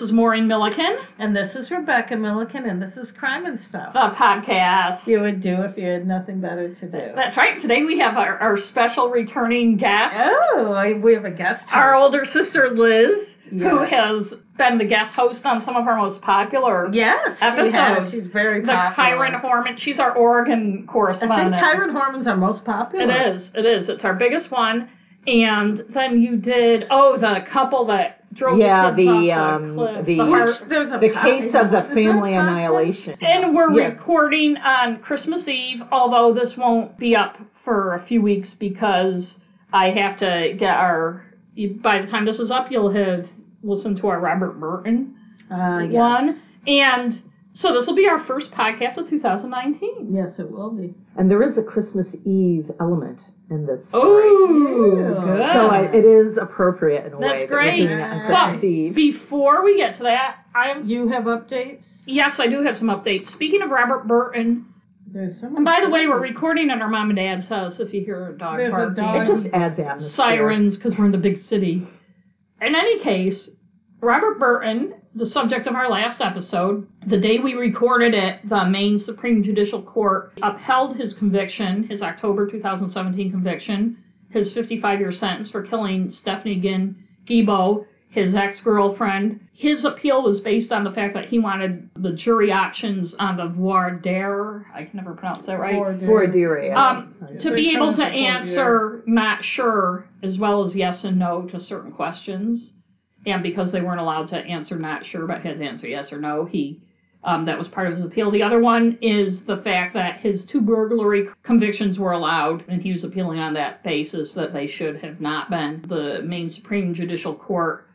Hi, this is Maureen Milliken, And this is Rebecca Milliken, and this is Crime and Stuff. the podcast. You would do if you had nothing better to do. That's right. Today we have our, our special returning guest, Oh, I- we have a guest. our older sister Liz, who has been the guest host on some of our most popular. Yes, she episodes. has. She's very The popular. Kyron Horman. She's our Oregon correspondent. I think. Kyron Horman's our most popular. It is. It is. It's our biggest one. And then you did oh the couple that drove Yeah, the kids the, off um, cliff, the- Which there's a The case of the family annihilation. And we're Yeah. recording on Christmas Eve, although this won't be up for a few weeks because I have to get our. By the time this is up, you'll have listened to our Robert Burton Uh, yes. one. And so this will be our first podcast of 2019. Yes, it will be. And there is a Christmas Eve element in this story. Oh, Yeah. good. So I, it is appropriate in a That's way that great. we're doing it on But Christmas but Eve. before we get to that, I'm You have updates? yes, I do have some updates. Speaking of Robert Burton, There's someone. and by the way, we're recording at our mom and dad's house. If you hear a dog There's a barking. dog. It just adds atmosphere. sirens because we're in the big city. In any case, Robert Burton, the subject of our last episode, the day we recorded it, the Maine Supreme Judicial Court upheld his conviction, his October 2017 conviction, his 55 year sentence for killing Stephanie Ginn Gebo, his ex girlfriend. His appeal was based on the fact that he wanted the jury options on the voir dire. I can never pronounce that right For a deer, yeah. um, to be able to come to the answer not sure as well as yes and no to certain questions. And because they weren't allowed to answer not sure but had to answer yes or no, he um, that was part of his appeal. The other one is the fact that his two burglary convictions were allowed, and he was appealing on that basis that they should have not been. The Maine Supreme Judicial Court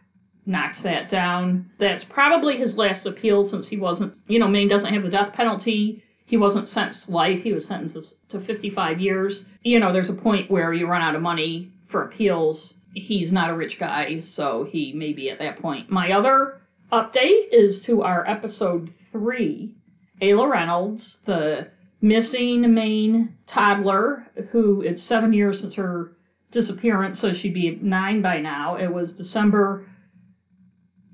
knocked that down. That's probably his last appeal since he wasn't, you know, Maine doesn't have the death penalty. He wasn't sentenced to life. He was sentenced to 55 years. You know, there's a point where you run out of money for appeals. He's not a rich guy, so he may be at that point. My other update is to our episode three. Ayla Reynolds, the missing Maine toddler, who it's seven years since her disappearance, so she'd be nine by now. It was December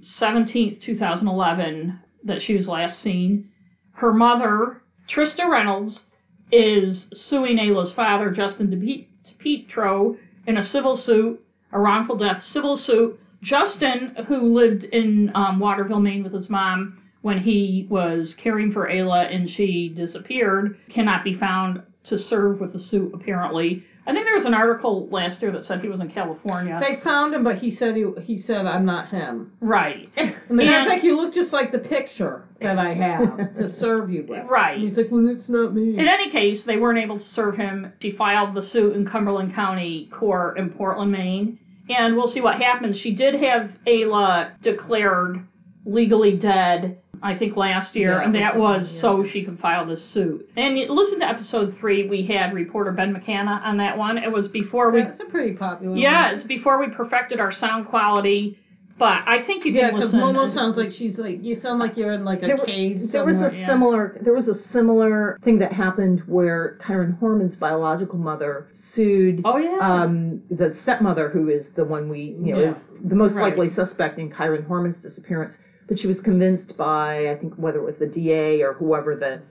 17th, 2011, that she was last seen. Her mother, Trista Reynolds, is suing Ayla's father, Justin DiPietro, in a civil suit, a wrongful death civil suit. Justin, who lived in um, Waterville, Maine with his mom when he was caring for Ayla and she disappeared, cannot be found to serve with the suit, apparently. I think there was an article last year that said he was in California. They found him, but he said he, he said I'm not him. right. And the guy's And- like, you look just like the picture that I have to serve you with. Right. And he's like, well, it's not me. In any case, they weren't able to serve him. She filed the suit in Cumberland County Court in Portland, Maine. And we'll see what happens. She did have Ayla declared legally dead, I think last year, Yeah, and that was yeah. so she could file this suit. And you listen to episode three, we had reporter Ben McKenna on that one. It was before we That's a pretty popular Yeah, one. it's before we perfected our sound quality. But I think you Yeah, can because listen. Momo sounds like she's like, you sound like you're in like a There, cave there was a yeah. similar there was a similar thing that happened where Kyron Horman's biological mother sued Oh yeah. um, the stepmother, who is the one we, you know, Yeah. is the most Right. likely suspect in Kyron Horman's disappearance. But she was convinced by, I think, whether it was the DA or whoever the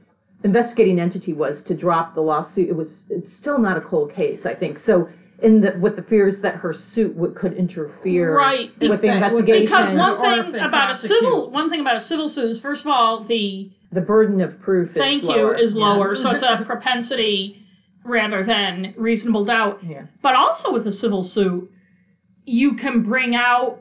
investigating entity was, to drop the lawsuit. It was, it's still not a cold case, I think. So, in the with the fears that her suit would could interfere Right. with the Exactly. investigation, because one thing about a civil one thing about a civil suit is first of all the the burden of proof is thank lower. you is Yeah. lower, so it's a propensity rather than reasonable doubt. Yeah. But also with a civil suit, you can bring out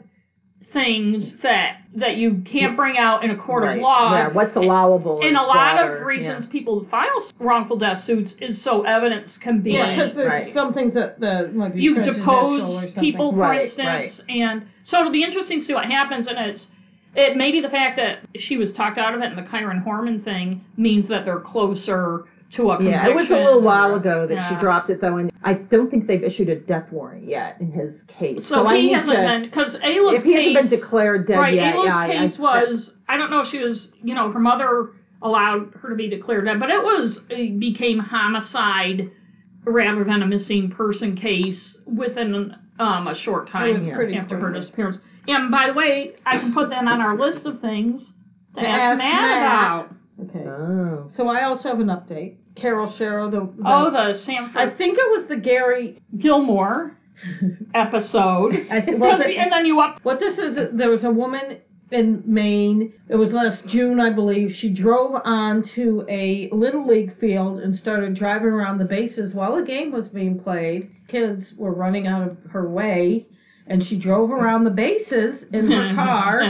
things that that you can't bring out in a court Right. of law. Yeah, what's allowable and is a lot broader, of reasons yeah. people file wrongful death suits is so evidence can be Yeah, because there's Right. some things that the might be you depose people, for Right, instance, and so it'll be interesting to see what happens. And it's it maybe the fact that she was talked out of it, and the Kyron Horman thing means that they're closer to a conviction. Yeah, it was a little while ago that she dropped it though, and I don't think they've issued a death warrant yet in his case. So, I he need hasn't to. been because Ayla's if he case, hasn't been declared dead right? yet, Ayla's yeah, I- I- case was I don't know if she was you know her mother allowed her to be declared dead, but it was it became homicide rather than a missing person case within um, a short time was pretty after her disappearance. And by the way, I can put that on our list of things to, To ask, ask Matt, Matt. about. Okay. Oh. So I also have an update. Carol Sharrow, the, the Oh, the Sanford I think it was the Gary. Gilmore episode. I think was Because- it, and then you up. What this is, there was a woman in Maine. It was last June, I believe. She drove onto a little league field and started driving around the bases while a game was being played. Kids were running out of her way, and she drove around the bases in her car.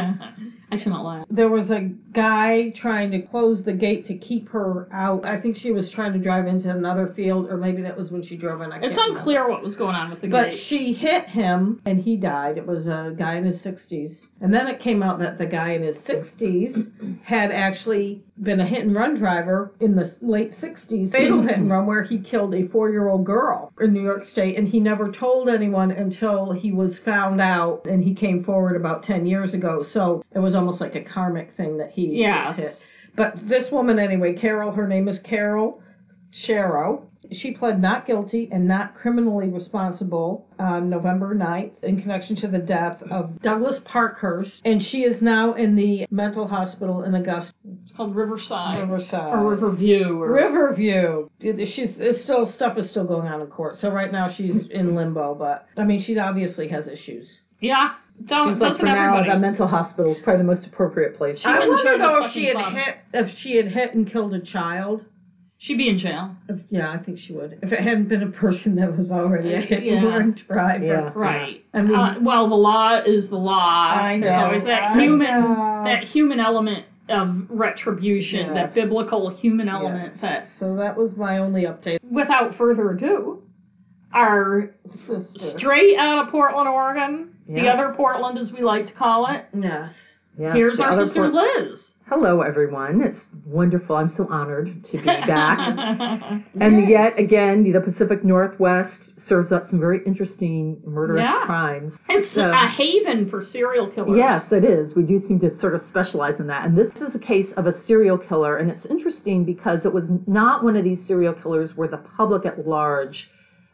I shouldn't laugh. There was a guy trying to close the gate to keep her out. I think she was trying to drive into another field, or maybe that was when she drove in. I It's can't remember. unclear what was going on with the But gate. But she hit him and he died. It was a guy in his 60s. And then it came out that the guy in his 60s had actually been a hit and run driver in the late 60s, fatal hit and run, where he killed a four year old girl in New York State. And he never told anyone until he was found out and he came forward about 10 years ago. So it was almost like a karmic thing that he Yes. was hit. But this woman, anyway, Carol, her name is Carol Sharrow. She pled not guilty and not criminally responsible on November 9th in connection to the death of Douglas Parkhurst. And she is now in the mental hospital in Augusta, It's called Riverside. Riverside. Or Riverview. Or, Riverview. It- She's it's still stuff is still going on in court. So right now she's in limbo, but I mean she obviously has issues. Yeah. Don't, Seems like doesn't for now, everybody? the mental hospital is probably the most appropriate place. She I wouldn't wonder share the though if fucking she had fun. hit if she had hit and killed a child. She'd be in jail. If, yeah, I think she would. If it hadn't been a person that was already a hit Yeah. and driver. Yeah. Right. I mean- uh, well, the law is the law. I There's know, always that I human, know. that human element of retribution, that biblical human element. Yes. That, So that was my only update. without further ado, our Sister. straight out of Portland, Oregon, the other Portland as we like to call it. Yes. Yes, Here's the our sister part- Liz. Hello, everyone. It's wonderful. I'm so honored to be back. and yet again, the Pacific Northwest serves up some very interesting murderous Yeah. crimes. it's So- a haven for serial killers. Yes, it is. We do seem to sort of specialize in that. And this is a case of a serial killer. And it's interesting because it was not one of these serial killers where the public at large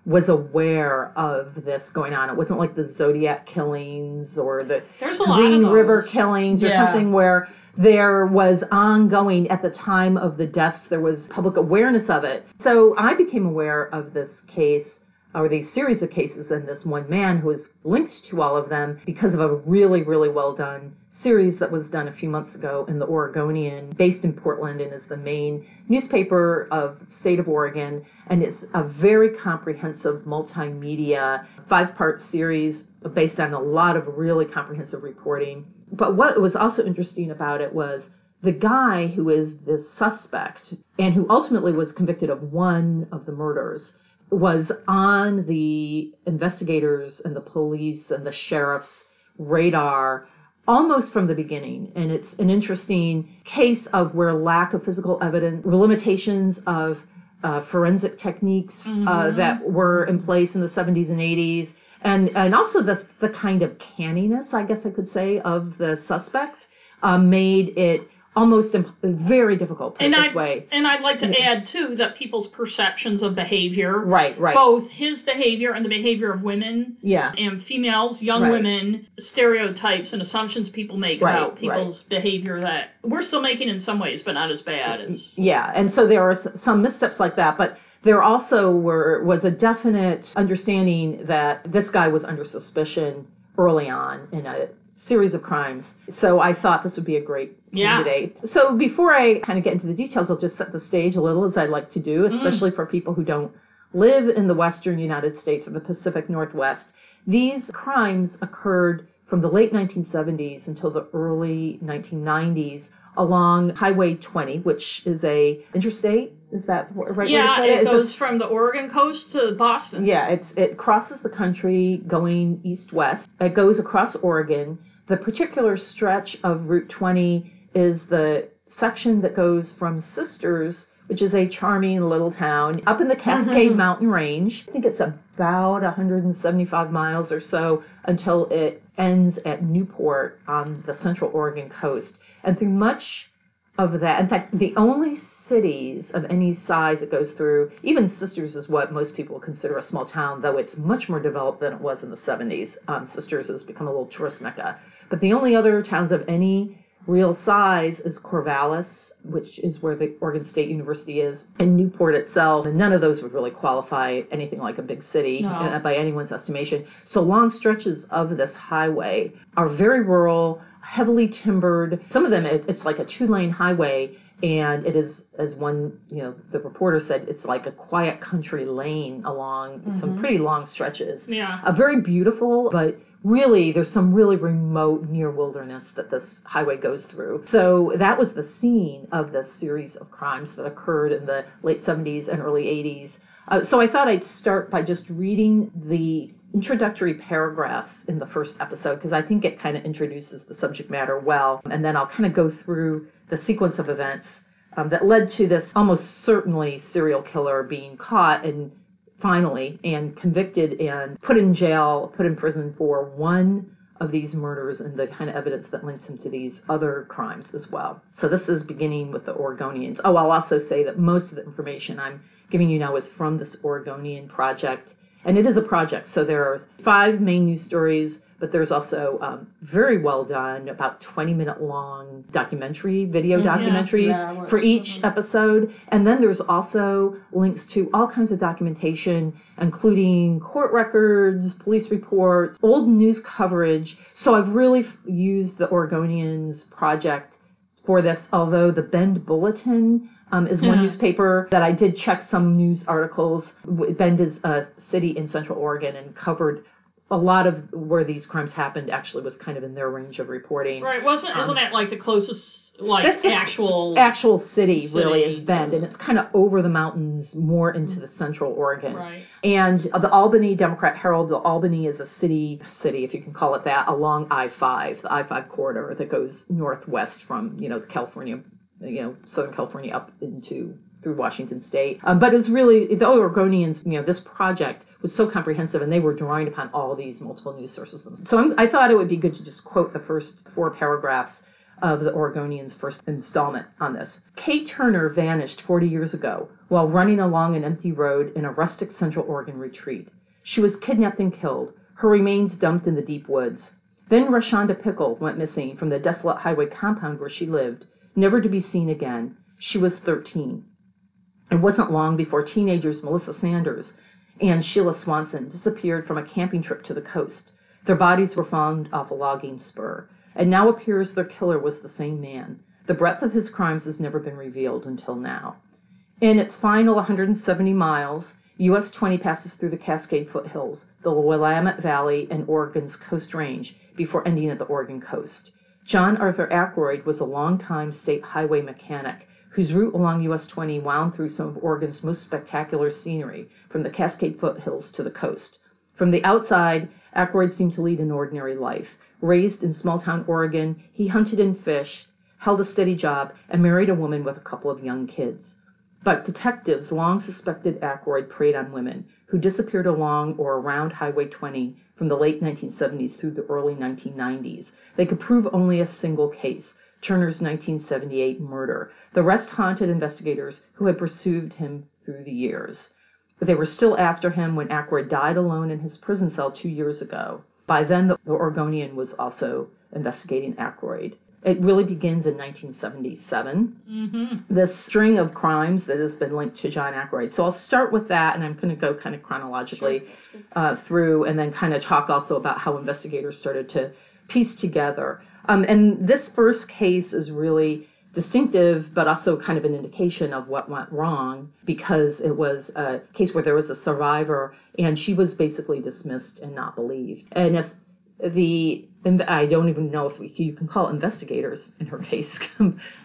was aware of this going on. It wasn't like the Zodiac killings or the There's a Green. River killings or Yeah. something where there was ongoing at the time of the deaths, there was public awareness of it. So I became aware of this case or these series of cases and this one man who is linked to all of them because of a really, really well done series that was done a few months ago in the Oregonian, based in Portland and is the main newspaper of the state of Oregon. And it's a very comprehensive multimedia five part series based on a lot of really comprehensive reporting. But what was also interesting about it was the guy who is the suspect and who ultimately was convicted of one of the murders was on the investigators and the police and the sheriff's radar almost from the beginning. And it's an interesting case of where lack of physical evidence, limitations of uh, forensic techniques uh, that were in place in the 70s and 80s, and, and also the, the kind of canniness, I guess I could say, of the suspect uh, made it almost imp- very difficult And this I way. and I'd like to add too that people's perceptions of behavior, Right, right. both his behavior and the behavior of women Yeah. and females, young Right. women, stereotypes and assumptions people make Right, about people's behavior that we're still making in some ways, but not as bad as. Yeah, and so there are some missteps like that, but there also were was a definite understanding that this guy was under suspicion early on in a series of crimes. So I thought this would be a great Yeah. candidate. So before I kind of get into the details, I'll just set the stage a little as I like to do, mm. especially for people who don't live in the western United States or the Pacific Northwest. These crimes occurred from the late 1970s until the early 1990s along Highway 20, which is a interstate. Is that right Yeah, it goes from the Oregon coast to Boston. yeah, it's it crosses the country going east west. It goes across Oregon. The particular stretch of Route 20 is the section that goes from Sisters, which is a charming little town up in the Cascade mm-hmm. Mountain Range. I think it's about 175 miles or so until it ends at Newport on the central Oregon coast. And through much of that. In fact, the only cities of any size it goes through. Even Sisters is what most people consider a small town, though it's much more developed than it was in the 70s. Um, Sisters has become a little tourist mecca. But the only other towns of any real size is Corvallis, which is where the Oregon State University is, and Newport itself. And none of those would really qualify anything like a big city No. uh, by anyone's estimation. So long stretches of this highway are very rural, heavily timbered. Some of them, it, it's like a two lane highway. And it is, as one, you know, the reporter said, it's like a quiet country lane along some pretty long stretches. Yeah. Uh, very beautiful, but really there's some really remote near wilderness that this highway goes through. So that was the scene of this series of crimes that occurred in the late 70s and early 80s. Uh, so I thought I'd start by just reading the introductory paragraphs in the first episode because I think it kind of introduces the subject matter well, and then I'll kind of go through the sequence of events um, that led to this almost certainly serial killer being caught and finally and convicted and put in jail, put in prison for one of these murders and the kind of evidence that links him to these other crimes as well. So this is beginning with the Oregonians. Oh, I'll also say that most of the information I'm giving you now is from this Oregonian project. And it is a project, so there are five main news stories, but there's also um, very well done, about 20 minute long documentary, video documentaries Yeah, watched for each some of them. episode. And then there's also links to all kinds of documentation, including court records, police reports, old news coverage. So I've really f- used the Oregonians project for this, although the Bend Bulletin um, is one Yeah. newspaper that I did check some news articles. Bend is a city in central Oregon and covered a lot of where these crimes happened actually was kind of in their range of reporting. Right, wasn't um, isn't that like the closest like That's actual Actual city, really is Bend, and it's kind of over the mountains, more into the central Oregon. right? And the Albany Democrat Herald, the Albany is a city, city if you can call it that, along I-5, the I-5 corridor that goes northwest from, you know, California, you know, Southern California up into through Washington State. Um, but it was really the Oregonians, you know, this project was so comprehensive, and they were drawing upon all these multiple news sources. So I'm, I thought it would be good to just quote the first four paragraphs of the Oregonian's first installment on this. Kaye Turner vanished 40 years ago while running along an empty road in a rustic Central Oregon retreat. She was kidnapped and killed, her remains dumped in the deep woods. Then Rachanda Pickle went missing from the desolate highway compound where she lived, never to be seen again. She was 13. It wasn't long before teenagers Melissa Sanders and Sheila Swanson disappeared from a camping trip to the coast. Their bodies were found off a logging spur. It now appears their killer was the same man. The breadth of his crimes has never been revealed until now. In its final 170 miles, US 20 passes through the Cascade foothills, the Willamette Valley, and Oregon's Coast Range before ending at the Oregon coast. John Arthur Ackroyd was a longtime state highway mechanic whose route along US 20 wound through some of Oregon's most spectacular scenery, from the Cascade foothills to the coast. From the outside, Ackroyd seemed to lead an ordinary life. Raised in small town Oregon, he hunted and fished, held a steady job, and married a woman with a couple of young kids. But detectives long suspected Ackroyd preyed on women who disappeared along or around Highway 20 from the late 1970s through the early 1990s. They could prove only a single case, Turner's 1978 murder. The rest haunted investigators who had pursued him through the years. But they were still after him when Ackroyd died alone in his prison cell two years ago. By then, the, Oregonian was also investigating Ackroyd. It really begins in 1977 Mm-hmm. this string of crimes that has been linked to John Ackroyd. So I'll start with that, and I'm going to go kind of chronologically uh, through, and then kind of talk also about how investigators started to piece together. Um, and this first case is really distinctive, but also kind of an indication of what went wrong because it was a case where there was a survivor, and she was basically dismissed and not believed. And if the I don't even know if you can call investigators in her case.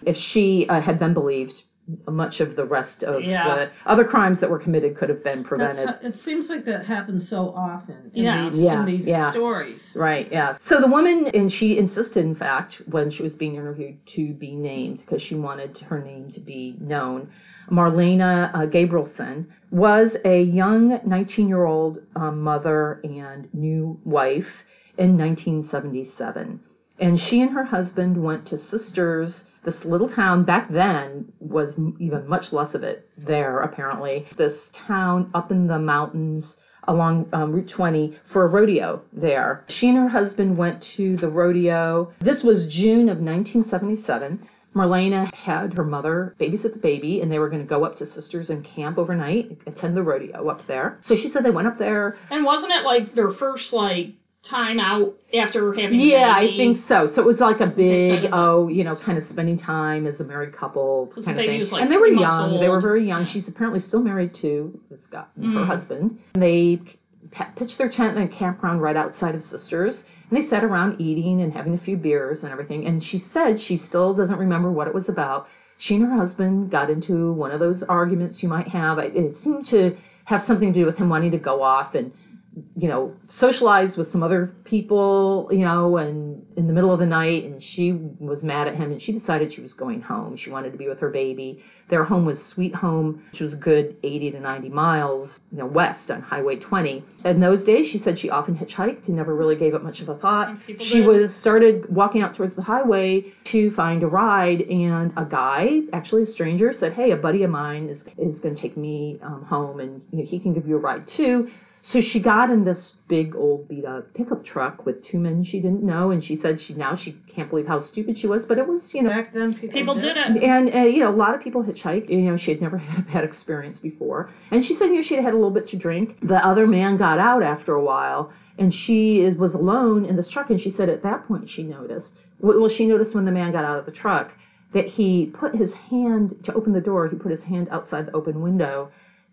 if she uh, had been believed, much of the rest of Yeah. the other crimes that were committed could have been That's, prevented. it seems like that happens so often in Yeah. these, Yeah, in these yeah. stories. Right, yeah. So the woman, and she insisted, in fact, when she was being interviewed, to be named because she wanted her name to be known. Marlena uh, Gabrielson was a young 19 year old um, mother and new wife in 1977. And she and her husband went to Sisters this little town back then was even much less of it there apparently. This town up in the mountains along um, Route 20 for a rodeo there. She and her husband went to the rodeo. This was June of 1977. Marlena had her mother babysit the baby, and they were going to go up to Sisters and camp overnight, attend the rodeo up there. So she said they went up there. And wasn't it like their first like time out after having? Yeah, I think so. So it was like a big, oh, you know, kind of spending time as a married couple kind of thing. like, and they were young. They were very young. She's apparently still married to Scott, her Mm. husband. And they pitched their tent in a campground right outside of Sisters, and they sat around eating and having a few beers and everything. And she said she still doesn't remember what it was about. She and her husband got into one of those arguments you might have. It seemed to have something to do with him wanting to go off and you know, socialized with some other people, you know, and in the middle of the night, and she was mad at him, and she decided she was going home. She wanted to be with her baby. Their home was Sweet Home, which was a good 80 to 90 miles, you know, west on Highway 20. In those days, she said she often hitchhiked and never really gave it much of a thought. She was started walking out towards the highway to find a ride, and a guy, actually a stranger, said, "Hey, a buddy of mine is is going to take me um, home, and you know, he can give you a ride too." So she got in this big old beat up pickup truck with two men she didn't know, and she said she now she can't believe how stupid she was, but it was you know Back then, people, People did it. and uh, you know a lot of people hitchhike. You know she had never had a bad experience before, and she said you know she had had a little bit to drink. The other man got out after a while, and she was alone in this truck. And she said at that point she noticed. Well, she noticed when the man got out of the truck that he put his hand to open the door. He put his hand outside the open window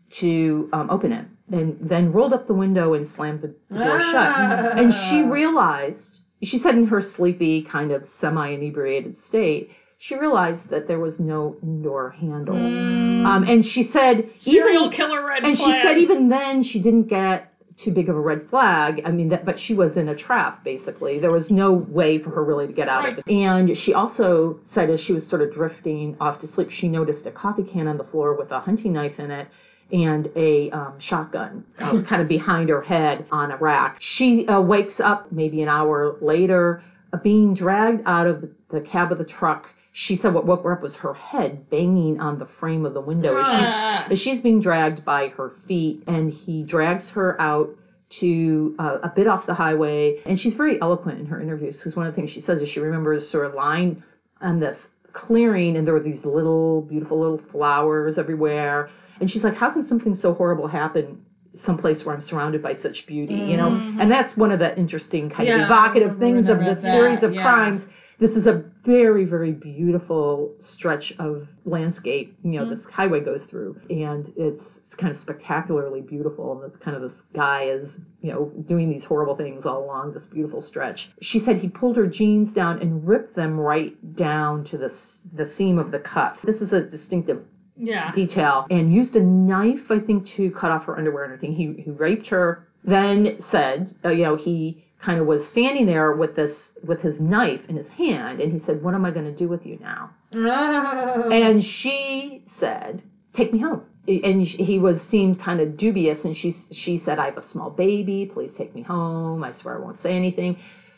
to um, open it, and then rolled up the window and slammed the, the door shut. And she realized, she said in her sleepy, kind of semi inebriated state, she realized that there was no indoor handle. Um, and she said, Mm. Serial even, killer red and she said even then she didn't get too big of a red flag. I mean, that, but she was in a trap basically. There was no way for her really to get out of it. And she also said as she was sort of drifting off to sleep, she noticed a coffee can on the floor with a hunting knife in it. And a um, shotgun uh, kind of behind her head on a rack. She uh, wakes up maybe an hour later, uh, being dragged out of the, cab of the truck. She said what woke her up was her head banging on the frame of the window as she's Ah. as she's being dragged by her feet, and he drags her out to uh, a bit off the highway. And she's very eloquent in her interviews because one of the things she says is she remembers sort of lying on this clearing, and there were these little, beautiful little flowers everywhere. And she's like, "How can something so horrible happen?" Someplace where I'm surrounded by such beauty, you know, mm-hmm. and that's one of the interesting kind Yeah, of evocative things of this that, series of yeah. crimes. This is a very very beautiful stretch of landscape you know this mm-hmm. highway goes through. And it's, it's kind of spectacularly beautiful. And it's kind of this guy is you know doing these horrible things all along this beautiful stretch. She said he pulled her jeans down and ripped them right down to the the seam of the cuffs. This is a distinctive yeah. detail and used a knife, I think, to cut off her underwear and everything. He, he raped her, then said, uh, you know, he kind of was standing there with this, with his knife in his hand, and he said, What am I going to do with you now? Oh. And she said, "Take me home." And he was seemed kind of dubious, and she she said, "I have a small baby. Please take me home. I swear I won't say anything."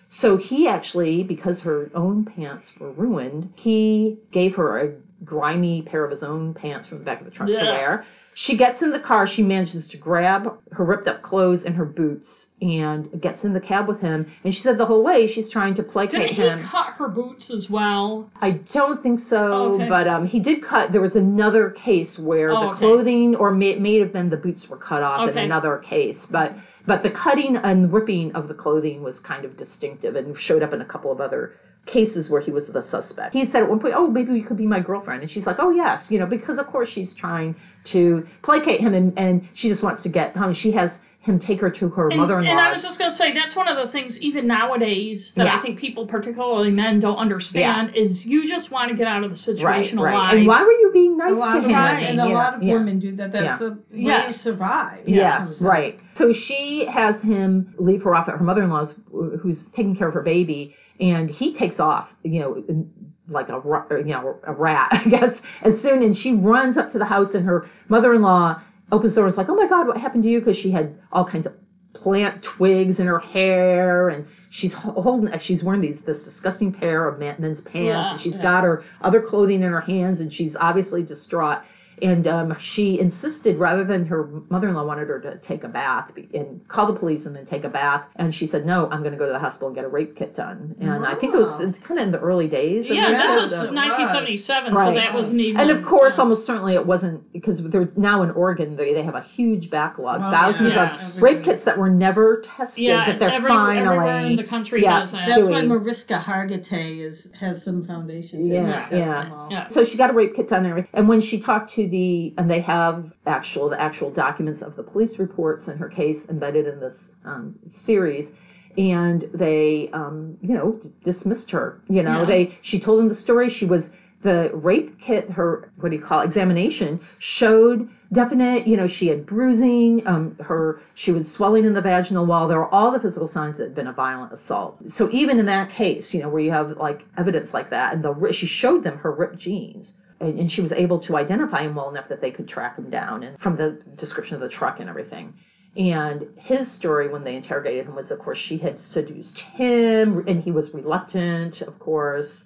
So he actually, because her own pants were ruined, he gave her a grimy pair of his own pants from the back of the truck to wear. She gets in the car. She manages to grab her ripped up clothes and her boots and gets in the cab with him. And she said the whole way she's trying to placate he him. cut her boots as well? I don't think so, Okay. but um, he did cut. There was another case where Oh, the okay. clothing, or may, may have been the boots, were cut off in another case. But but the cutting and ripping of the clothing was kind of distinctive and showed up in a couple of other cases where he was the suspect. He said at one point, "Oh, maybe you could be my girlfriend," and she's like, "Oh, yes," you know, because of course she's trying to placate him, and, and she just wants to get home. She has him take her to her And, mother-in-law. and I was just gonna say that's one of the things even nowadays that Yeah. I think people, particularly men, don't understand is you just want to get out of the situation right, right. alive. And why were you being nice to of him? right, and a Yeah, lot of yeah. women do that. That's Yeah. the way Yes. to survive. Yeah, sometimes. right. So she has him leave her off at her mother-in-law's, who's taking care of her baby, and he takes off, you know, in- like a you know a rat, I guess. As soon and she runs up to the house, and her mother-in-law opens the door. is like, "Oh my God, what happened to you?" Because she had all kinds of plant twigs in her hair and she's ho- holding uh, she's wearing these this disgusting pair of men's pants Yeah, and she's yeah. got her other clothing in her hands and she's obviously distraught and um, she insisted rather than her mother-in-law wanted her to take a bath and call the police and then take a bath and she said no i'm going to go to the hospital and get a rape kit done and i think it was kind of in the early days of Yeah, this was it was. 1977, so that wasn't even. and of course, yeah. almost certainly it wasn't because they're now in Oregon. They, they have a huge backlog, Oh, thousands yeah. of rape kits that were never tested yeah, that they're every, finally. in the country yeah, does that. That's why Mariska Hargitay is has some foundation. too. Yeah, yeah. Yeah. So she got a rape kit done and everything. And when she talked to the, and they have actual, the actual documents of the police reports in her case embedded in this um, series. And they, um, you know, d- dismissed her. You know, Yeah. they, she told them the story. She was, the rape kit, her, what do you call it, examination showed definite, you know, she had bruising, um, her, she was swelling in the vaginal wall. There were all the physical signs that had been a violent assault. So even in that case, you know, where you have like evidence like that, and the, she showed them her ripped jeans and, she was able to identify him well enough that they could track him down and from the description of the truck and everything and his story when they interrogated him was of course she had seduced him and he was reluctant of course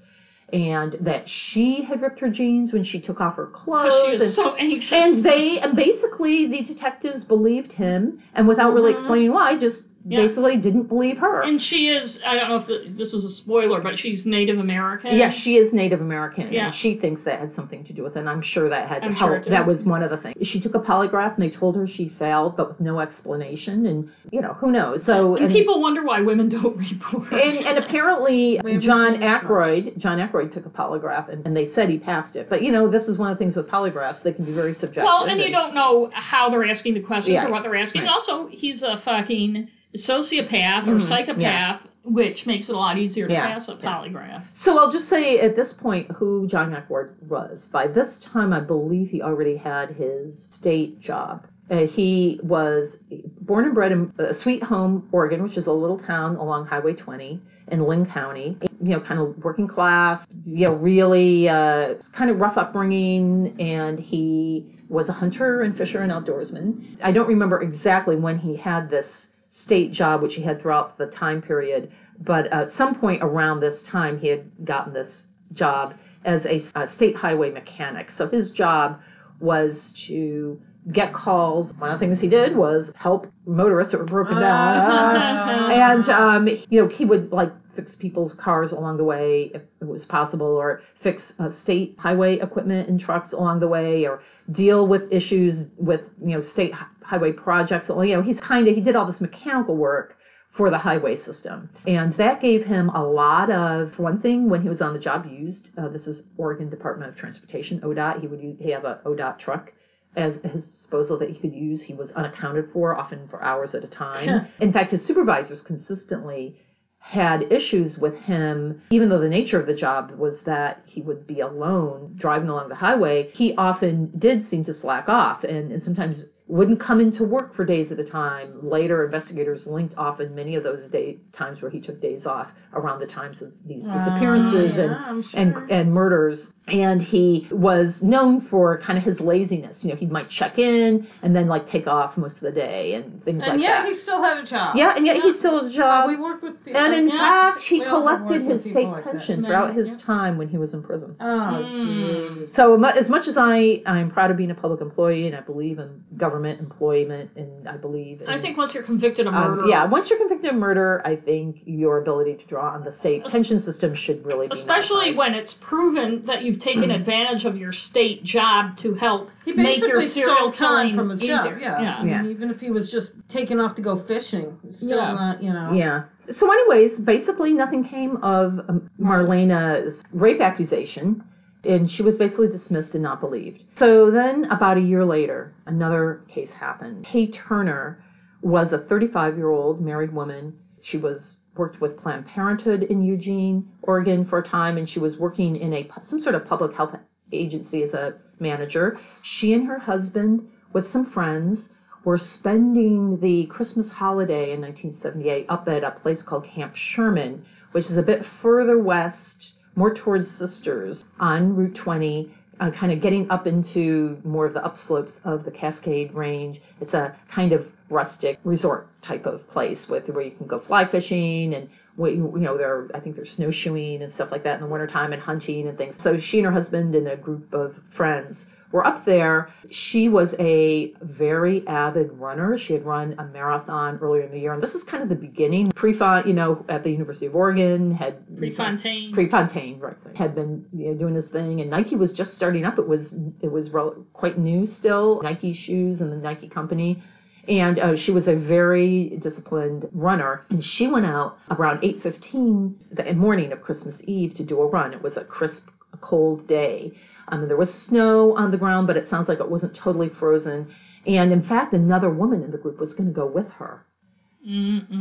and that she had ripped her jeans when she took off her clothes Because she and, so anxious. and they and basically the detectives believed him and without really Mhm. explaining why just Yeah. basically didn't believe her and she is, I don't know if the, this is a spoiler, but she's Native American. Yes, she is Native American, Yeah. and she thinks that had something to do with it. And I'm sure that had I'm helped. did. that was one of the things. She took a polygraph, and they told her she failed, but with no explanation. And you know, who knows? So And, people wonder why women don't report. and, and apparently John. Ackroyd, John Ackroyd took a polygraph, and, and they said he passed it. But you know, this is one of the things with polygraphs; they can be very subjective. well, and you don't know how they're asking the questions Yeah. or what they're asking. Right. Also, he's a fucking sociopath or Mhm. psychopath, which makes it a lot easier to Yeah. pass a polygraph. So I'll just say at this point who John Ackroyd was. By this time, I believe he already had his state job. Uh, he was born and bred in uh, Sweet Home, Oregon, which is a little town along Highway 20 in Linn County. You know, kind of working class. You know, really uh, kind of rough upbringing, and he was a hunter and fisher and outdoorsman. I don't remember exactly when he had this state job, which he had throughout the time period. But at some point around this time, he had gotten this job as a, a state highway mechanic. So his job was to get calls. One of the things he did was help motorists that were broken down. and, um, you know, he would like fix people's cars along the way if it was possible, or fix uh, state highway equipment and trucks along the way, or deal with issues with, you know, state highway projects. You know, he's kind of, he did all this mechanical work for the highway system. And that gave him a lot of, one thing, when he was on the job, used, uh, this is Oregon Department of Transportation, ODOT, he would use, he have a ODOT truck as his disposal that he could use. He was unaccounted for, often for hours at a time. In fact, his supervisors consistently had issues with him, even though the nature of the job was that he would be alone driving along the highway, he often did seem to slack off and, and sometimes wouldn't come into work for days at a time. Later, investigators linked often many of those day times where he took days off around the times of these disappearances yeah, and sure. and and murders. And he was known for kind of his laziness. You know, he might check in and then like take off most of the day and things and like yet that. he still had a job. yeah, and yet he still had a job. we work with people. And in yeah, fact, he we collected his state like pension Yeah, throughout his yeah. time when he was in prison. Oh, Mm. So as much as I I'm proud of being a public employee and I believe in government employment and I believe in I think once you're convicted of um, murder, yeah, once you're convicted of murder, I think your ability to draw on the state pension system should really be especially nullified. when it's proven that you've taken advantage of your state job to help make your serial time killing from his easier. job. Yeah. yeah. I mean, Yeah. even if he was just taking off to go fishing, still Yeah. not, you know. Yeah. So, anyways, basically nothing came of um, Marlena's rape accusation, and she was basically dismissed and not believed. So then, about a year later, another case happened. Kaye Turner was a 35-year-old married woman. She was worked with Planned Parenthood in Eugene, Oregon, for a time, and she was working in a some sort of public health agency as a manager. She and her husband, with some friends, were spending the Christmas holiday in 1978 up at a place called Camp Sherman, which is a bit further west, more towards Sisters on Route 20, uh, kind of getting up into more of the upslopes of the Cascade Range. It's a kind of rustic resort type of place with where you can go fly fishing and where you know there I think there's snowshoeing and stuff like that in the wintertime and hunting and things. So she and her husband and a group of friends were up there. She was a very avid runner. She had run a marathon earlier in the year, and this is kind of the beginning. Prefont, you know, at the University of Oregon had Prefontaine. Prefontaine, right, had been you know, doing this thing, and Nike was just starting up. It was it was rel- quite new still. Nike shoes and the Nike company. And uh, she was a very disciplined runner, and she went out around 8:15 the morning of Christmas Eve to do a run. It was a crisp, cold day. Um, there was snow on the ground, but it sounds like it wasn't totally frozen. And in fact, another woman in the group was going to go with her.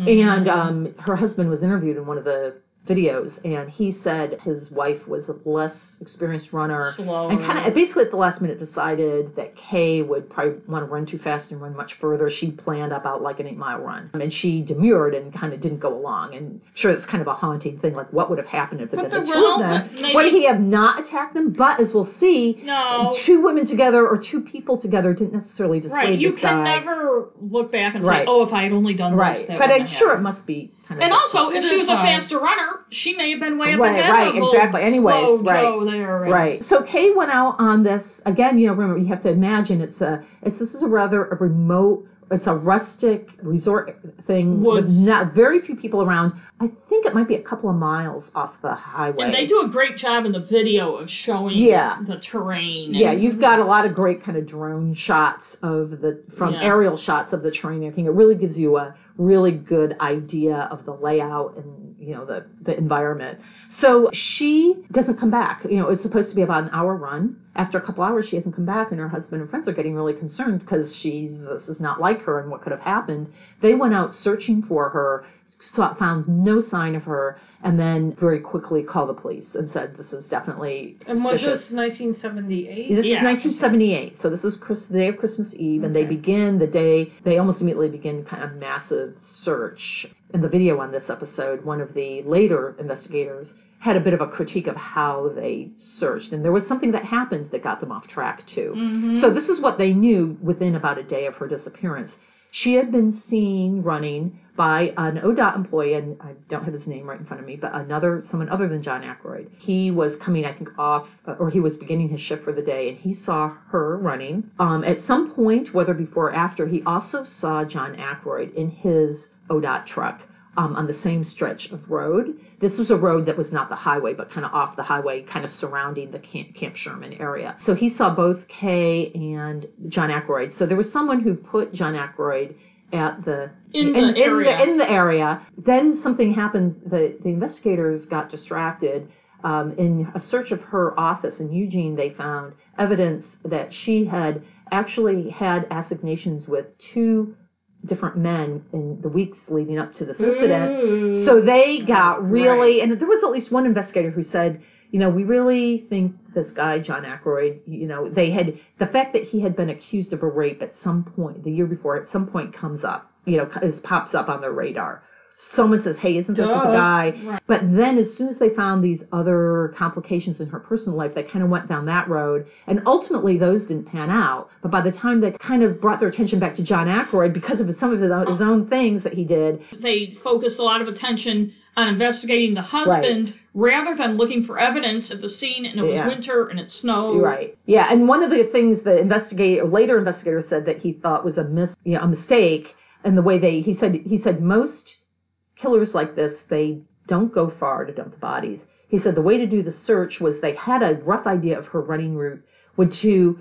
And um, her husband was interviewed in one of the videos, and he said his wife was a less experienced runner, Slower. and kind of basically at the last minute decided that Kaye would probably want to run too fast and run much further. She planned about like an eight mile run, um, and she demurred and kind of didn't go along. And I'm sure it's kind of a haunting thing, like what would have happened if it had But been the two of them? maybe- Would he have not attacked them? But as we'll see, No. two women together or two people together didn't necessarily dissuade Right. You this can guy. never look back and say, "Oh, if I had only done right, this." that but I'm sure it must be. And also, if she was a faster runner, she may have been way up Right, ahead right, of old exactly. Anyways, right, there. and- Right. So Kaye went out on this again. You know, remember you have to imagine it's a it's this is a rather a remote. It's a rustic resort thing with not very few people around. I think it might be a couple of miles off the highway. And they do a great job in the video of showing Yeah. the terrain. Yeah, you've got a lot of great kind of drone shots of the from Yeah. aerial shots of the terrain. I think it really gives you a really good idea of the layout and you know the the environment. So she doesn't come back. You know, it's supposed to be about an hour run. After a couple hours, she hasn't come back, and her husband and friends are getting really concerned because she's this is not like her and what could have happened. They went out searching for her. Saw, found no sign of her, and then very quickly called the police and said, "This is definitely suspicious." And was this 1978? This Yeah. is 1978, so this is Chris, the day of Christmas Eve, and they begin the day. They almost immediately begin kind of massive search. In the video on this episode, one of the later investigators had a bit of a critique of how they searched, and there was something that happened that got them off track too. Mm-hmm. So this is what they knew within about a day of her disappearance. She had been seen running by an ODOT employee, and I don't have his name right in front of me, but another someone other than John Ackroyd. He was coming, I think, off, or he was beginning his shift for the day, and he saw her running. Um, at some point, whether before or after, he also saw John Ackroyd in his ODOT truck. Um, on the same stretch of road. This was a road that was not the highway, but kind of off the highway, kind of surrounding the Camp, Camp Sherman area. So he saw both Kaye and John Ackroyd. So there was someone who put John Ackroyd at the In the in, area. the in the area. Then something happened. The the investigators got distracted. Um, in a search of her office in Eugene, they found evidence that she had actually had assignations with two different men in the weeks leading up to this incident. So they got really, and there was at least one investigator who said, you know, we really think this guy, John Ackroyd, you know, they had, the fact that he had been accused of a rape at some point, the year before, at some point comes up, you know, is, pops up on their radar. Someone says, hey, isn't this the guy? Right. But then as soon as they found these other complications in her personal life, they kind of went down that road. And ultimately those didn't pan out. But by the time they kind of brought their attention back to John Ackroyd because of some of his own, his own things that he did, They focused a lot of attention on investigating the husband Right. rather than looking for evidence at the scene. And it was Yeah. winter and it snowed. Right. Yeah, and one of the things the investigator later investigator said that he thought was a mis you know, a mistake in the way they he said he said most killers like this they don't go far to dump the bodies. He said the way to do the search was they had a rough idea of her running route, would to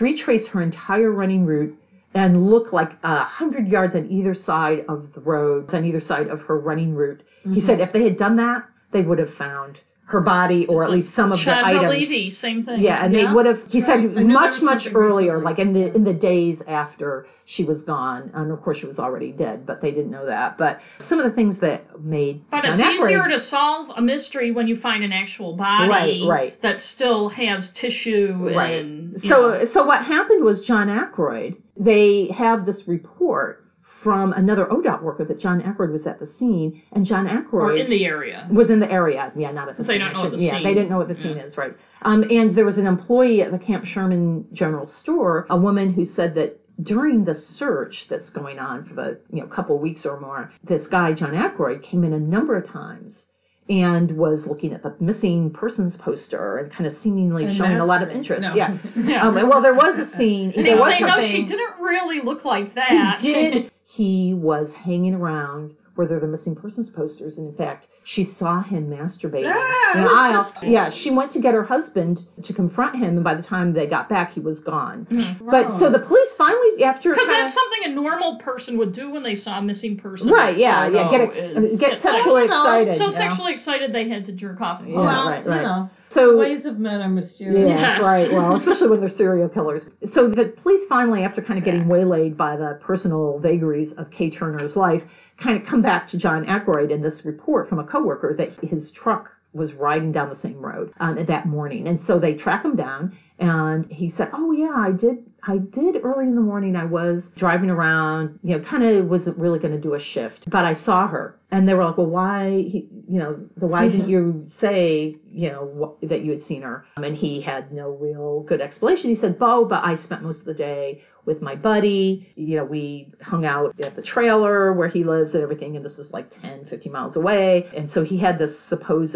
retrace her entire running route and look like a hundred yards on either side of the road, on either side of her running route. He mm-hmm. said if they had done that, they would have found her body or at least some of the items. Levy, same thing. Yeah, and they would have. He that's said right. Much, much earlier, recently. like in the in the days after she was gone, and of course she was already dead, but they didn't know that. But some of the things that made But John it's Ackroyd- easier to solve a mystery when you find an actual body Right, right. that still has tissue right. and So know. so what happened was John Ackroyd. They have this report from another ODOT worker that John Ackroyd was at the scene, and John Ackroyd or in the area. was in the area. Yeah, not at the They scene. don't know what the yeah, scene- they didn't know what the scene is, right? Um, and there was an employee at the Camp Sherman General Store, a woman who said that during the search that's going on for the you know couple weeks or more, this guy John Ackroyd came in a number of times and was looking at the missing persons poster and kind of seemingly And showing a lot of interest. No. Yeah. Yeah. Um, well, there was a scene. and there was say, no, she didn't really look like that. He did. He was hanging around where there were the missing persons posters, and in fact, she saw him masturbating Ah, in the aisle. Yeah, she went to get her husband to confront him, and by the time they got back, he was gone. But so the police finally, after Because kinda- that's something a normal person would do when they saw a missing person. right, yeah, yeah, get ex- is get sexually excited. So you know? sexually excited they had to jerk off. Yeah, well, right, you right. know, So ways of men are mysterious. Yeah, Yes. that's right. Well, especially when they're serial killers. So the police finally, after kind of getting waylaid by the personal vagaries of Kaye Turner's life, kind of come back to John Ackroyd in this report from a coworker that his truck was riding down the same road um, that morning, and so they track him down, and he said, "Oh yeah, I did." I did early in the morning. I was driving around, you know, kind of wasn't really going to do a shift, but I saw her, and they were like, "Well, why, he, you know, the why didn't you say, you know, wh- that you had seen her?" Um, and he had no real good explanation. He said, "Bo, but I spent most of the day with my buddy. You know, we hung out at the trailer where he lives and everything, and this is like 10, 15 miles away, and so he had this supposed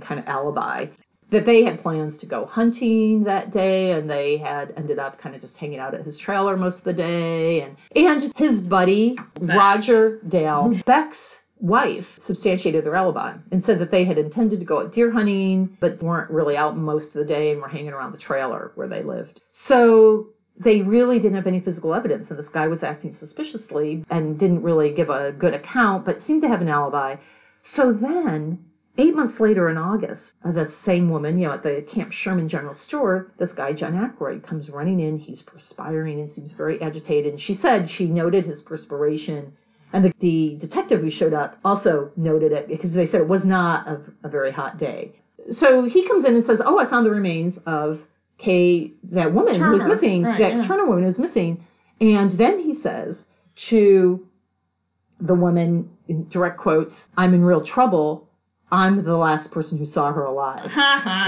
kind of alibi." That they had plans to go hunting that day and they had ended up kind of just hanging out at his trailer most of the day and and his buddy Roger Dale Beck's wife substantiated their alibi and said that they had intended to go out deer hunting but weren't really out most of the day and were hanging around the trailer where they lived. So they really didn't have any physical evidence and this guy was acting suspiciously and didn't really give a good account but seemed to have an alibi. So then Eight months later in August, uh, the same woman, you know, at the Camp Sherman General Store, this guy, John Ackroyd, comes running in. He's perspiring and seems very agitated. And she said she noted his perspiration. And the, the detective who showed up also noted it because they said it was not a, a very hot day. So he comes in and says, Oh, I found the remains of Kaye, that woman who was missing, right, that yeah. Turner woman who was missing. And then he says to the woman, in direct quotes, I'm in real trouble. I'm the last person who saw her alive.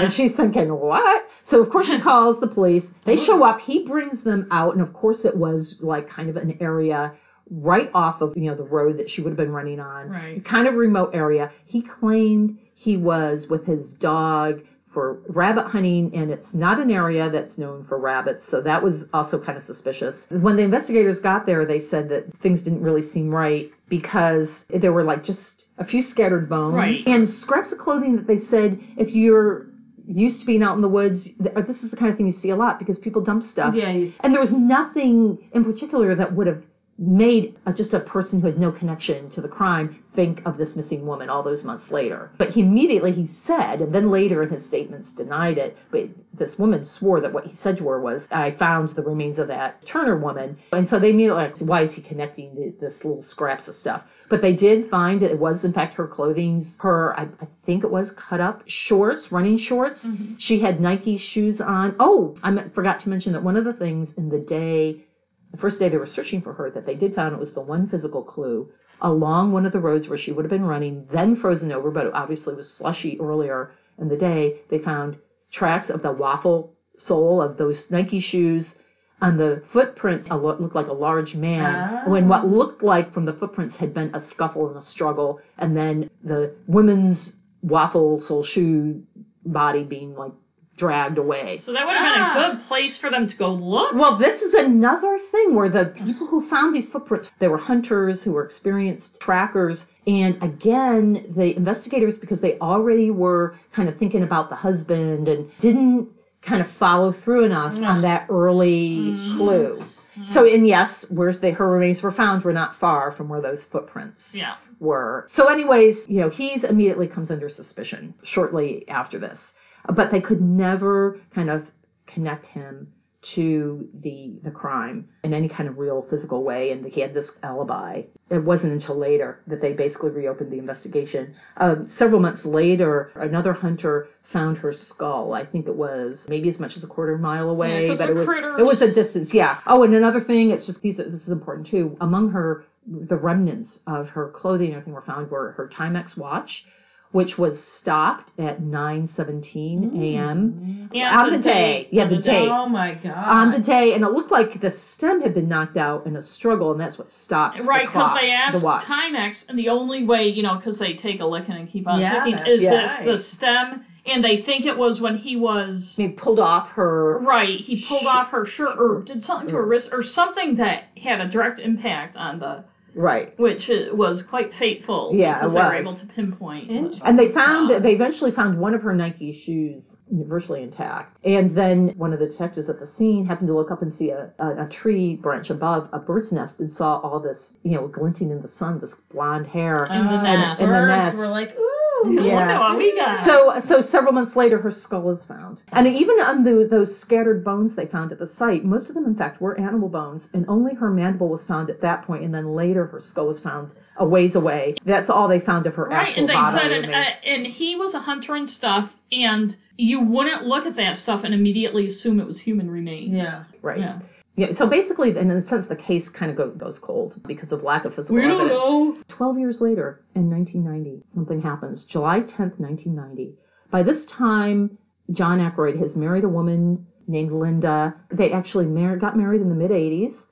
And she's thinking, what? So of course she calls the police. They show up. He brings them out, and of course it was like kind of an area right off of you know the road that she would have been running on, Right. kind of remote area. He claimed he was with his dog for rabbit hunting, and it's not an area that's known for rabbits, so that was also kind of suspicious. When the investigators got there, they said that things didn't really seem right because there were like just a few scattered bones Right. and scraps of clothing that they said if you're used to being out in the woods, this is the kind of thing you see a lot because people dump stuff. Yeah, And there was nothing in particular that would have made a, just a person who had no connection to the crime think of this missing woman all those months later. But he immediately he said, and then later in his statements denied it. But this woman swore that what he said to her was, "I found the remains of that Turner woman." And so they immediately like, why is he connecting th- this little scraps of stuff? But they did find that it was in fact her clothing, her I, I think it was cut up shorts, running shorts. Mm-hmm. She had Nike shoes on. Oh, I forgot to mention that one of the things in the day the first day they were searching for her that they did found it was the one physical clue along one of the roads where she would have been running, then frozen over, but it obviously was slushy earlier in the day. They found tracks of the waffle sole of those Nike shoes on the footprints. of what looked like a large man. Ah. When what looked like from the footprints had been a scuffle and a struggle, and then the women's waffle sole shoe body being like dragged away. So that would have been Ah. a good place for them to go look. Well, this is another thing where the people who found these footprints, they were hunters who were experienced trackers. And again, the investigators, because they already were kind of thinking about the husband and didn't kind of follow through enough on that early clue. So, and yes, where they, her remains were found were not far from where those footprints Yeah. were. So, anyways, you know, he's immediately comes under suspicion shortly after this. But they could never kind of connect him to the the crime in any kind of real physical way, and he had this alibi. It wasn't until later that they basically reopened the investigation. Um, several months later, another hunter found her skull. I think it was maybe as much as a quarter mile away, 'cause but it was, it was a distance. Yeah. Oh, and another thing, it's just these. Are, this is important too. Among her, the remnants of her clothing and everything were found were her Timex watch, which was stopped at 9:17 a.m. And on the, day. Yeah, the, day. Oh my god. On the day, and it looked like the stem had been knocked out in a struggle, and that's what stopped Right, the because clock, they asked the watch. Timex, and the only way, you know, because they take a licking and keep on Yeah, ticking, is Yeah. if the stem, and they think it was when he was. They pulled off her. Right, he pulled Sh- off her shirt or did something to her wrist or something that had a direct impact on the, Right. which was quite fateful. Yeah, because it they were able to pinpoint. Interesting. And they found God. they eventually found one of her Nike shoes virtually intact. And then one of the detectives at the scene happened to look up and see a, a, a tree branch above a bird's nest and saw all this, you know, glinting in the sun, this blonde hair. In the Uh, nest. in the nest. were like, ooh. Yeah. at what we got. So, so several months later, her skull is found, and even on the, those scattered bones they found at the site, most of them, in fact, were animal bones, and only her mandible was found at that point, and then later her skull was found a ways away. That's all they found of her Right, actual and they bodily said, and, remains. uh, and he was a hunter and stuff, and you wouldn't look at that stuff and immediately assume it was human remains. Yeah. right. Yeah. Yeah, so basically, in a sense, the case kind of go, goes cold because of lack of physical We don't evidence. know. 12 years later, in 1990, something happens. July 10th, 1990. By this time, John Ackroyd has married a woman named Linda. They actually mar- got married in the mid 80s,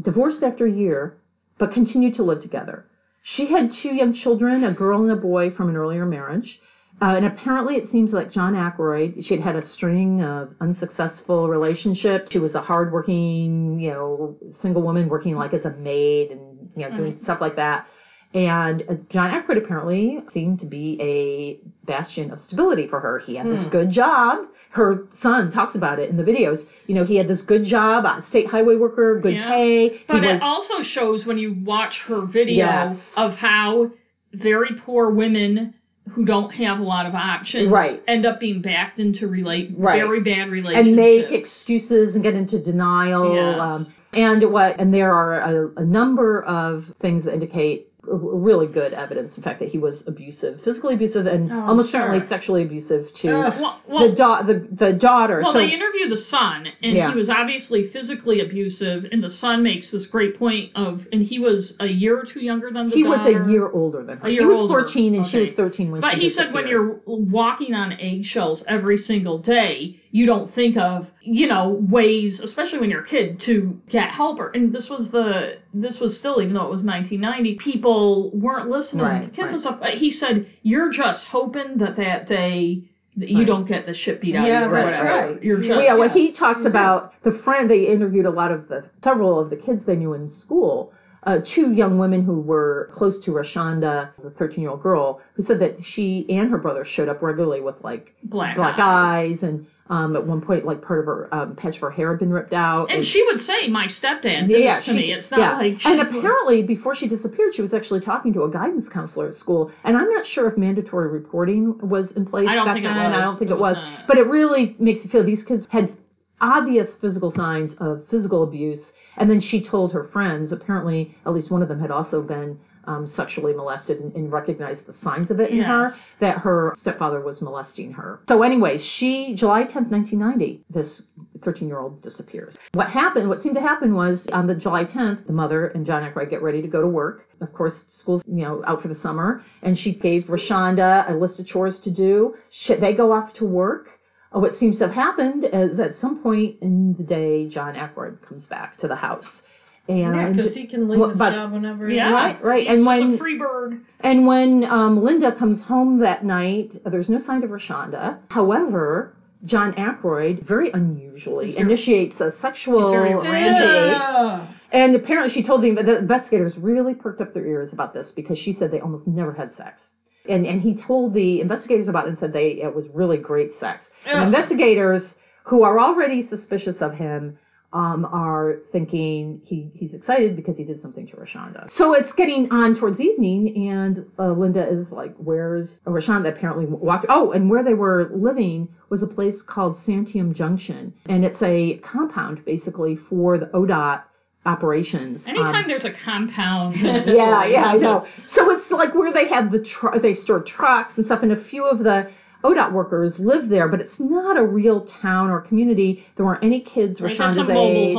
divorced after a year, but continued to live together. She had two young children, a girl and a boy from an earlier marriage. Uh, and apparently, it seems like John Ackroyd, she had had a string of unsuccessful relationships. She was a hardworking, you know, single woman working like as a maid and, you know, doing stuff like that. And uh, John Ackroyd apparently seemed to be a bastion of stability for her. He had this good job. Her son talks about it in the videos. You know, he had this good job, a state highway worker, good Yeah. pay. He But was, it also shows when you watch her video Yes. of how very poor women who don't have a lot of options Right. end up being backed into relate Right. very bad relationships. and make excuses and get into denial. Yes. Um, and what? And there are a, a number of things that indicate really good evidence, in fact, that he was abusive, physically abusive, and Oh, almost sure. certainly sexually abusive to Ugh. well, well, the, da- the the daughter. Well, so they interview the son, and Yeah. he was obviously physically abusive. And the son makes this great point of, and he was a year or two younger than the he was a year older than her. He was older. 14 and she was 13 when But he said when you're walking on eggshells every single day, you don't think of, you know, ways, especially when you're a kid, to get help. Or, and this was the, this was still, even though it was 1990, people weren't listening Right, to kids right. and stuff. But he said, you're just hoping that that day you Right. don't get the shit beat out Yeah, of you or whatever. right. You're just, Well, yeah, Yeah. he talks mm-hmm. about the friend they interviewed a lot of the several of the kids they knew in school. Uh, two young women who were close to Rachanda, the 13 year old girl, who said that she and her brother showed up regularly with like black, black eyes. eyes, and um, at one point, like part of her um, patch of her hair had been ripped out. And she would say, "My stepdad did yeah, this to she- me." It's not yeah. like she and apparently before she disappeared, she was actually talking to a guidance counselor at school. And I'm not sure if mandatory reporting was in place I don't back think it then. I don't think It it was. was. But it really makes you feel these kids had obvious physical signs of physical abuse. And then she told her friends. Apparently, at least one of them had also been. Um, sexually molested and, and recognized the signs of it in her that her stepfather was molesting her. So, anyways, she July 10th, 1990, this 13 year old disappears. What happened, what seemed to happen was on the July 10th, the mother and John Ackroyd get ready to go to work. Of course, school's, you know, out for the summer. And she gave Rachanda a list of chores to do. She, they go off to work. Uh, What seems to have happened is at some point in the day, John Ackroyd comes back to the house. And Yeah, because he can leave Well, his but- job whenever. he yeah, wants. Right, right, He's and just when- a free bird. and when um, Linda comes home that night, uh, there's no sign of Rachanda. However, John Ackroyd, very unusually, He's very- initiates a sexual He's very rampage. Yeah. And apparently, she told the, the investigators really perked up their ears about this because she said they almost never had sex. And and he told the investigators about it and said they it was really great sex. And investigators who are already suspicious of him um, are thinking he, he's excited because he did something to Rachanda. So it's getting on towards evening, and uh, Linda is like, "Where's Rachanda?" Apparently walked. Oh, and where they were living was a place called Santiam Junction, and it's a compound basically for the ODOT operations. Um, Anytime there's a compound. yeah, yeah, I know. So it's like where they have the tr- they store trucks and stuff, and a few of the ODOT workers live there, but it's not a real town or community. There weren't any kids Right, there's Rachanda's some mobile age.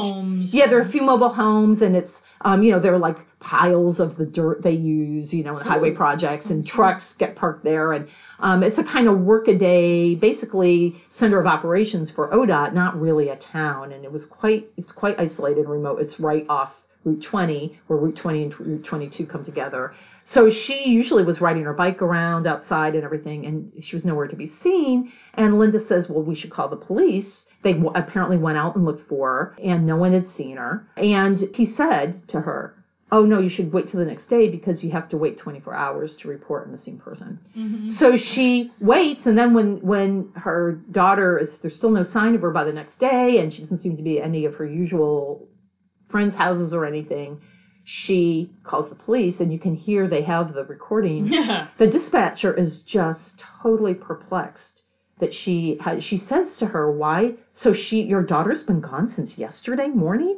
Yeah, there are a few mobile homes, and it's um, you know there are like piles of the dirt they use, you know, in highway projects, and trucks get parked there, and um, it's a kind of workaday, basically center of operations for ODOT, not really a town, and it was quite it's quite isolated and remote. It's right off Route 20, where Route 20 and Route 22 come together. So she usually was riding her bike around outside and everything, and she was nowhere to be seen. And Linda says, Well, we should call the police. They w- apparently went out and looked for her, and no one had seen her. And he said to her, Oh, no, you should wait till the next day because you have to wait 24 hours to report a missing person. Mm-hmm. So she waits, and then when when her daughter is there's still no sign of her by the next day, and she doesn't seem to be at any of her usual friends' houses or anything, she calls the police, and you can hear they have the recording. Yeah. The dispatcher is just totally perplexed that she has, she says to her, "Why? So she your daughter's been gone since yesterday morning."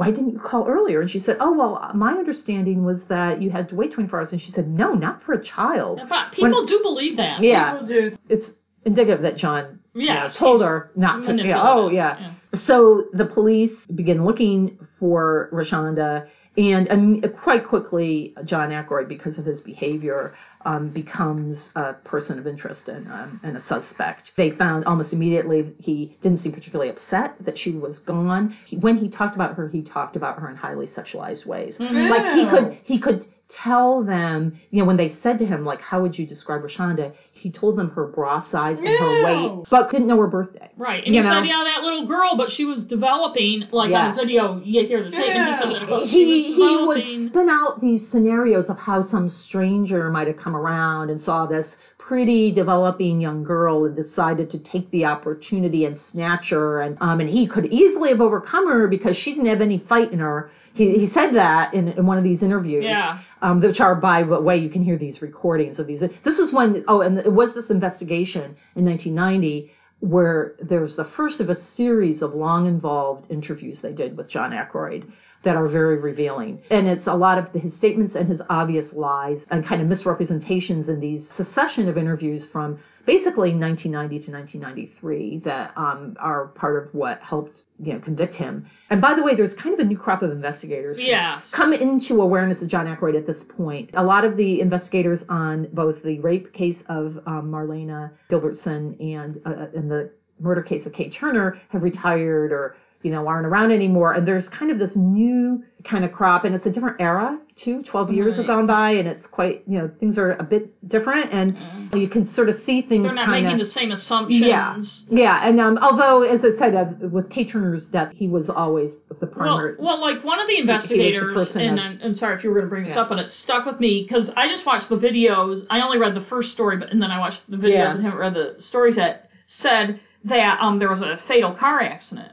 Why didn't you call earlier? And she said, "Oh well, my understanding was that you had to wait 24 hours." And she said, "No, not for a child." But people do believe that. Yeah, People do. it's indicative that John you Yeah, know, told her not to. Yeah, oh yeah. So the police begin looking for Rachanda, and um, quite quickly, John Ackroyd, because of his behavior, um, becomes a person of interest and, um, and a suspect. They found almost immediately he didn't seem particularly upset that she was gone. He, when he talked about her, he talked about her in highly sexualized ways. Like he could he could tell them, you know, when they said to him, like, how would you describe Rachanda? He told them her bra size and her weight, but didn't know her birthday. Right. And You he know? said, yeah, that little girl, but she was developing, like Yeah. on the video, you hear the statement, he said that he was he would spin out these scenarios of how some stranger might have come around and saw this pretty developing young girl and decided to take the opportunity and snatch her. And um and he could easily have overcome her because she didn't have any fight in her. He, he said that in, in one of these interviews Yeah. um, which are by the way you can hear these recordings of these. This is when oh and it was this investigation in 1990 where there was the first of a series of long involved interviews they did with John Ackroyd that are very revealing. And it's a lot of his statements and his obvious lies and kind of misrepresentations in these succession of interviews from basically 1990 to 1993 that um, are part of what helped you know convict him. And by the way, there's kind of a new crop of investigators Yes. come into awareness of John Ackroyd at this point. A lot of the investigators on both the rape case of um, Marlena Gilbertson and uh, and the murder case of Kate Turner have retired or you know aren't around anymore. And there's kind of this new kind of crop, and it's a different era too. Twelve years have gone by, and it's quite you know things are a bit different, and you can sort of see things They're not kind making the same assumptions. Yeah, yeah, and um, although, as I said, uh, with Kate Turner's death, he was always the primary. well, well like one of the the investigators, person and I'm, I'm sorry if you were going to bring this Yeah. up, but it stuck with me because I just watched the videos. I only read the first story, but and then I watched the videos Yeah. and haven't read the stories yet. Said that um there was a fatal car accident,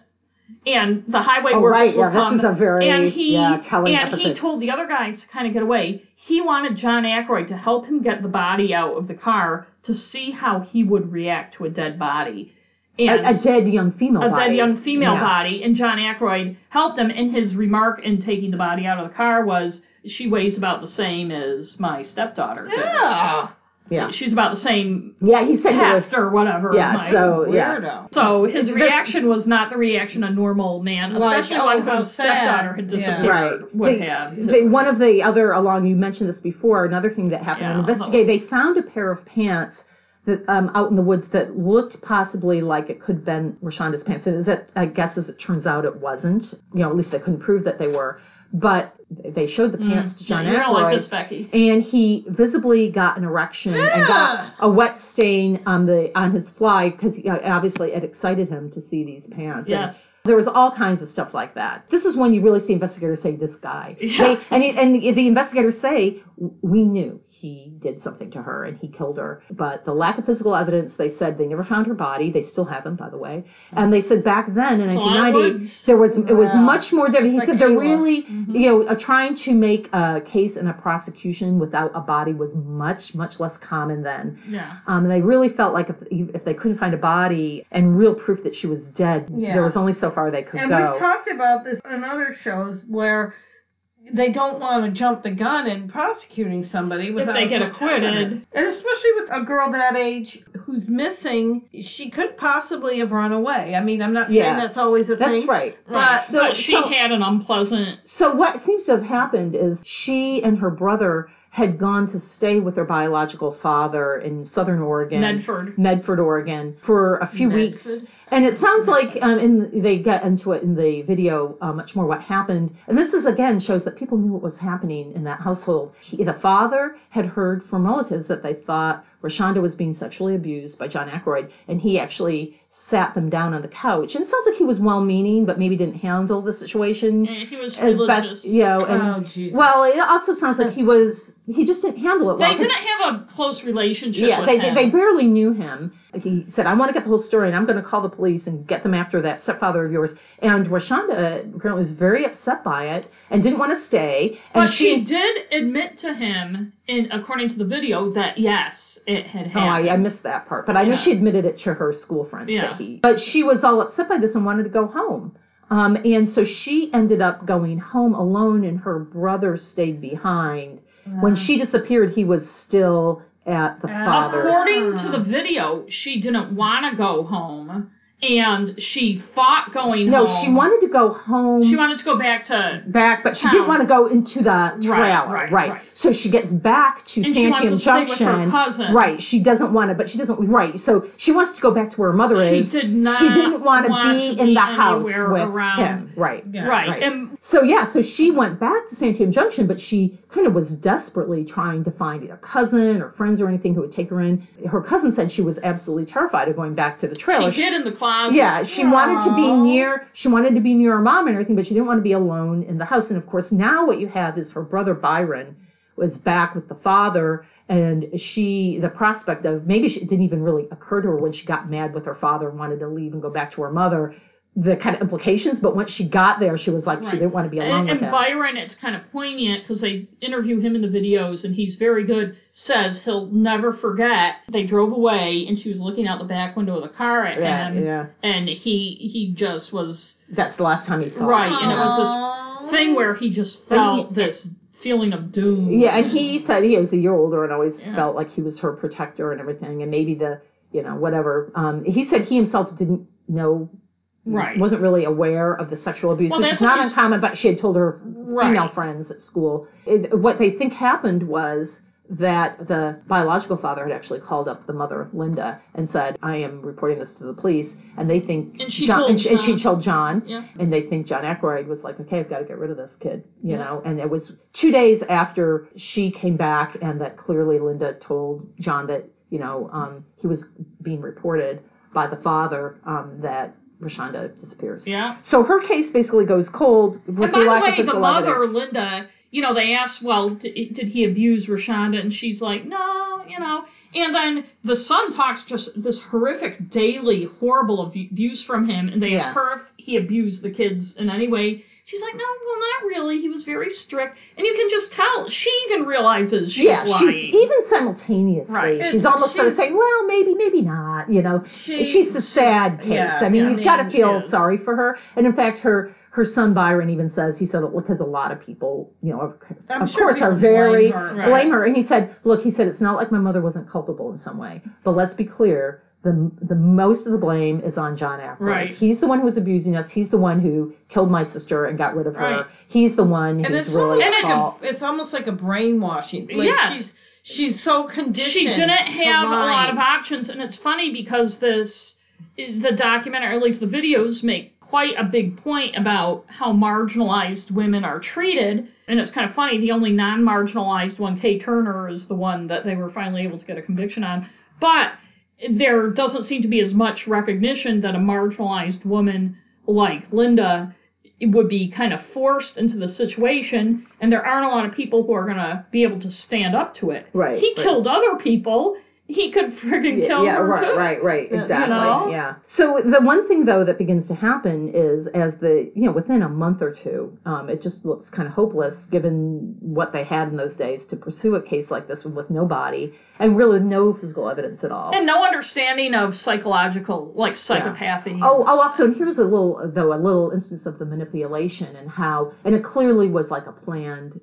and the highway Oh, workers right, were yeah, this is a very, and he yeah, telling and he told the other guys to kind of get away. He wanted John Ackroyd to help him get the body out of the car to see how he would react to a dead body. And a, a dead young female a body. dead young female Yeah. body, and John Ackroyd helped him. And his remark in taking the body out of the car was, "She weighs about the same as my stepdaughter. Yeah. Yeah. she's about the same Yeah, he said he heft or whatever. Yeah, my- so yeah. So his It's reaction was not the reaction a normal man, Like, especially oh, one how whose sad. stepdaughter had Yeah. disappeared, Right. would The- have. the- one of the other along you mentioned this before. Another thing that happened Yeah, in investigate, they found a pair of pants that um, out in the woods that looked possibly like it could have been Rachanda's pants. And as it, I guess as it turns out, it wasn't. You know, at least they couldn't prove that they were. But they showed the pants to John Mm. yeah, don't like this, Becky. and he visibly got an erection and got a wet stain on the on his fly because obviously it excited him to see these pants. And Yes. there was all kinds of stuff like that. This is when you really see investigators say, "This guy," Yeah. They- and he- and the investigators say, "We knew he did something to her and he killed her." But the lack of physical evidence, they said they never found her body. They still haven't, by the way. And they said back then in a 1990, there was it was Yeah. much more difficult. He Like said they're Iowa. really, you know, uh, trying to make a case in a prosecution without a body was much much less common then. Yeah. Um, and they really felt like if, if they couldn't find a body and real proof that she was dead, Yeah. there was only so far they could And go. And we've talked about this in other shows where they don't want to jump the gun in prosecuting somebody without if they get acquitted. And especially with a girl that age who's missing, she could possibly have run away. I mean, I'm not Yeah. saying that's always a That's thing. right. But So- but she so- had an unpleasant. So what seems to have happened is she and her brother had gone to stay with their biological father in Southern Oregon, Medford. Medford, Oregon, for a few Medford. weeks. And it sounds like, um, in they get into it in the video uh, much more what happened. And this is again shows that people knew what was happening in that household. He, the father had heard from relatives that they thought Rachanda was being sexually abused by John Ackroyd, and he actually sat them down on the couch. And it sounds like he was well-meaning, but maybe didn't handle the situation And he was as religious. best, you know. And Oh, Jesus. well, it also sounds like he was he just didn't handle it well. They didn't have a close relationship. yeah, they, him. they barely knew him. He said, "I want to get the whole story, and I'm going to call the police and get them after that stepfather of yours." And Rachanda apparently was very upset by it and didn't want to stay. And But she, did admit to him, in according to the video, that yes, it had Oh, happened. I, I missed that part, but I know Yeah. she admitted it to her school friends Yeah. that he. But she was all upset by this and wanted to go home. Um, and so she ended up going home alone, and her brother stayed behind. When she disappeared, he was still at the Uh, father's. According to the video, she didn't want to go home, and she fought going home. No, home. she wanted to go home. She wanted to go back to. back, but she Town. didn't want to go into the trailer. right, right. So she gets back to And she Santiam to stay with her Junction. cousin. Right. She doesn't want to, but she doesn't. Right. So she wants to go back to where her mother She is. did not She didn't want to want be in the house with around- him. Right. Yeah. Right. Right. And So yeah, so she went back to Santiam Junction, but she kind of was desperately trying to find either cousin or friends or anything who would take her in. Her cousin said she was absolutely terrified of going back to the trailer. she did in the closet. Yeah, she wanted to be near. She wanted to be near her mom and everything, but she didn't want to be alone in the house. And of course, now what you have is her brother Byron was back with the father, and she, the prospect of maybe she, it didn't even really occur to her when she got mad with her father and wanted to leave and go back to her mother. The kind of implications, but once she got there, she was like she didn't want to be alone And, with and him. Byron, it's kind of poignant because they interview him in the videos, and he's very good. Says he'll never forget. They drove away, and she was looking out the back window of the car at yeah, him, yeah. and he he just was That's the last time he saw her. Right, her. and it was this thing where he just felt he- this feeling of doom. Yeah, and he said he was a year older and always Yeah. felt like he was her protector and everything, and maybe the, you know, whatever. Um, he said he himself didn't know, Right. wasn't really aware of the sexual abuse, Well, which is not uncommon. But she had told her Right. female friends at school. It, what they think happened was that the biological father had actually called up the mother, Linda, and said, "I am reporting this to the police," and they think And she John, told and, she, and she John. told John, Yeah. and they think John Ackroyd was like, okay, I've got to get rid of this kid, you Yeah. know. And it was two days after she came back, and that clearly Linda told John that you know um, he was being reported by the father um, that Rachanda disappears. Yeah. So her case basically goes cold with And the by the lack of way, the mother, evidence. Linda, you know, they asked, well, d- did he abuse Rachanda? And she's like, no, you know. And then the son talks just this horrific, daily, horrible abu- abuse from him. And they Yeah. ask her if he abused the kids in any way. She's like, no, well, not really. He was very strict. And you can just tell. She even realizes she's yeah, lying. she's even simultaneously. Right. She's almost sort of she's- saying, "Well, maybe, maybe not." You know, She- she's the sad case. yeah, I mean, yeah, you've got to feel is. sorry for her. And in fact, her her son Byron even says he said because a lot of people, you know, of, of sure course, are very blame her. Right. blame her. And he said, "Look, he said it's not like my mother wasn't culpable in some way, but let's be clear." The, the most of the blame is on John Ackroyd. Right. He's the one who was abusing us. He's the one who killed my sister and got rid of her. Right. He's the one And who's it's really almost at And like fault. a, it's almost like a brainwashing. Like Yes. She's, she's so conditioned. she didn't have a lot of options and it's funny because this the documentary or at least the videos make quite a big point about how marginalized women are treated and it's kind of funny the only non-marginalized one kaye turner is the one that they were finally able to get a conviction on but there doesn't seem to be as much recognition that a marginalized woman like linda would be kind of forced into the situation and there aren't a lot of people who are going to be able to stand up to it Right, he right. killed other people. He could friggin' kill yeah, her right, too. right, right, You exactly. know? Yeah. So the one thing though that begins to happen is as the you know within a month or two, um, it just looks kind of hopeless given what they had in those days to pursue a case like this with no body and really no physical evidence at all. And no understanding of psychological, like psychopathy. Oh, oh, also, and here's a little, though, a little instance of the manipulation and how, and it clearly was like a planned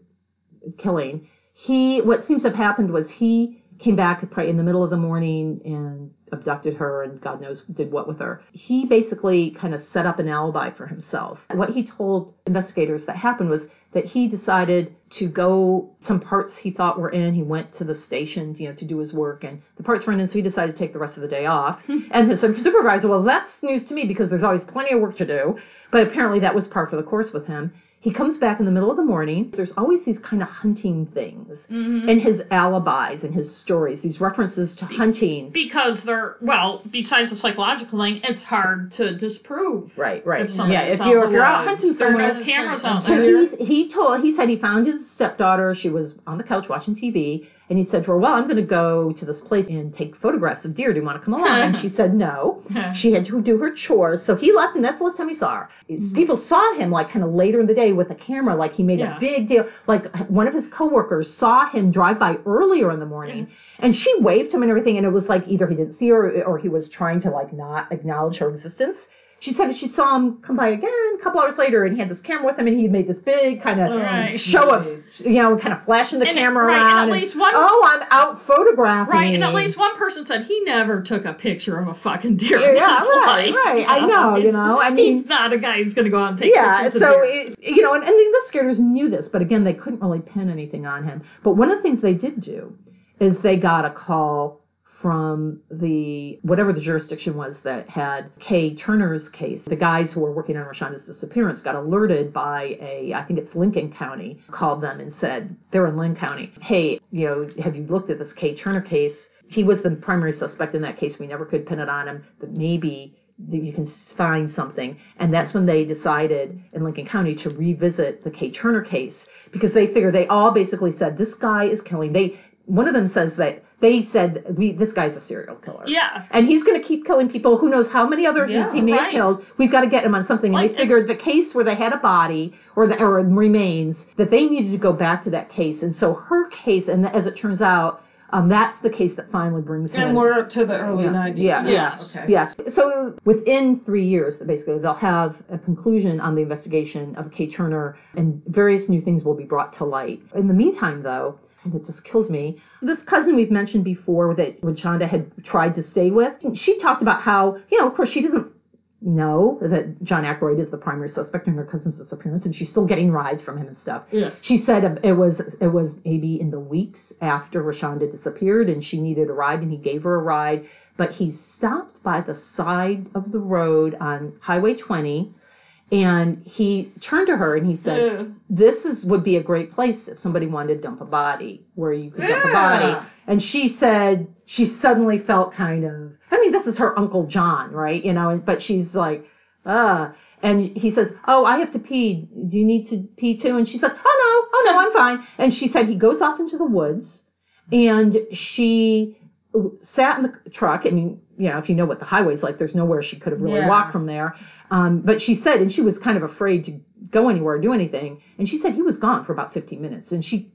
killing. He, what seems to have happened was he came back probably in the middle of the morning and abducted her and God knows did what with her. He basically kind of set up an alibi for himself. What he told investigators that happened was that he decided to go some parts he thought were in. He went to the station, you know, to do his work, and the parts weren't in, so he decided to take the rest of the day off. and his supervisor, well, that's news to me because there's always plenty of work to do. But apparently that was par for the course with him. He comes back in the middle of the morning. There's always these kind of hunting things mm-hmm. in his alibis and his stories, these references to hunting. Because they're well, besides the psychological thing, it's hard to disprove. Right, right. If yeah, if you're if you're out hunting There are no cameras out there. So he he told he said he found his stepdaughter. She was on the couch watching TV, and he said to her, "Well, I'm going to go to this place and take photographs of deer. Do you want to come along?" and she said no. She had to do her chores, so he left, and that's the last time he saw her. Mm-hmm. People saw him like kind of later in the day with a camera, like he made Yeah. a big deal. Like one of his coworkers saw him drive by earlier in the morning, and she waved him and everything, and it was like either he didn't see her or he was trying to like not acknowledge her existence. She said she saw him come by again a couple hours later, and he had this camera with him, and he made this big kind of oh, Right. show of, you know, kind of flashing the And camera right, and at around. least one- oh, I'm out photographing. Right, and at least one person said he never took a picture of a fucking deer. Yeah, in yeah, his right, life. right. I know, you know. I mean, he's not a guy who's going to go out and take yeah. pictures of So deer. it, you know, and, and the investigators knew this, but again, they couldn't really pin anything on him. But one of the things they did do is they got a call from the whatever the jurisdiction was that had Kaye Turner's case. The guys who were working on Rachanda's disappearance got alerted by a I think it's Lincoln County called them and said they're in Linn County. Hey, you know, have you looked at this Kaye Turner case? He was the primary suspect in that case. We never could pin it on him, but maybe you can find something. And that's when they decided in Lincoln County to revisit the Kaye Turner case because they figured they all basically said this guy is killing. They one of them says that they said we this guy's a serial killer. yeah. And he's going to keep killing people. Who knows how many others Yeah, he may have killed? We've got to get him on something. And Like, they figured the case where they had a body or the or remains that they needed to go back to that case. And so her case, and as it turns out, um, that's the case that finally brings him. And we're up to the early Yeah. 90s. Yeah. Yes. Okay. Yeah. So within three years, basically, they'll have a conclusion on the investigation of Kaye Turner, and various new things will be brought to light. In the meantime, though, and it just kills me. This cousin we've mentioned before that when Shonda had tried to stay with, she talked about how, you know, of course, she doesn't know that John Ackroyd is the primary suspect in her cousin's disappearance, and she's still getting rides from him and stuff. Yeah. She said it was it was maybe in the weeks after Rachanda disappeared, and she needed a ride, and he gave her a ride. But he stopped by the side of the road on Highway 20, and he turned to her and he said, Yeah. "This is would be a great place if somebody wanted to dump a body, where you could dump a body." And she said she suddenly felt kind of. I mean, this is her Uncle John, right? You know, but she's like, uh, and he says, "Oh, I have to pee. Do you need to pee too?" And she's like, "Oh no, oh no, I'm fine." And she said he goes off into the woods, and she sat in the truck. I mean, you know, if you know what the highway's like, there's nowhere she could have really Yeah. walked from there. Um, but she said, and she was kind of afraid to go anywhere or do anything. And she said he was gone for about 15 minutes. And she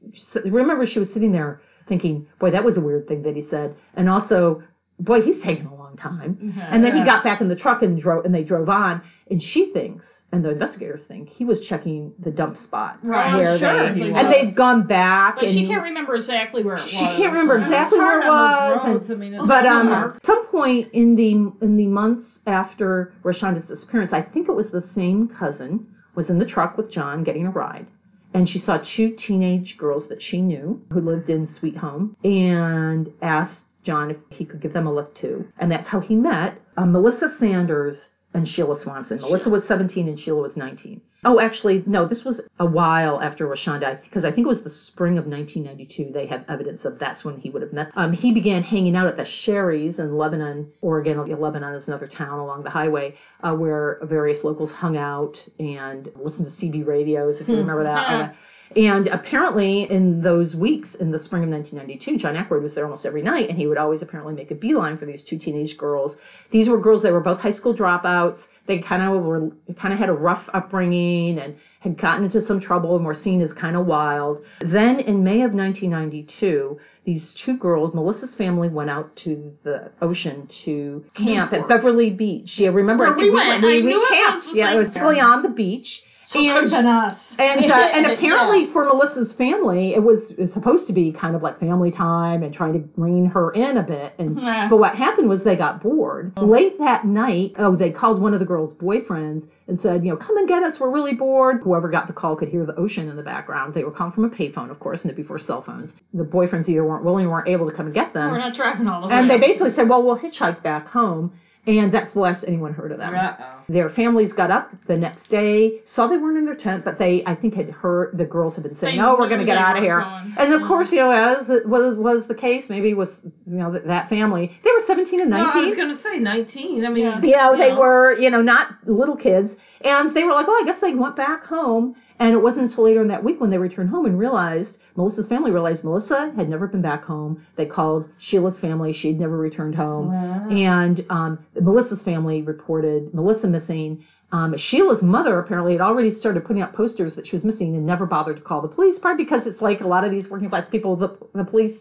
remember she was sitting there thinking, boy, that was a weird thing that he said. And also, boy, he's taking a long time. And then he got back in the truck and drove, and they drove on. And she thinks, and the investigators think, he was checking the dump spot Right. where Sure, they, he and they've gone back. But and she can't remember exactly where it was. She can't remember exactly where it was. and- I mean, but um, at some point in the in the months after Rachanda's disappearance, I think it was the same cousin was in the truck with John getting a ride, and she saw two teenage girls that she knew who lived in Sweet Home, and asked John if he could give them a lift too, and that's how he met uh, Melissa Sanders and Sheila Swanson. Melissa was 17 and Sheila was 19. Oh, actually, no, this was a while after Rachanda, because I think it was the spring of 1992. They have evidence of that's when he would have met. Um, he began hanging out at the Shari's in Lebanon, Oregon. Lebanon is another town along the highway uh, where various locals hung out and listened to CB radios, if you remember that. And apparently, in those weeks in the spring of 1992, John Ackroyd was there almost every night, and he would always apparently make a beeline for these two teenage girls. These were girls that were both high school dropouts. They kind of were kind of had a rough upbringing and had gotten into some trouble and were seen as kind of wild. Then, in May of 1992, these two girls, Melissa's family, went out to the ocean to camp at Beverly Beach. Yeah, remember? I think we went. we, we camped. yeah, it was like- really on the beach. It could us. And uh, and Yeah. apparently for Melissa's family, it was, it was supposed to be kind of like family time and trying to rein her in a bit. And Yeah. but what happened was they got bored late that night. Oh, they called one of the girls' boyfriends and said, you know, come and get us. We're really bored. Whoever got the call could hear the ocean in the background. They were calling from a payphone, of course, and it before cell phones. The boyfriends either weren't willing or weren't able to come and get them. We're not driving all the way. And they basically said, well, we'll hitchhike back home. And that's the last anyone heard of them. Uh-oh. Their families got up the next day, saw they weren't in their tent, but they, I think, had heard the girls had been saying, "No, oh, we're going to get out of here." going. And of course, you know, as it was was the case, maybe with you know that, family, they were 17 and No, I was 19. gonna say nineteen. I mean, Yeah. you know, they Yeah. were, you know, not little kids. And they were like, well, I guess they went back home. And it wasn't until later in that week when they returned home and realized, Melissa's family realized Melissa had never been back home. They called Sheila's family. She'd never returned home. Wow. And um, Melissa's family reported Melissa missing. Um, Sheila's mother apparently had already started putting out posters that she was missing and never bothered to call the police, probably because it's like a lot of these working class people, the, the police,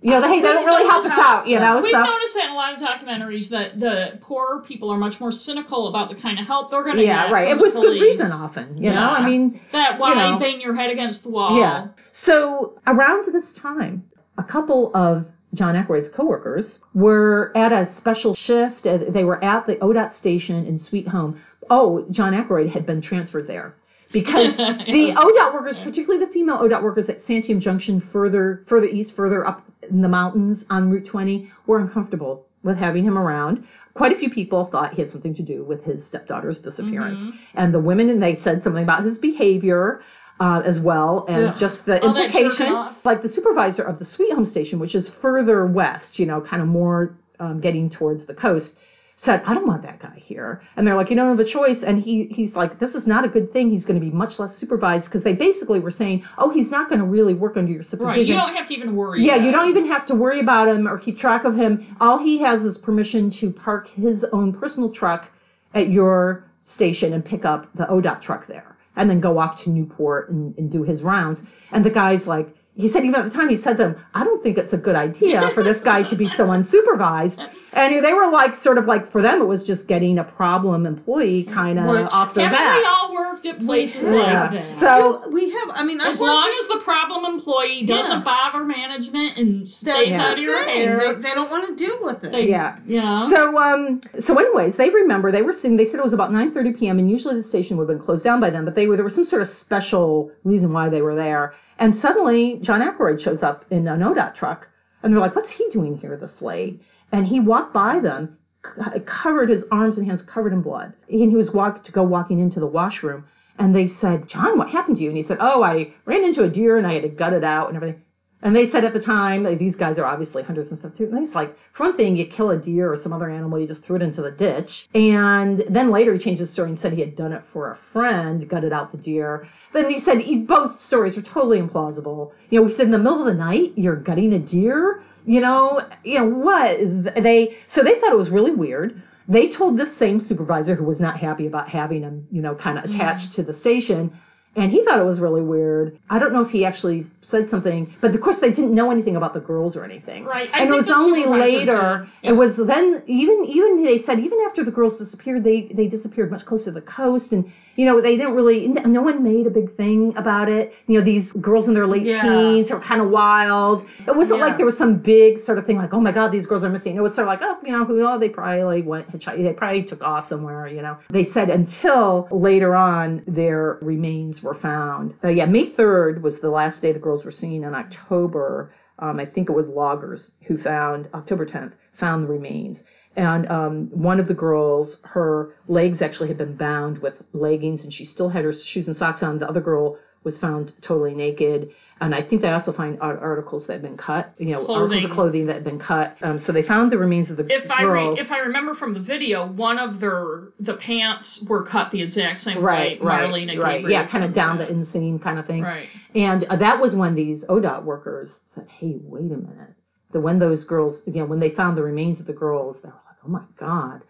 you know, they, they don't really help us out, you know, We've so. noticed that in a lot of documentaries that the poor people are much more cynical about the kind of help they're going to Yeah, get. right. from It was good reason often, you know. I mean, That why you know. bang your head against the wall. yeah. So around this time, a couple of John Ackroyd's coworkers were at a special shift. They were at the ODOT station in Sweet Home. Oh, John Aykroyd had been transferred there. Because the ODOT workers, particularly the female ODOT workers at Santiam Junction, further further east, further up in the mountains on Route 20, were uncomfortable with having him around. Quite a few people thought he had something to do with his stepdaughter's disappearance. And the women, and they said something about his behavior uh, as well as Ugh. just the All implication. Like the supervisor of the Sweet Home Station, which is further west, you know, kind of more um, getting towards the coast, said, I don't want that guy here. And they're like, you don't have a choice. And he he's like, this is not a good thing. He's going to be much less supervised because they basically were saying, oh, he's not going to really work under your supervision. Right. You don't have to even worry. Yeah, you don't even have to worry about him or keep track of him. All he has is permission to park his own personal truck at your station and pick up the ODOT truck there and then go off to Newport and, and do his rounds. And the guy's like, he said even at the time, he said to them, I don't think it's a good idea for this guy to be so unsupervised. And they were like, sort of like, for them, it was just getting a problem employee kind of Which- off their Haven't back. we all worked at places Yeah. like that? So, we have. I mean, as worked long as the problem employee doesn't Yeah. bother management and stays Yeah. out of your thing. hair, They, they don't want to deal with it. they, yeah. yeah. So um so anyways, they remember they were sitting they said it was about 9:30 p.m. and usually the station would have been closed down by then, but they were there was some sort of special reason why they were there. And suddenly John Ackroyd shows up in an ODOT truck and they're like, "What's he doing here this late?" And he walked by them covered his arms and hands covered in blood. And he was walk to go walking into the washroom and they said, "John, what happened to you?" And he said, "Oh, I ran into a deer and I had to gut it out and everything." And they said at the time, like, these guys are obviously hunters and stuff too. And he's like, for one thing, you kill a deer or some other animal, you just throw it into the ditch. And then later he changed his story and said he had done it for a friend, gutted out the deer. Then he said he, both stories were totally implausible. You know, we said in the middle of the night, you're gutting a deer. You know, you know what? They so they thought it was really weird. They told this same supervisor who was not happy about having him, you know, kind of mm-hmm. attached to the station. And he thought it was really weird. I don't know if he actually said something, but of course they didn't know anything about the girls or anything. Right. I And it was only later. did. It was then even even they said even after the girls disappeared, they they disappeared much closer to the coast, and you know they didn't really. No one made a big thing about it. You know these girls in their late Yeah. teens are kind of wild. It wasn't Yeah. like there was some big sort of thing like oh my god these girls are missing. It was sort of like oh you know who oh they probably went hitchhiking. They probably took off somewhere. You know they said until later on their remains were found. Uh, yeah, May third was the last day the girls were seen in October. Um, I think it was loggers who found October 10th found the remains. And um, one of the girls, her legs actually had been bound with leggings, and she still had her shoes and socks on. The other girl was found totally naked, and I think they also find articles that had been cut, you know, articles Clothing. of clothing that had been cut. Um, so they found the remains of the If I re- girls. if I remember from the video, one of their the pants were cut the exact same right, way right, Marlene right, Gabriel yeah, kind of down the inseam kind of thing. Right. And uh, that was when these ODOT workers said, "Hey, wait a minute." The when those girls, you know, when they found the remains of the girls, they were like, "Oh my God."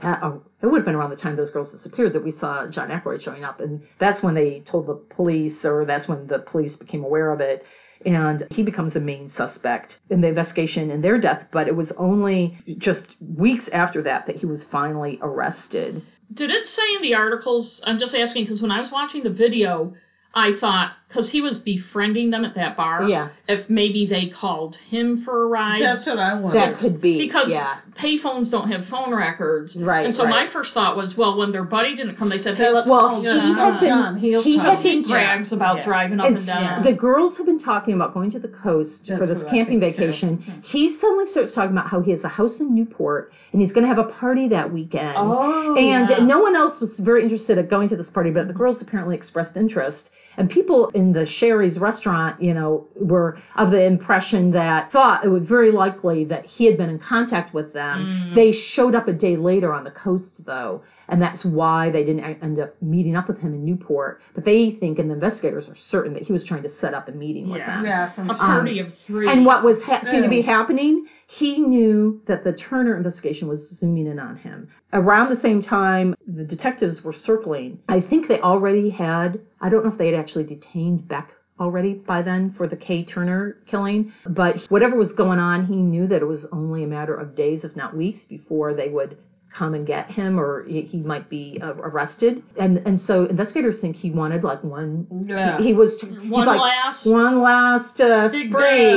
That oh, it would have been around the time those girls disappeared that we saw John Ackroyd showing up, and that's when they told the police, or that's when the police became aware of it. and he becomes a main suspect in the investigation in their death. But it was only just weeks after that that he was finally arrested. Did it say in the articles? I'm just asking because when I was watching the video, I thought because he was befriending them at that bar. Yeah. If maybe they called him for a ride. That's what I wondered. That could be because yeah. payphones don't have phone records. Right, And so my first thought was, well, when their buddy didn't come, they said, hey, let's Well, call he John. had been John, he'll he come. had he been brags about Yeah. driving up As and down. the girls have been talking about going to the coast That's for this camping think, too. vacation. Hmm. He suddenly starts talking about how he has a house in Newport and he's going to have a party that weekend. Oh, and yeah. no one else was very interested in going to this party, but the girls apparently expressed interest. And people in the Shari's restaurant, you know, were of the impression that thought it was very likely that he had been in contact with them. Mm. They showed up a day later on the coast, though, and that's why they didn't end up meeting up with him in Newport. But they think, and the investigators are certain, that he was trying to set up a meeting with them. Yeah, a party of three. And what was ha- seemed to be happening, he knew that the Turner investigation was zooming in on him. Around the same time, the detectives were circling. I think they already had, I don't know if they had actually detained Beck already by then for the Kaye Turner killing, but whatever was going on, he knew that it was only a matter of days, if not weeks, before they would come and get him or he he might be uh, arrested and and so investigators think he wanted like one Yeah. he, he was he's One like, last- one last uh, spree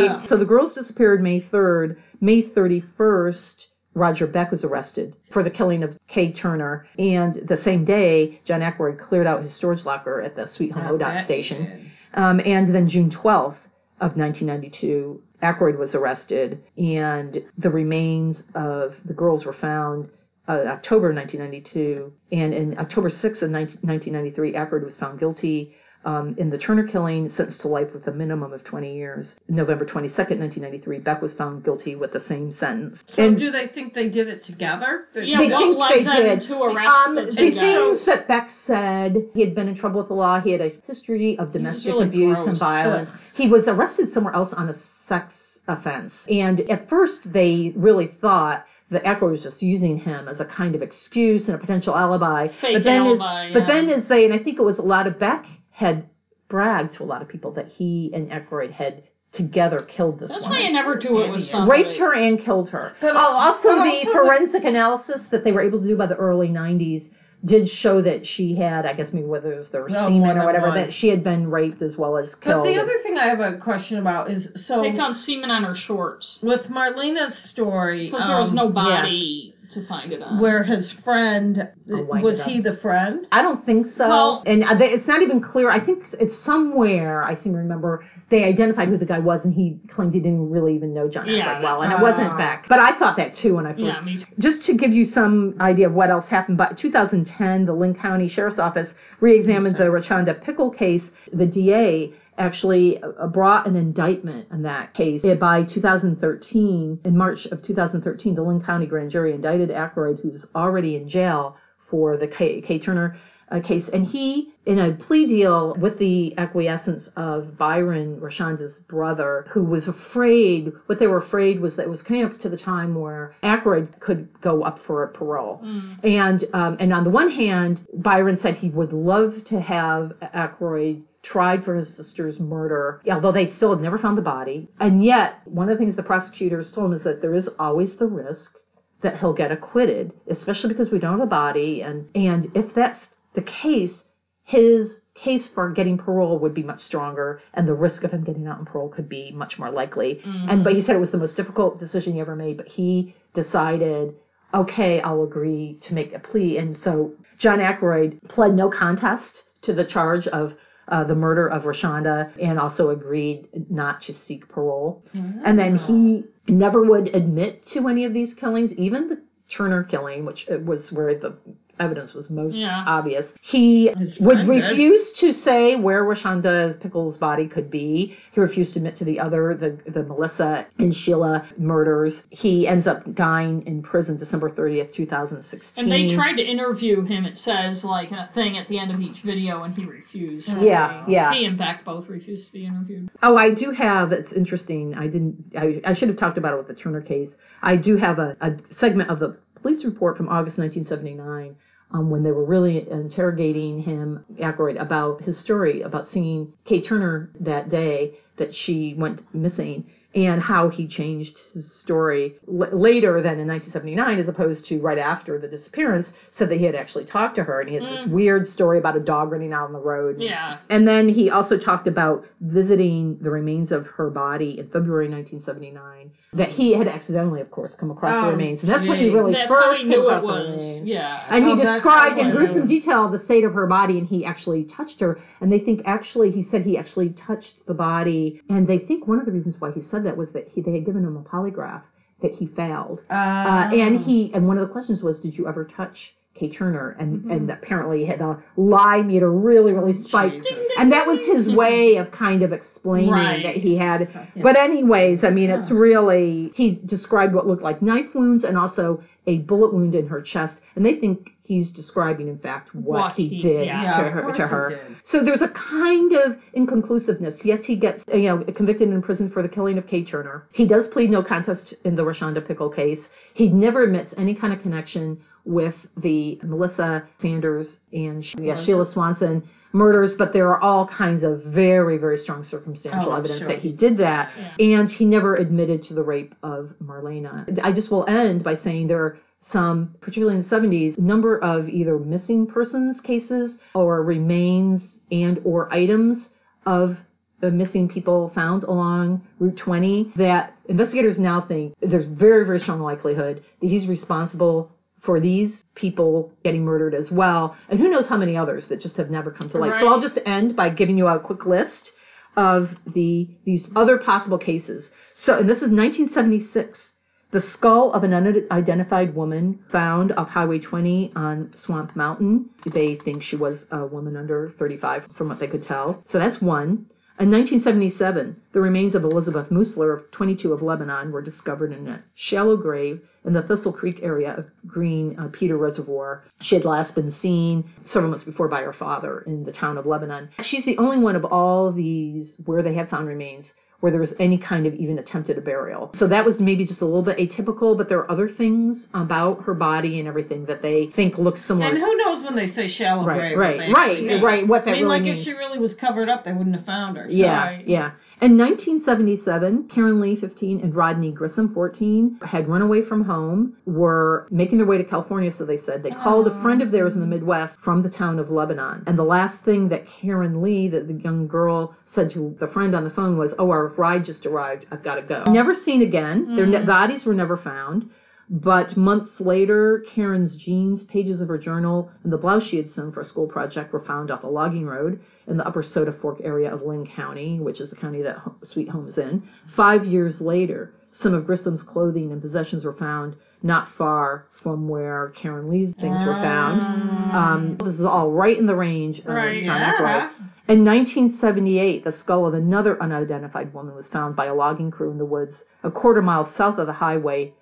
bang. so the girls disappeared May 3rd. May 31st, Roger Beck was arrested for the killing of Kaye Turner. And the same day, John Ackroyd cleared out his storage locker at the Sweet Home I ODOT station. Um, and then June 12th of 1992, Ackroyd was arrested, and the remains of the girls were found uh, October 1992. And in October 6th of 19, 1993, Ackroyd was found guilty um, in the Turner killing, sentenced to life with a minimum of 20 years. November 22nd, 1993, Beck was found guilty with the same sentence. So and do they think they did it together? Yeah, they what think led they them did. to arrest um, the the two guys? things that Beck said, he had been in trouble with the law. He had a history of domestic really abuse gross. and violence. He was arrested somewhere else on a sex offense. And at first, they really thought that Ackroyd was just using him as a kind of excuse and a potential alibi. Fake but then, alibi, as, but then, as they, and I think it was a lot of Beck had bragged to a lot of people that he and Ackroyd had together killed this That's woman why you never do it with somebody. raped her and killed her. But Oh, also, but the also forensic analysis that they were able to do by the early 90s did show that she had, I guess maybe whether it was their No, semen or whatever, one. that she had been raped as well as killed. But the other thing I have a question about is so They found semen on her shorts with Marlena's story, because there was um, no body to find it on. where his friend was he the friend? I don't think so. Well- and uh, they- it's not even clear. I think it's somewhere, I seem to remember, they identified who the guy was and he claimed he didn't really even know John Yeah, Ackroyd well. And it uh, wasn't Beck. But I thought that too when I first yeah, me too. just to give you some idea of what else happened, by 2010, the Linn County Sheriff's Office re-examined the Rachanda Pickle case. The DA actually brought an indictment in that case. By 2013, in March of 2013, the Linn County Grand Jury indicted Ackroyd, who's already in jail for the Kaye, Kaye Turner uh, case, and he, in a plea deal with the acquiescence of Byron Rachanda's brother, who was afraid, what they were afraid was that it was coming up to the time where Ackroyd could go up for a parole. And, um, and on the one hand, Byron said he would love to have Ackroyd tried for his sister's murder, although they still had never found the body. And yet, one of the things the prosecutors told him is that there is always the risk that he'll get acquitted, especially because we don't have a body. And, and if that's the case, his case for getting parole would be much stronger, and the risk of him getting out on parole could be much more likely. Mm-hmm. And but he said it was the most difficult decision he ever made. But he decided, okay, I'll agree to make a plea. And so John Ackroyd pled no contest to the charge of uh, the murder of Rachanda and also agreed not to seek parole. And then he never would admit to any of these killings, even the Turner killing, which uh, was where the evidence was most Yeah. obvious. He His would did. refuse to say where Rachanda Pickles' body could be. He refused to admit to the other, the, the Melissa and Sheila murders. He ends up dying in prison December 30th, 2016. And they tried to interview him, it says, like a thing at the end of each video, and he refused. Yeah, yeah. He and Beck both refused to be interviewed. Oh, I do have. It's interesting. I didn't. I, I should have talked about it with the Turner case. I do have a, a segment of the police report from August 1979 um, when they were really interrogating him, Ackroyd, about his story about seeing Kaye Turner that day that she went missing and how he changed his story l- later than in 1979 as opposed to right after the disappearance said that he had actually talked to her and he had this mm. weird story about a dog running out on the road Yeah. and then he also talked about visiting the remains of her body in February 1979. That he had accidentally, of course, come across the Oh, remains, and that's when he really That's first he came knew it across the remains. Yeah. And he Oh, that's described in gruesome detail the state of her body, and he actually touched her. And they think actually, he said he actually touched the body, and they think one of the reasons why he said that was that he, they had given him a polygraph that he failed. Ah. Uh, and he and one of the questions was, "Did you ever touch Kaye Turner?" And mm-hmm. and apparently had the lie meter really really spiked, and that was his way of kind of explaining Right. that he had. But anyways, I mean, it's ah. really he described what looked like knife wounds and also a bullet wound in her chest, and they think he's describing in fact what, What he, he- did yeah. Yeah, to her to he her. So there's a kind of inconclusiveness. Yes, he gets you know convicted and imprisoned for the killing of Kaye Turner. He does plead no contest in the Rachanda Pickle case. He never admits any kind of connection with the Melissa Sanders and yeah, Sheila Swanson murders, but there are all kinds of very, very strong circumstantial Oh, evidence sure. that he did that. And he never admitted to the rape of Marlena. I just will end by saying there are some, particularly in the 70s, number of either missing persons cases or remains and or items of the missing people found along Route 20 that investigators now think there's very, very strong likelihood that he's responsible for these people getting murdered as well. And who knows how many others that just have never come to light. So I'll just end by giving you a quick list of the these other possible cases. So and this is 1976. The skull of an unidentified woman found off Highway 20 on Swamp Mountain. They think she was a woman under 35 from what they could tell. So that's one. In 1977, the remains of Elizabeth Musler of 22 of Lebanon were discovered in a shallow grave in the Thistle Creek area of Green uh, Peter Reservoir. She had last been seen several months before by her father in the town of Lebanon. She's the only one of all these where they have found remains where there was any kind of even attempted a burial. So that was maybe just a little bit atypical, but there are other things about her body and everything that they think looks similar. And who knows when they say shallow Right, grave? right, right, mean. right, what that I mean, really like means. if she really was covered up, they wouldn't have found her. So- Yeah, yeah. In 1977, Karen Lee, 15, and Rodney Grissom, 14, had run away from home, were making their way to California, so they said. They called a friend of theirs in the Midwest from the town of Lebanon. And the last thing that Karen Lee, the, the young girl, said to the friend on the phone was, Oh, our ride just arrived. I've got to go. Never seen again. Their ne- mm-hmm. bodies were never found. But months later, Karen's jeans, pages of her journal, and the blouse she had sewn for a school project were found off a logging road in the upper Soda Fork area of Linn County, which is the county that Sweet Home is in. Five years later, some of Grissom's clothing and possessions were found not far from where Karen Lee's things were found. Ah. Um, this is all right in the range of Right. John Yeah. In 1978, the skull of another unidentified woman was found by a logging crew in the woods a quarter mile south of the highway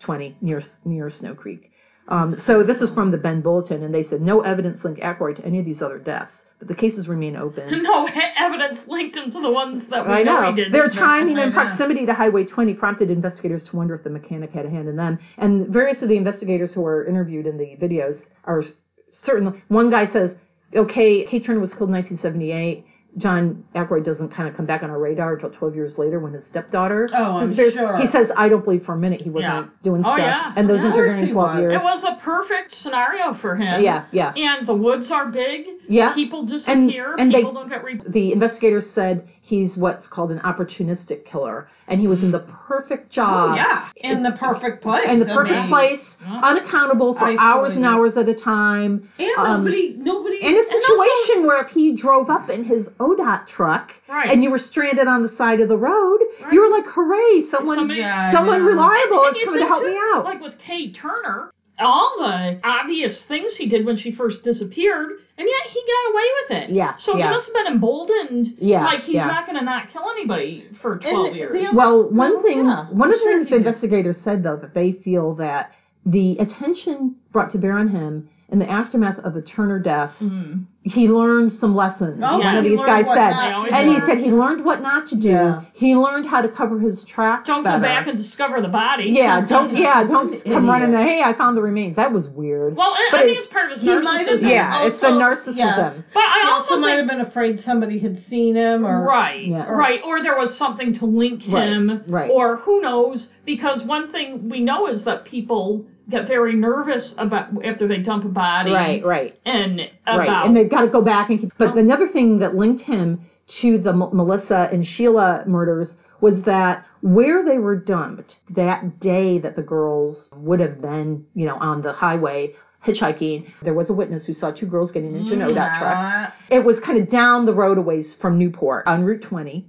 20 near near Snow Creek. Um, so this is from the Bend Bulletin, and they said no evidence linked Ackroyd to any of these other deaths, but the cases remain open. No evidence linked him to the ones that we I know. he didn't. Their timing and proximity to Highway 20 prompted investigators to wonder if the mechanic had a hand in them. And various of the investigators who were interviewed in the videos are certain. One guy says, okay, Kate Turner was killed in 1978. John Ackroyd doesn't kind of come back on our radar until 12 years later when his stepdaughter Oh, I'm disappears. sure. He says, I don't believe for a minute he wasn't Yeah. doing Oh, stuff. yeah. And those course intervening 12 was. years. It was a perfect scenario for him. Yeah, yeah. And the woods are big. Yeah. People disappear. and they- people don't get re- the investigators said he's what's called an opportunistic killer, and he was in the perfect job. Oh, yeah. In the perfect place. in the I perfect mean, place, unaccountable for hours and hours at a time. And Um, nobody, nobody. in a situation where if he drove up in his ODOT truck Right. and you were stranded on the side of the road, you were like, "Hooray! Someone, Somebody- Yeah, someone know. reliable And is coming to help too, me out." Like with Kaye Turner, all the obvious things he did when she first disappeared, and yet he got away with it. Yeah, So yeah. he must have been emboldened. Yeah, Like he's yeah. not going to not kill anybody for 12 the years. other- Well, one Well, thing, yeah, one I'm of the sure things the investigators said though that they feel that the attention brought to bear on him in the aftermath of the Turner death. Mm. He learned some lessons. Oh, One of these guys said, not to and he said he learned what not to do. Yeah. He learned how to cover his tracks Don't better. go back and discover the body. yeah, don't yeah, don't just come Idiot. running. and, Hey, I found the remains. That was weird. Well, I, But I think it's part of his he might have narcissism. been yeah, it's the narcissism. yes. But I He also also might have been afraid somebody had seen him or Right, Yeah. right. Or there was something to link Right, him, right. or who knows? Because one thing we know is that people get very nervous about after they dump a body, Right, right. And about Right, and they've got to go back and keep. But another thing that linked him to the M- Melissa and Sheila murders was that where they were dumped that day that the girls would have been, you know, on the highway hitchhiking, there was a witness who saw two girls getting into an ODOT truck. It was kind of down the road a ways from Newport on Route 20.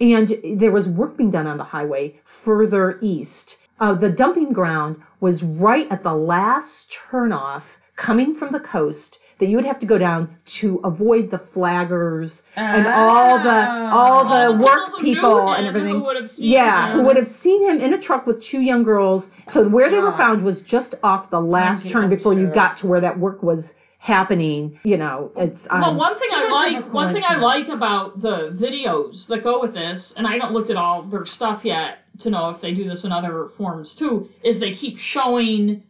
And there was work being done on the highway further east. Uh, the dumping ground was right at the last turnoff coming from the coast that you would have to go down to avoid the flaggers and all the all the All work people people and everything. who would have seen yeah, him. who would have seen him in a truck with two young girls. So where they were found was just off the last turn before you got to where that work was happening. You know, it's um, Well, one thing I Sort of a like, one thing I like about the videos that go with this, and I haven't looked at all their stuff yet to know if they do this in other forms too, is they keep showing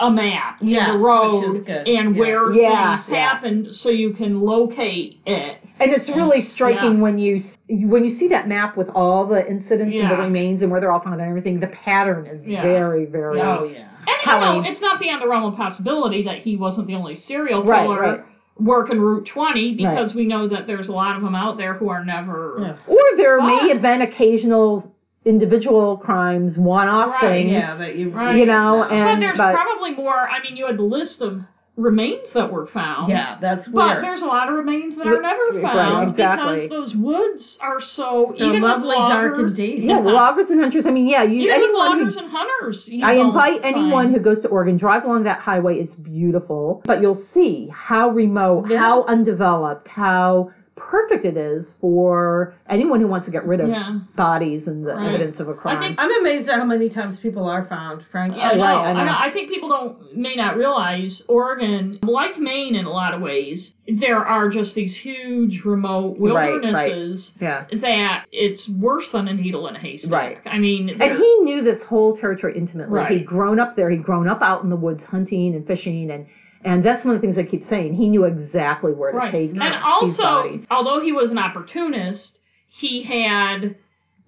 a map in Yes, the which road is good. and Yeah. where Yeah, things yeah. happened, so you can locate it. And it's really striking Yeah. when you when you see that map with all the incidents and the remains and where they're all found and everything. The pattern is Yeah. very, very. Oh yeah. And you know, it's not beyond the realm of possibility that he wasn't the only serial killer right. working Route 20 because we know that there's a lot of them out there who are never. Yeah. Or there may have been occasional individual crimes, one-off Right, things. Yeah, that you Right. You know, But and there's but probably more. I mean, you had the list of remains that were found. Yeah, that's But there's a lot of remains that are Right, never right, found exactly. because those woods are so They're even lovely, with dark, and loggers, deep. yeah, loggers and hunters. I mean, yeah, you Even with anyone who loggers and hunters. You I invite anyone find- who goes to Oregon, drive along that highway. It's beautiful, but you'll see how remote, Yeah. how undeveloped, how perfect it is for anyone who wants to get rid of Yeah. bodies and the Right. evidence of a crime. I think- I'm amazed at how many times people are found, frankly. Yeah, I know, Right, I I know. know. I think people don't may not realize Oregon, like Maine in a lot of ways, there are just these huge remote Right, right. wildernesses yeah. that it's worse than a needle in a haystack. Right. I mean, And he knew this whole territory intimately. Right. He'd grown up there. He'd grown up out in the woods hunting and fishing, and and that's one of the things I keep saying. He knew exactly where to Right. take And also, although he was an opportunist, he had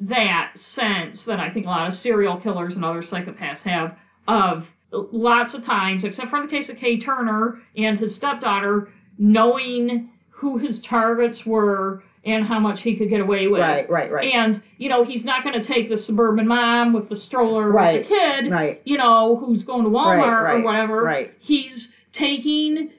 that sense that I think a lot of serial killers and other psychopaths have of lots of times, except for in the case of Kaye Turner and his stepdaughter, knowing who his targets were and how much he could get away with. Right, right, right. And, you know, he's not going to take the suburban mom with the stroller Right, with the kid, right. you know, who's going to Walmart Right, right, or whatever. right. He's taking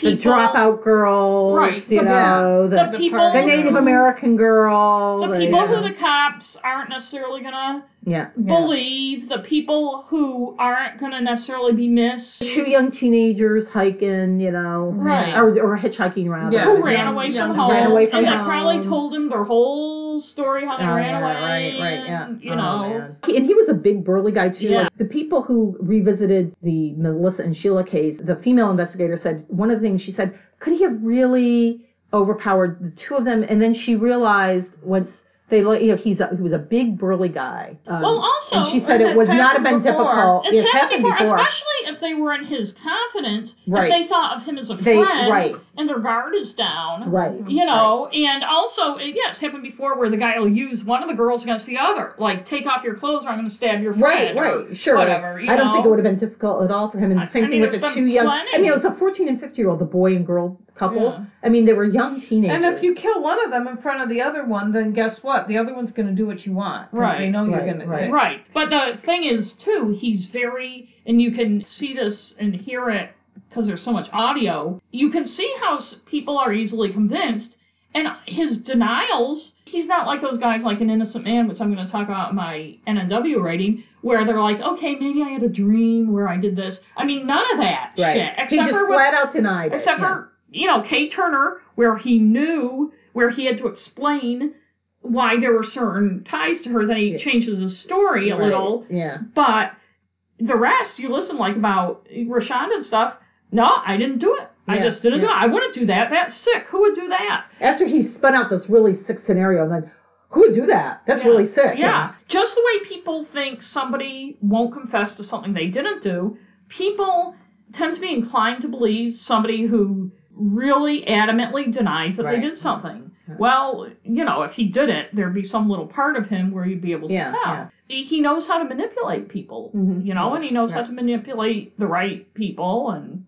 The dropout girls, Right, you the- know, the the, people the Native American girl. the people you who the cops aren't necessarily gonna yeah. believe, the people who aren't gonna necessarily be missed, Two young teenagers hiking, you know, Right. or, or hitchking rather. Yeah. who ran young- away young- from home, ran away from and they home. probably told him their whole story how they Oh, ran yeah, away, right, right, yeah. and, you Oh, know. He- and he was a big burly guy too. Yeah. Like, the people who revisited the Melissa and Sheila case, the female investigator said one of the things she said, could he have really overpowered the two of them? And then she realized once they, look- you know, he's a, he was a big burly guy. Um, Well, also, and she said it would not have been happened before. difficult. It's It happened before, especially if they were in his confidence, Right. if they thought of him as a They- friend, right. and their guard is down. Right. You know, and also, it- yeah, it's happened before where the guy will use one of the girls against the other. Like, take off your clothes or I'm going to stab your Right, friend. or right, sure. Whatever. You I don't know? think it would have been difficult at all for him. And the same I thing with the two young. plenty. I mean, it was a 14 and 15 year old, the boy and girl couple. Yeah. I mean, they were young teenagers. And if you kill one of them in front of the other one, then guess what? The other one's going to do what you want. Right, They know you're right, going to. right. Right. But the thing is, too, he's very, and you can see this and hear it because there's so much audio. You can see how people are easily convinced. And his denials, he's not like those guys like an innocent man, which I'm going to talk about in my NNW rating, where they're like, okay, maybe I had a dream where I did this. I mean, none of that Right. shit. he Except just for with- flat out denied it. except yeah. for you know Kate Turner, where he knew where he had to explain why there were certain ties to her. Then he Yeah. changes his story a Right, little, Yeah. but the rest, you listen like about Rachanda and stuff. No, I didn't do it. I just didn't do it. I wouldn't do that. That's sick. Who would do that? After he spun out this really sick scenario, and then who would do that? That's Yeah. really sick. Yeah. Just the way people think somebody won't confess to something they didn't do, people tend to be inclined to believe somebody who really adamantly denies that Right. they did something. Yeah. Well, you know, if he did it, there'd be some little part of him where you'd be able to Yeah, tell. yeah. He he knows how to manipulate people, Mhm. you know, and he knows how to manipulate the right people and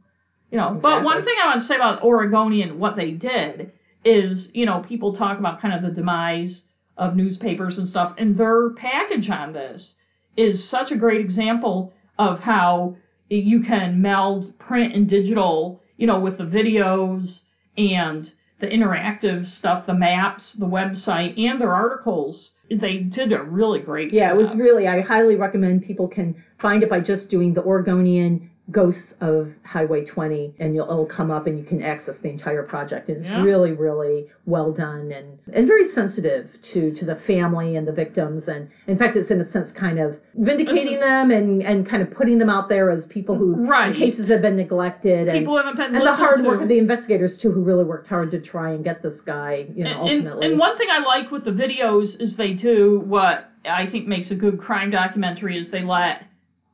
you know. But one thing I want to say about Oregonian, what they did is, you know, people talk about kind of the demise of newspapers and stuff, and their package on this is such a great example of how you can meld print and digital, you know, with the videos and the interactive stuff, the maps, the website, and their articles. They did a really great Yeah, it was really. I highly recommend people can find it by just doing the Oregonian Ghosts of Highway 20, and you'll it'll come up, and you can access the entire project. And it's Yeah. really, really well done, and and very sensitive to to the family and the victims. And in fact, it's in a sense kind of vindicating them and and kind of putting them out there as people who Right. cases have been neglected. And, People haven't been and the hard to. work of the investigators too, who really worked hard to try and get this guy, you know, And- ultimately. And, and one thing I like with the videos is they do what I think makes a good crime documentary is they let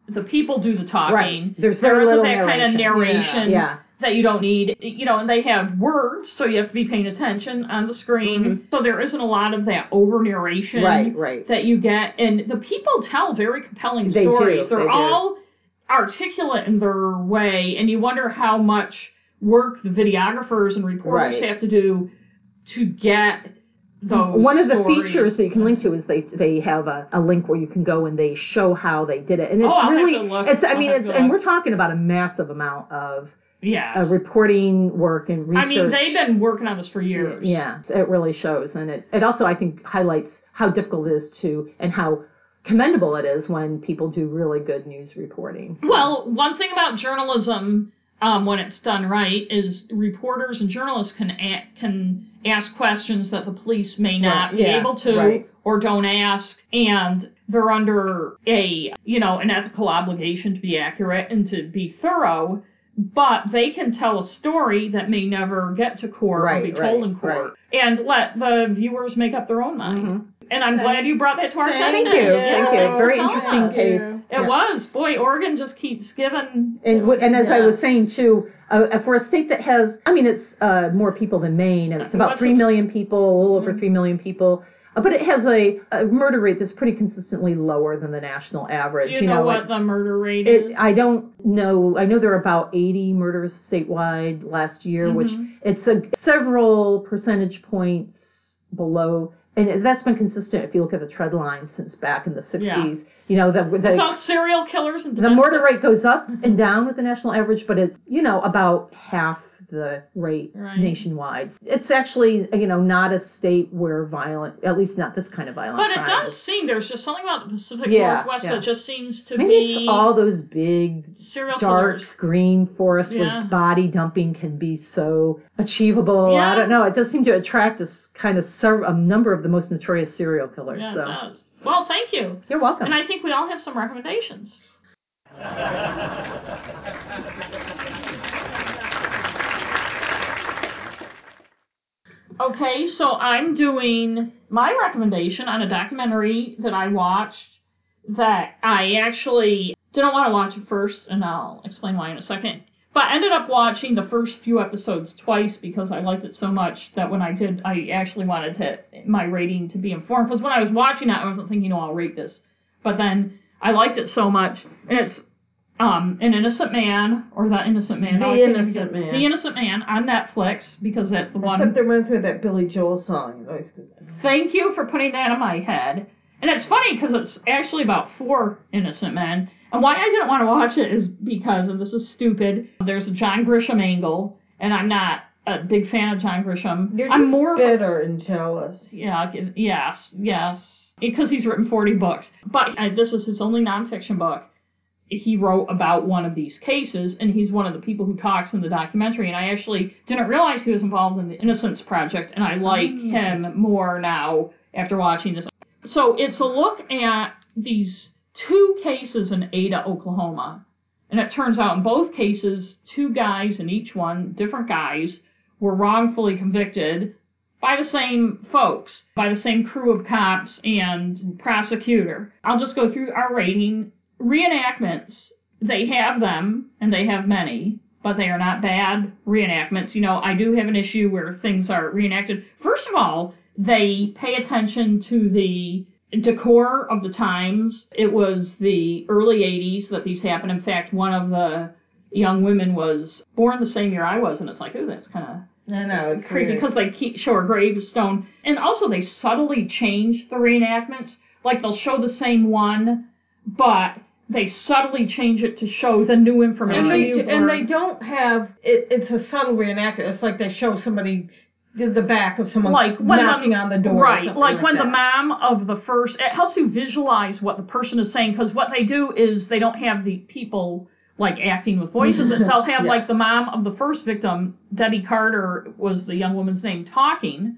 the people do the talking. Right. There's there very isn't little that kind of narration. narration yeah. that you don't need. You know, and they have words, so you have to be paying attention on the screen. So there isn't a lot of that over narration Mm-hmm. Right. Right. that you get. And the people tell very compelling They do, stories. They're they do. all articulate in their way, and you wonder how much work the videographers and reporters Right. have to do to get those. One of the stories. features that you can link to is they they have a, a link where you can go and they show how they did it, and it's Oh, really it's I I'll mean it's and we're talking about a massive amount of Yes. uh, reporting work and research. I mean, they've been working on this for years. yeah, it really shows, and it it also I think highlights how difficult it is to and how commendable it is when people do really good news reporting. Well, one thing about journalism, um, when it's done right, is reporters and journalists can a- can ask questions that the police may not Right, be yeah, able to right. or don't ask, and they're under a you know an ethical obligation to be accurate and to be thorough. But they can tell a story that may never get to court Right, or be told right, in court, and let the viewers make up their own mind. Mhm. And I'm glad you brought that to our attention. Thank you, Yeah, thank you. Very interesting us. case. It Yeah. was. Boy, Oregon just keeps giving. And w- and as I was saying too, uh, for a state that has, I mean, it's uh, more people than Maine, and it's about What's three it- million people, a little over three million people, uh, but it has a, a murder rate that's pretty consistently lower than the national average. Do you, know, what it- the murder rate it, is? I don't know. I know there are about 80 murders statewide last year, which Mhm. it's a several percentage points below, and that's been consistent if you look at the trend line since back in the 60s. You know, the, the serial killers and the murder rate goes up and down with the national average, but it's, you know, about half the rate Right. nationwide. It's actually, you know, not a state where violent, at least not this kind of violent But it does is. seem there's just something about the Pacific Yeah, Northwest yeah. that just seems to Maybe be it's all those big, dark killers. green forests Yeah. where body dumping can be so achievable. Yeah. I don't know. It does seem to attract this kind of ser- a number of the most notorious serial killers. Yeah, so it does. Well, thank you. you're welcome. And I think we all have some recommendations. Okay, so I'm doing my recommendation on a documentary that I watched that I actually didn't want to watch at first, and I'll explain why in a second. But I ended up watching the first few episodes twice because I liked it so much that when I did, I actually wanted to my rating to be informed. Because when I was watching it, I wasn't thinking, oh, I'll rate this. But then I liked it so much, and it's um, an innocent man or the innocent man. The Innocent Man. The innocent man on Netflix because that's the one. Except there reminds me of that Billy Joel song. Thank you for putting that in my head. And it's funny because it's actually about four innocent men. And why I didn't want to watch it is because, and this is stupid, there's a John Grisham angle, and I'm not a big fan of John Grisham. You're I'm more bitter and jealous. yeah, yes, yes, because he's written 40 books. But uh, this is his only nonfiction book. He wrote about one of these cases, and he's one of the people who talks in the documentary. And I actually didn't realize he was involved in the Innocence Project, and I like Mm. him more now after watching this. So it's a look at these two cases in Ada, Oklahoma. And it turns out in both cases, two guys in each one, different guys, were wrongfully convicted by the same folks, by the same crew of cops and prosecutor. I'll just go through our rating. Reenactments, they have them, and they have many, but they are not bad reenactments. You know, I do have an issue where things are reenacted. First of all, they pay attention to the decor of the times. It was the early 80s that these happened. In fact, one of the young women was born the same year I was, and it's like, ooh, that's kind of I know it's creepy because they keep show a gravestone, and also they subtly change the reenactments. Like they'll show the same one, but they subtly change it to show the new information. and they and they don't have it, it's a subtle reenactment. It's like they show somebody the the back of someone like when knocking the, on the door, right? something Like, when the mom of the first, it helps you visualize what the person is saying because what they do is they don't have the people like acting with voices. They'll have Yes. like the mom of the first victim, Debbie Carter was the young woman's name, talking.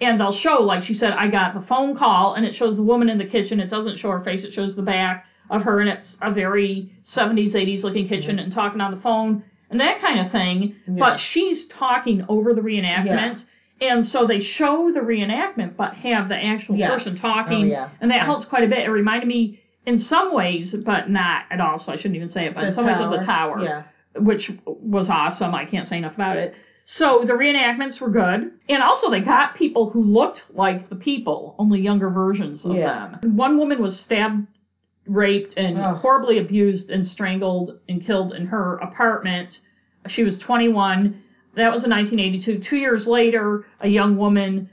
And they'll show, like she said, I got the phone call, and it shows the woman in the kitchen. It doesn't show her face; it shows the back of her, and it's a very 70s, 80s looking kitchen, and talking on the phone, and that kind of thing. But she's talking over the reenactment. And so they show the reenactment, but have the actual Yes. person oh, talking, Oh, yeah. and that Right. helps quite a bit. It reminded me, in some ways, but not at all. So I shouldn't even say it. But in The some ways, of the tower, Yeah. which was awesome. I can't say enough about it. So the reenactments were good, and also they got people who looked like the people, only younger versions of Yeah. them. One woman was stabbed, raped, and Ugh. horribly abused and strangled and killed in her apartment. She was 21. That was in 1982. Two years later, a young woman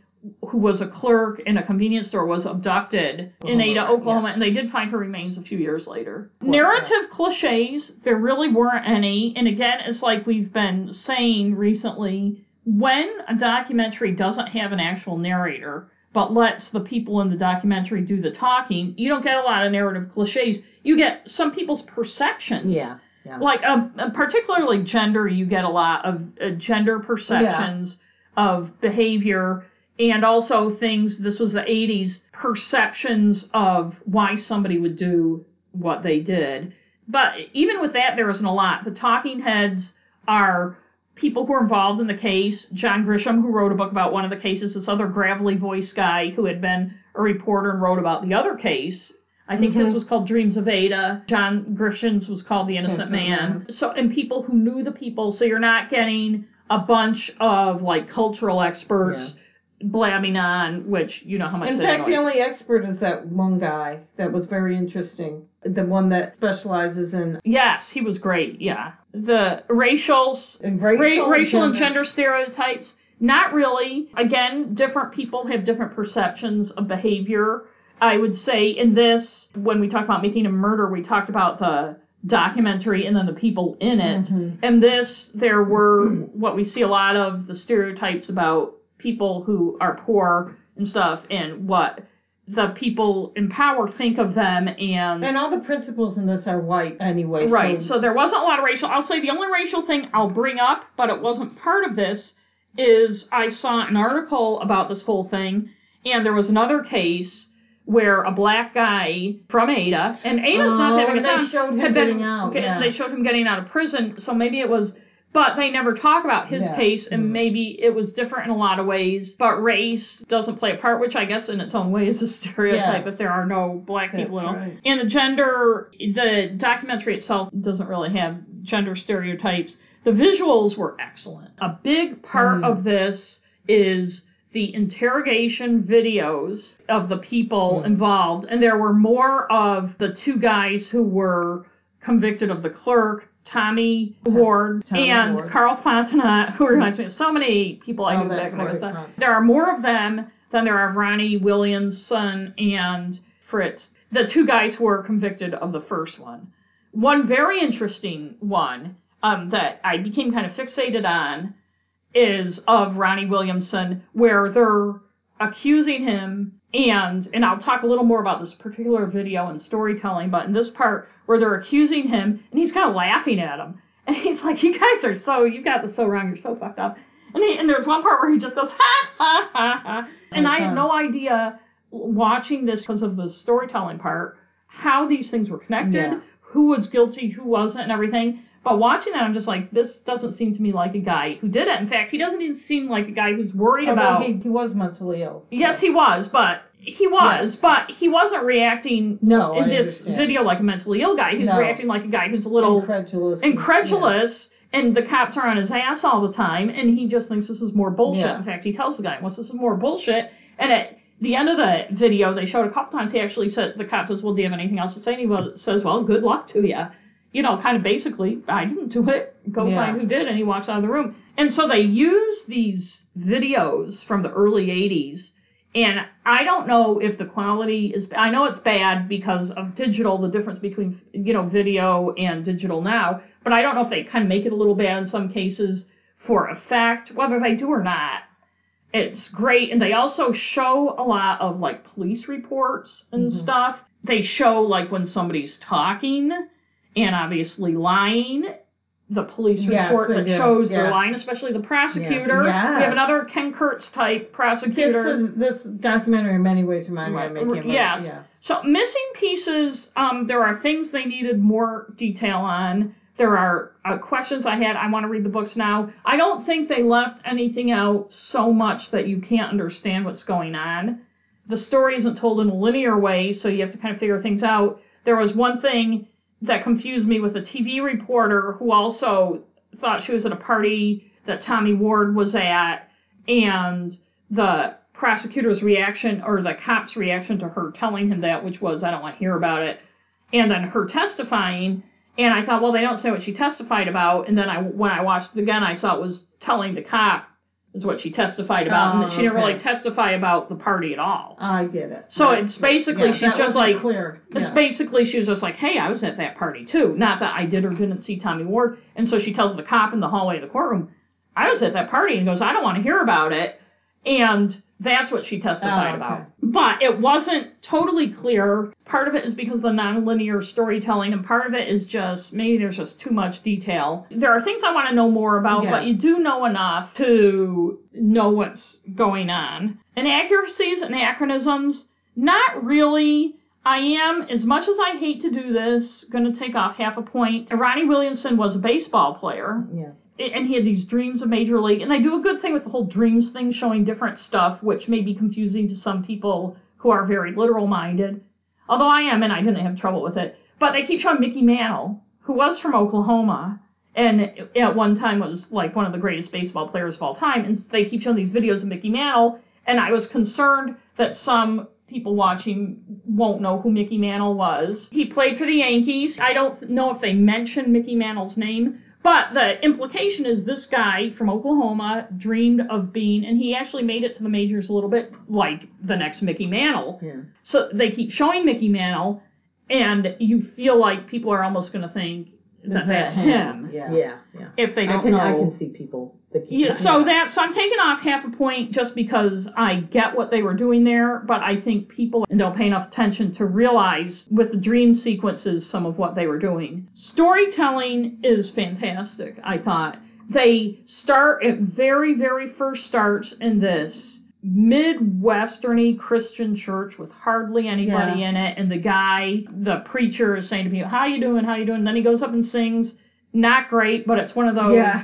who was a clerk in a convenience store was abducted in Oh, Ada, Oklahoma, yeah. and they did find her remains a few years later. Poor Narrative cliches, there really weren't any. And again, it's like we've been saying recently when a documentary doesn't have an actual narrator, but lets the people in the documentary do the talking, you don't get a lot of narrative cliches. You get some people's perceptions. Yeah. Yeah. Like, um, uh, particularly gender, you get a lot of uh, gender perceptions of behavior and also things, this was the 80s, perceptions of why somebody would do what they did. But even with that, there isn't a lot. The talking heads are people who are involved in the case. John Grisham, who wrote a book about one of the cases, this other gravelly voice guy who had been a reporter and wrote about the other case. I think his mm-hmm. was called Dreams of Ada. John Grisham's was called The Innocent Man. Man. So and people who knew the people, so you're not getting a bunch of like cultural experts blabbing on, which you know how much In fact, the only expert is that one guy that was very interesting. The one that specializes in, Yes, he was great. Yeah, the racials, in ra- racial, racial and gender stereotypes. Not really. Again, different people have different perceptions of behavior. I would say in this, when we talk about making a murder, we talked about the documentary and then the people in it. Mm-hmm. And this, there were what we see a lot of the stereotypes about people who are poor and stuff, and what the people in power think of them, and And all the principals in this are white anyway. Right. So, So there wasn't a lot of racial. I'll say the only racial thing I'll bring up, but it wasn't part of this, is I saw an article about this whole thing, and there was another case where a black guy from Ada, and Ada's not Oh, that big a and they town, showed him had been- getting out, okay, yeah. They showed him getting out of prison, so maybe it was. But they never talk about his Yeah. case, and maybe it was different in a lot of ways. But race doesn't play a part, which I guess in its own way is a stereotype Yeah. if there are no black people That's in right. And the gender, the documentary itself doesn't really have gender stereotypes. The visuals were excellent. A big part Mm. of this is the interrogation videos of the people involved, and there were more of the two guys who were convicted of the clerk. Tommy Ward Tommy and Ward. Carl Fontenot, who reminds me of so many people I Oh, knew back in right, the Fontenot. There are more of them than there are Ronnie Williamson and Fritz, the two guys who were convicted of the first one. One very interesting one um, that I became kind of fixated on is of Ronnie Williamson, where they're accusing him and and I'll talk a little more about this particular video and storytelling, but in this part where they're accusing him and he's kind of laughing at him. And he's like, You guys are so you got this so wrong, you're so fucked up. And he, and there's one part where he just goes, ha ha ha ha. And I had no idea watching this because of the storytelling part how these things were connected, Yeah. who was guilty, who wasn't, and everything. But watching that, I'm just like, this doesn't seem to me like a guy who did it. In fact, he doesn't even seem like a guy who's worried Although about. he, he was mentally ill. Yes, he was, but he was, Yes. but he wasn't reacting No, in I this understand. video like a mentally ill guy. He was No. reacting like a guy who's a little incredulous. incredulous, and the cops are on his ass all the time, and he just thinks this is more bullshit. Yeah. In fact, he tells the guy, "Well, this is more bullshit," and at the end of the video, they showed a couple times. He actually said, "The cop says, well, do you have anything else to say?" And he says, "Well, good luck to you." You know, kind of basically, I didn't do it. Go Yeah. find who did, and he walks out of the room. And so they use these videos from the early '80s and I don't know if the quality is. I know it's bad because of digital, the difference between you know video and digital now. But I don't know if they kind of make it a little bad in some cases for effect, whether they do or not. It's great, and they also show a lot of like police reports and Mhm. stuff. They show like when somebody's talking and obviously lying. The police Yes, report that do, shows they're yeah. lying, especially the prosecutor. Yes. We have another Ken Kratz type This, prosecutor. is, this documentary in many ways reminded me of making Yes. Yeah. So missing pieces, um, there are things they needed more detail on. There are uh, questions I had. I want to read the books now. I don't think they left anything out so much that you can't understand what's going on. The story isn't told in a linear way, so you have to kind of figure things out. There was one thing that confused me with a TV reporter who also thought she was at a party that Tommy Ward was at, and the prosecutor's reaction or the cop's reaction to her telling him that, which was, I don't want to hear about it, and then her testifying. And I thought, well, they don't say what she testified about. And then I, when I watched it again, I saw it was telling the cop is what she testified about, and Oh, that she didn't okay. really testify about the party at all. I get it. So That's- it's basically yeah, she's just like clear. it's basically she was just like, hey, I was at that party too. Not that I did or didn't see Tommy Ward. And so she tells the cop in the hallway of the courtroom, I was at that party, and goes, I don't want to hear about it. And that's what she testified Oh, okay. about. But it wasn't totally clear. Part of it is because of the nonlinear storytelling, and part of it is just maybe there's just too much detail. There are things I want to know more about, but you do know enough to know what's going on. Inaccuracies and anachronisms, not really. I am, as much as I hate to do this, going to take off half a point. Ronnie Williamson was a baseball player. Yeah. and he had these dreams of major league. And they do a good thing with the whole dreams thing showing different stuff which may be confusing to some people who are very literal minded although i am and i didn't have trouble with it. But they keep showing mickey mantle who was from oklahoma and at one time was like one of the greatest baseball players of all time. And they keep showing these videos of mickey mantle and i was concerned that some people watching won't know who mickey mantle was he played for the yankees i don't know if they mentioned mickey mantle's name but the implication is this guy from Oklahoma dreamed of being, and he actually made it to the majors a little bit like the next Mickey Mantle. Yeah. So they keep showing Mickey Mantle, and you feel like people are almost going to think that Is that's that him, Yeah. Yeah, yeah. if they don't can know. I can see people that Yeah, so Yeah. that so I'm taking off half a point just because I get what they were doing there, but I think people don't pay enough attention to realize with the dream sequences some of what they were doing. Storytelling is fantastic, I thought. They start at very, very first starts in this midwesterny Christian church with hardly anybody Yeah. in it, and the guy, the preacher, is saying to me, "How you doing? How you doing?" then he goes up and sings. Not great, but it's one of those Yeah.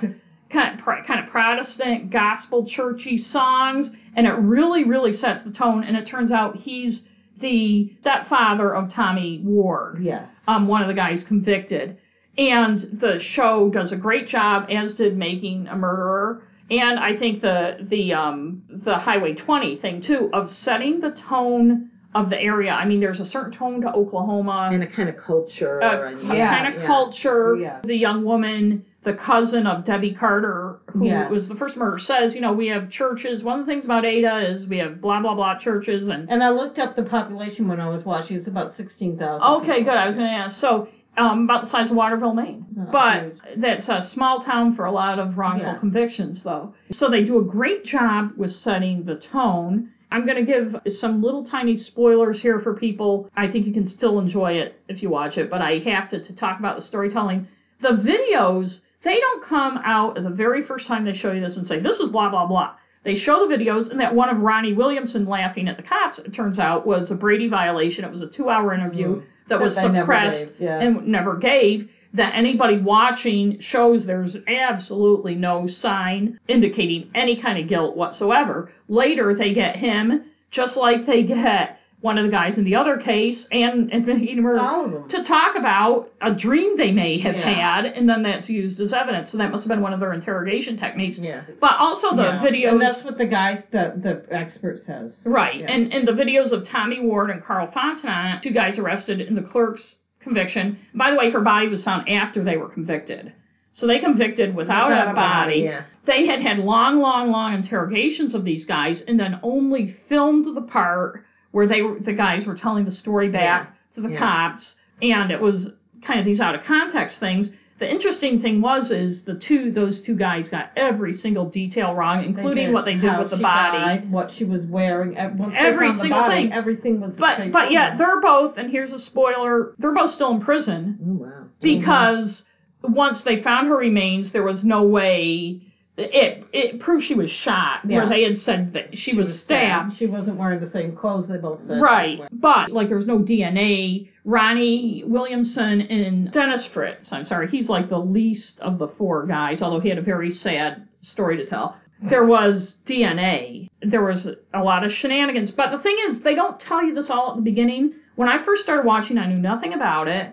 kind of, kind of Protestant gospel churchy songs, and it really, really sets the tone. And it turns out he's the stepfather of Tommy Ward, Yes. um, one of the guys convicted. And the show does a great job, as did Making a Murderer. And I think the the um, the Highway 20 thing too of setting the tone of the area. I mean, there's a certain tone to Oklahoma and a kind of culture. a and, cu- Yeah, kind of yeah. culture. Yeah. The young woman, the cousin of Debbie Carter, who Yes. was the first murder, says, you know, we have churches. One of the things about Ada is we have blah blah blah churches, and And I looked up the population when I was watching. It's about sixteen thousand. okay, good. I was going to ask. So. Um, about the size of Waterville, Maine. But huge. that's a small town for a lot of wrongful Yeah. convictions, though. So they do a great job with setting the tone. I'm going to give some little tiny spoilers here for people. I think you can still enjoy it if you watch it, but I have to, to talk about the storytelling. The videos, they don't come out the very first time they show you this and say, this is blah, blah, blah. They show the videos, and that one of Ronnie Williamson laughing at the cops, it turns out, was a Brady violation. It was a two hour interview. That was they suppressed yeah. and never gave that anybody watching shows there's absolutely no sign indicating any kind of guilt whatsoever. Later, they get him, just like they get one of the guys in the other case and, and murder All of them. to talk about a dream they may have Yeah. had, and then that's used as evidence. So that must have been one of their interrogation techniques. Yeah. But also the Yeah. videos. And that's what the guy, the the expert says. Right, Yeah. and and the videos of Tommy Ward and Carl Fontenot, two guys arrested in the clerk's conviction. By the way, her body was found after they were convicted, so they convicted without, Without a a body. Yeah. They had had long, long, long interrogations of these guys, and then only filmed the part where they were the guys were telling the story back to the Yeah. cops, and it was kind of these out of context things. The interesting thing was is the two those two guys got every single detail wrong, including did what they did how with the body. died, what she was wearing, they Every single body, thing. Everything was. But but yet they're both, and here's a spoiler, they're both still in prison Oh wow. because once they found her remains, there was no way. It it proved she was shot. Where they had said that she, was stabbed. She wasn't wearing the same clothes they both said. Right, but like there was no DNA. Ronnie Williamson and Dennis Fritz. I'm sorry, he's like the least of the four guys, although he had a very sad story to tell. There was DNA. There was a lot of shenanigans. But the thing is, they don't tell you this all at the beginning. When I first started watching, I knew nothing about it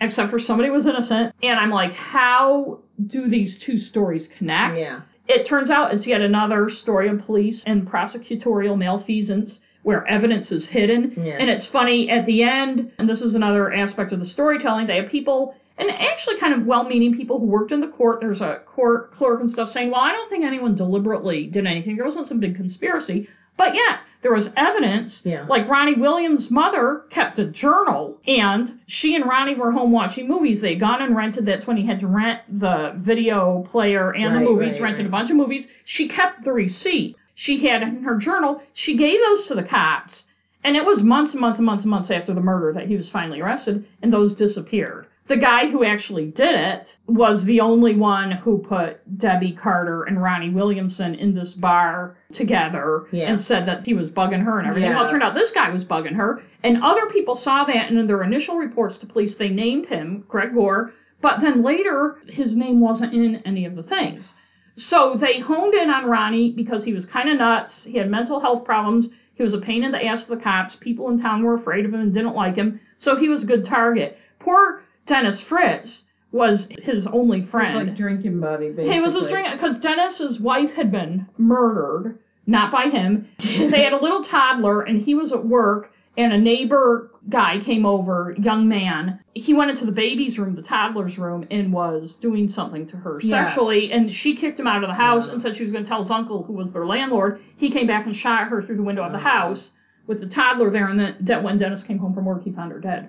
except for somebody was innocent. And I'm like, how do these two stories connect? Yeah. It turns out it's yet another story of police and prosecutorial malfeasance where evidence is hidden. Yeah. And it's funny at the end, and this is another aspect of the storytelling, they have people, and actually kind of well meaning people who worked in the court. There's a court clerk and stuff saying, well, I don't think anyone deliberately did anything. There wasn't some big conspiracy. But yet, there was evidence. Yeah. Like Ronnie Williams' mother kept a journal, and she and Ronnie were home watching movies. They had gone and rented. That's when he had to rent the video player and Right, the movies. right, rented right. a bunch of movies. She kept the receipt. She had in her journal. She gave those to the cops, and it was months and months and months and months after the murder that he was finally arrested, and those disappeared. The guy who actually did it was the only one who put Debbie Carter and Ronnie Williamson in this bar together Yeah. and said that he was bugging her and everything. Well, it turned out this guy was bugging her, and other people saw that, and in their initial reports to police, they named him Glen Gore, but then later his name wasn't in any of the things. So they honed in on Ronnie because he was kind of nuts. He had mental health problems. He was a pain in the ass to the cops. People in town were afraid of him and didn't like him. So he was a good target. Poor Dennis Fritz was his only friend. like drinking buddy, basically. He was a string because Dennis's wife had been murdered, not by him. they had a little toddler, and he was at work, and a neighbor guy came over, young man. He went into the baby's room, the toddler's room, and was doing something to her Yes. sexually, and she kicked him out of the house and said she was going to tell his uncle, who was their landlord. He came back and shot her through the window of the oh. house with the toddler there, and then when Dennis came home from work, he found her dead.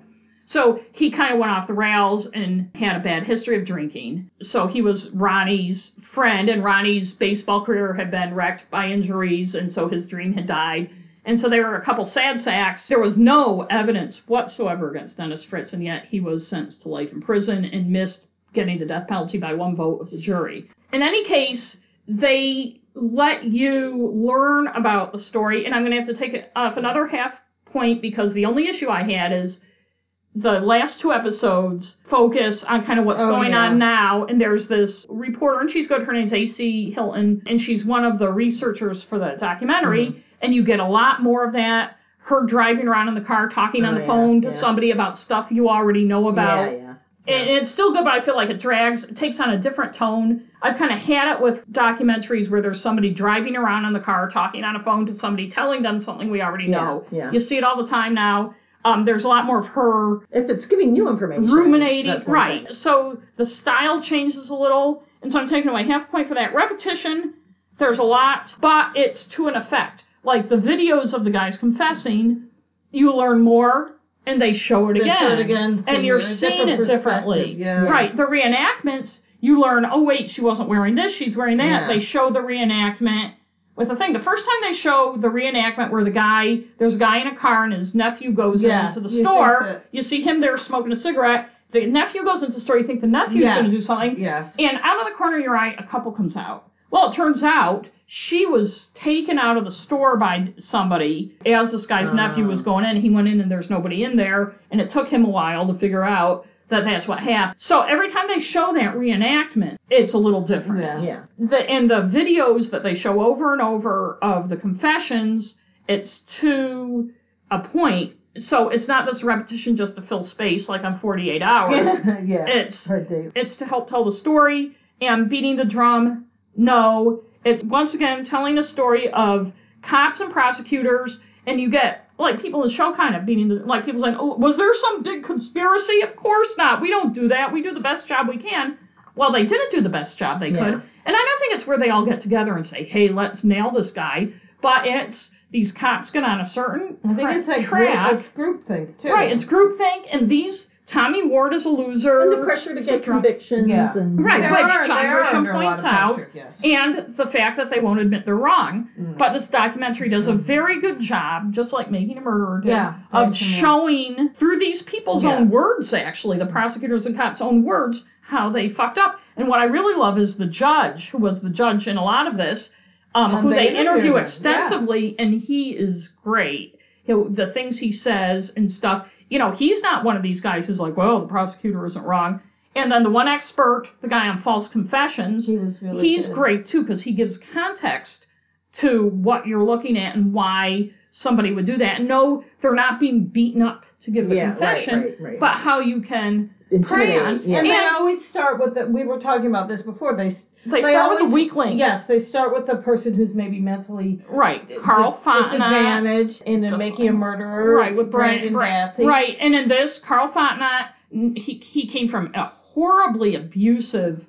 So he kind of went off the rails and had a bad history of drinking. So he was Ronnie's friend, and Ronnie's baseball career had been wrecked by injuries, and so his dream had died. And so there were a couple sad sacks. There was no evidence whatsoever against Dennis Fritz, and yet he was sentenced to life in prison and missed getting the death penalty by one vote of the jury. In any case, they let you learn about the story, and I'm going to have to take it off another half point because the only issue I had is the last two episodes focus on kind of what's Oh, going yeah. on now. And there's this reporter, and she's good. Her name's AC Hilton, and she's one of the researchers for the documentary. Mm-hmm. And you get a lot more of that. Her driving around in the car, talking on Oh, the yeah, phone to yeah. somebody about stuff you already know about. Yeah, yeah. And it's still good, but I feel like it drags, it takes on a different tone. I've kind of had it with documentaries where there's somebody driving around in the car, talking on a phone to somebody, telling them something we already know. yeah. You see it all the time now. Um, there's a lot more of her If it's giving new information, ruminating. that's Right. thing. So the style changes a little, and so I'm taking away half a point for that. Repetition, there's a lot, but it's to an effect. Like the videos of the guys confessing, you learn more, and they show it They again. show it again, and you're seeing different it differently. yeah. Right. The reenactments, you learn, oh, wait, she wasn't wearing this, she's wearing that. Yeah. They show the reenactment. With the thing, the first time they show the reenactment where the guy, there's a guy in a car and his nephew goes Yes, into the store, you see him there smoking a cigarette. The nephew goes into the store, you think the nephew's Yes. going to do something. Yes. And out of the corner of your eye, a couple comes out. Well, it turns out she was taken out of the store by somebody as this guy's nephew was going in. He went in and there's nobody in there, and it took him a while to figure out that that's what happened. So every time they show that reenactment, it's a little different. Yeah. Yeah. The and the videos that they show over and over of the confessions, it's to a point. So it's not this repetition just to fill space like on 48 hours. yeah. It's it's to help tell the story and beating the drum. No, it's once again telling a story of cops and prosecutors, and you get like people in the show kind of beating the like people saying, "Oh, was there some big conspiracy?" Of course not. We don't do that. We do the best job we can. Well, they didn't do the best job they Yeah. could, and I don't think it's where they all get together and say, "Hey, let's nail this guy." But it's these cops get on a certain I think it's like track. group, it's groupthink too. Right, it's groupthink, and these Tommy Ward is a loser. And the pressure to get convictions Yeah. and Right, They which are- John they Grisham under a lot points of out, pressure, yes. and the fact that they won't admit they're wrong. Mm. But this documentary does a very good job, just like Making a Murderer did, Yeah, of Making a- showing through these people's Yeah. own words, actually, the prosecutors and cops' own words, how they fucked up. And what I really love is the judge, who was the judge in a lot of this, um, And who they they interview him, yeah. extensively, and he is great. He'll, the things he says and stuff. You know, he's not one of these guys who's like, well, the prosecutor isn't wrong. And then the one expert, the guy on false confessions, He really he's good. great too because he gives context to what you're looking at and why somebody would do that. And no, they're not being beaten up to give the Yeah, right, confession, right, right. but how you can Intimidate, prey yeah. And they And always start with the. We were talking about this before. They they start with the weak link. Yes, they start with the person who's maybe mentally Right. Carl dis- Fontenot. disadvantaged and in Just- making a murderer. Right, with Brendan Brendan Dassey. Right, and in this, Carl Fontenot, he, he came from a horribly abusive,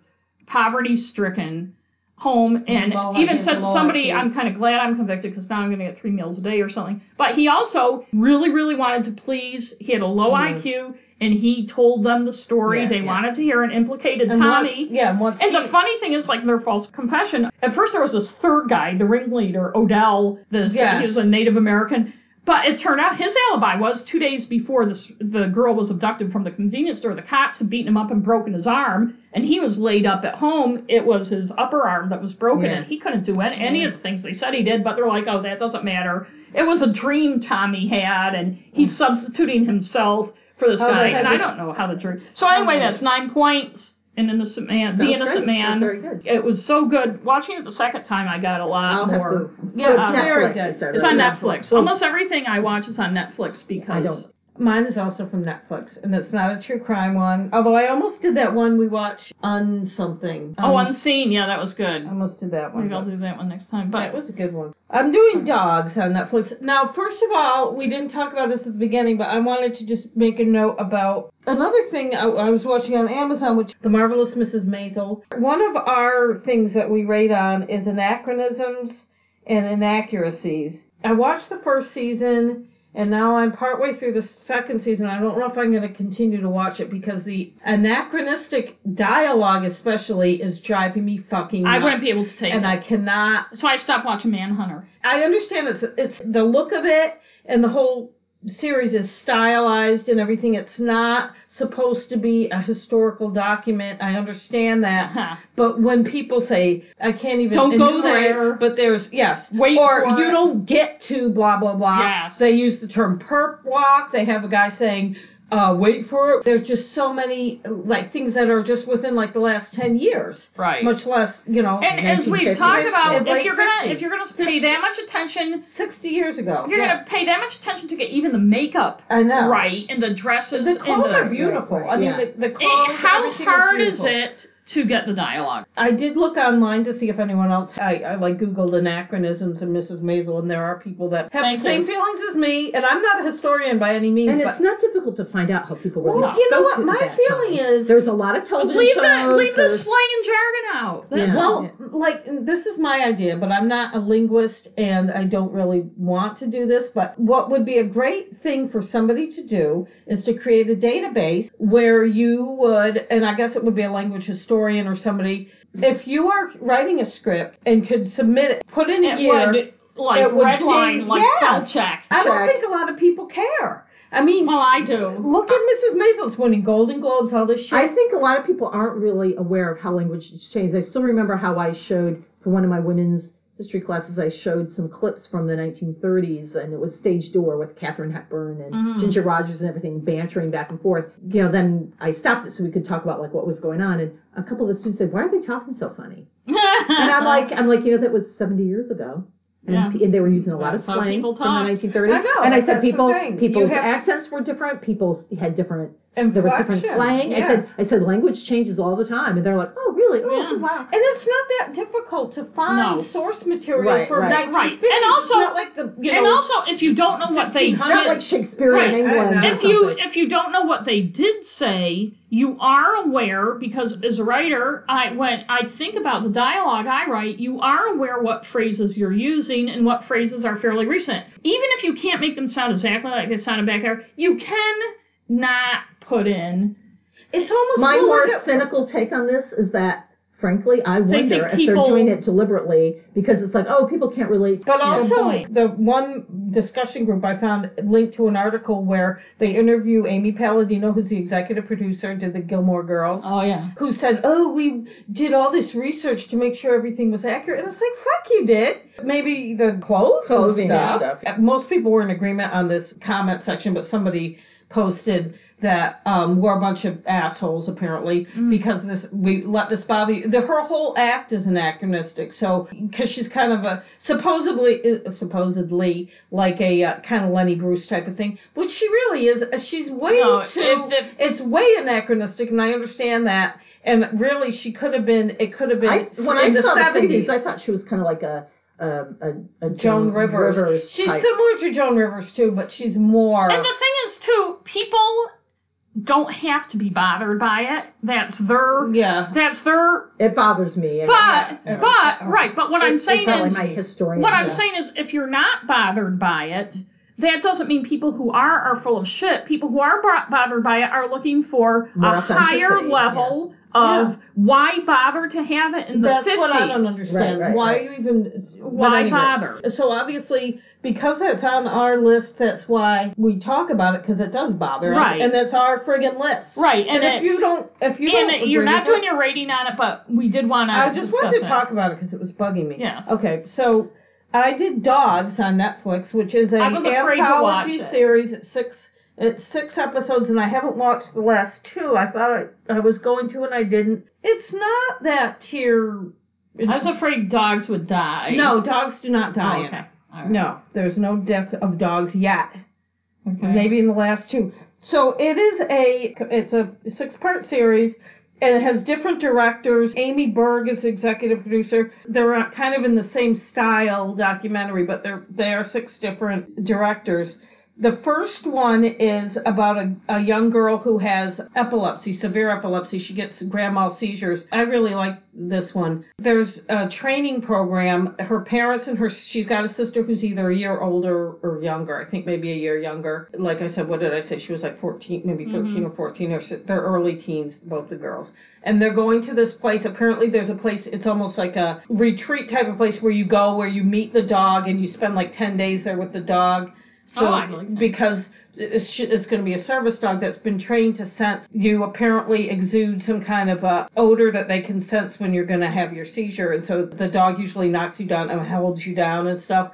poverty stricken home and Low- even said to somebody, I'm kind of glad I'm convicted because now I'm going to get three meals a day or something. But he also really, really wanted to please. He had a low Mhm. IQ and he told them the story. Yeah, they yeah. wanted to hear and implicated And once- Tommy. yeah, and once And the funny thing is, like their false confession. At first, there was this third guy, the ringleader, Odell. This Yeah. he was a Native American, but it turned out his alibi was two days before this the girl was abducted from the convenience store. The cops had beaten him up and broken his arm, and he was laid up at home. It was his upper arm that was broken, Yeah. and he couldn't do any, any of the things they said he did. But they're like, oh, that doesn't matter. It was a dream Tommy had, and he's mm. substituting himself for this Oh, guy. And I don't know how the dream. So anyway, Okay. that's nine points. An innocent man, the innocent man. Good. It was so good. Watching it the second time, I got a lot I'll more. to. Yeah, so it's uh, very Netflix. good. It's on. Netflix. Almost everything I watch is on Netflix because I don't. Mine is also from Netflix, and it's not a true crime one. Although I almost did that one we watched on something. Oh, Um, Unseen. Yeah, that was good. I almost did that one. Maybe I'll do that one next time. But it was a good one. I'm doing dogs on Netflix. Now, first of all, we didn't talk about this at the beginning, but I wanted to just make a note about another thing I, I was watching on Amazon, which The Marvelous Mrs. Maisel. One of our things that we rate on is anachronisms and inaccuracies. I watched the first season. And now I'm partway through the second season. I don't know if I'm going to continue to watch it because the anachronistic dialogue, especially, is driving me fucking nuts. I wouldn't be able to take and it. And I cannot so I stopped watching Manhunter. I understand it's it's the look of it and the whole series is stylized and everything. It's not supposed to be a historical document. I understand that. Huh. But when people say I can't even Don't go there. but there's yes, Wait or for you it. don't get to blah blah blah. Yes. They use the term perp walk. They have a guy saying. Uh, wait for it. There's just so many like things that are just within like the last ten years, Right. much less you know. and as we've talked about, if you're gonna 50s. if you're gonna pay that much attention, 60 years ago. if you're yeah. gonna pay that much attention to get even the makeup I know. right and the dresses The and clothes the are beautiful. I mean, yeah. the, the It- clothes. how hard is beautiful. it to get the dialogue? I did look online to see if anyone else. I, I like Googled anachronisms and Mrs. Maisel, and there are people that have Thank the same you. feelings as me. And I'm not a historian by any means. And but it's not difficult to find out how people really Well, you know what? My feeling time. is- there's a lot of television Leave shows. the leave the slang and jargon out. That's Yeah. all. Well, like this is my idea, but I'm not a linguist and I don't really want to do this. But what would be a great thing for somebody to do is to create a database where you would, and I guess it would be a language historian or somebody, if you are writing a script and could submit it, put in a It year. would like it would red ding- line, like yes. spell check. I don't check. think a lot of people care. I mean, Well, I do. look at Mrs. Maisel's winning Golden Globes, all this shit. I think a lot of people aren't really aware of how language has changed. I still remember how I showed for one of my women's history classes, I showed some clips from the 1930s, and it was stage door with Katharine Hepburn and Mhm. Ginger Rogers and everything bantering back and forth. You know, then I stopped it so we could talk about like what was going on, and a couple of the students said, "Why are they talking so funny?" And I'm like, I'm like, you know, that was 70 years ago. And, Yeah. p- and they were using a lot That's of slang from the 1930s. I know, and I said people people's accents were different. People had different there was different Inflection, slang. I said I said language changes all the time, and they're like, oh really? Oh Yeah. wow. And it's not that difficult to find No. source material Right, for right. 1950s. Right. And also- not like the you know and also, if you don't know what they It's not did, like Shakespearean Right, England or if you if you don't know what they did say, you are aware because as a writer, I when I think about the dialogue I write, you are aware what phrases you're using and what phrases are fairly recent. Even if you can't make them sound exactly like they sounded back there, you can not put in. it's almost My well, more look at- cynical take on this is that, frankly, I They wonder if people- they're doing it deliberately because it's like, oh, people can't relate. But Yeah. also, point. the one discussion group I found linked to an article where they interview Amy Palladino, who's the executive producer, did the Gilmore Girls. Oh yeah. Who said, "Oh, we did all this research to make sure everything was accurate?" And it's like, "Fuck, you did." Maybe the clothes Clothing and and stuff. stuff. Most people were in agreement on this comment section, but somebody posted that um, we're a bunch of assholes apparently because this we let this bother you. The, her whole act is anachronistic. So because she's kind of a supposedly uh, supposedly like a uh, kind of Lenny Bruce type of thing, which she really is. Uh, She's way No, too. if- if- it's way anachronistic, and I understand that. And really, she could have been. It could have been I, when I in the saw the 70s. previews, I thought she was kind of like a a, a, a Joan Rivers. she's type. similar to Joan Rivers too, but she's more. And the thing is, too, people don't have to be bothered by it. That's their. yeah. That's their. It bothers me. and- But Yeah. but right. But what I'm saying it's is, like my historian. What I'm yeah. saying is, if you're not bothered by it, that doesn't mean people who are are full of shit. People who are bothered by it are looking for More a higher authenticity, level of Yeah. why bother to have it in the 50s. That's 50s. what I don't understand. Right, right, Why right. you even Why anyway. bother? So obviously, because that's on our list, that's why we talk about it because it does bother us, Right. and that's our friggin' list. Right, And, and, if you don't, if you and don't, you're not doing it- your rating on it, but we did want to. I just wanted to it. talk about it because it was bugging me. Yes. Okay, so I did Dogs on Netflix, which is a I was afraid to anthology series. It's six. It's six episodes, and I haven't watched the last two. I thought I, I was going to, and I didn't. It's not that tier. I was afraid dogs would die. No, dogs do not die. Oh, okay. right. No, there's no death of dogs yet. Okay. Maybe in the last two. So it is a it's a six part series. And it has different directors. Amy Berg is executive producer. They're kind of in the same style documentary, but they're they are six different directors. The first one is about a, a young girl who has epilepsy, severe epilepsy. She gets grand mal seizures. I really like this one. There's a training program. Her parents and her, she's got a sister who's either a year older or younger. I think maybe a year younger. Like I said, what did I say? She was like 14, maybe mm-hmm. 13 or 14. Or they're early teens, both the girls. And they're going to this place. Apparently, there's a place, it's almost like a retreat type of place where you go, where you meet the dog and you spend like 10 days there with the dog. So, Oh, I because it's, it's going to be a service dog that's been trained to sense, you apparently exude some kind of uh, odor that they can sense when you're going to have your seizure. And so the dog usually knocks you down and holds you down and stuff.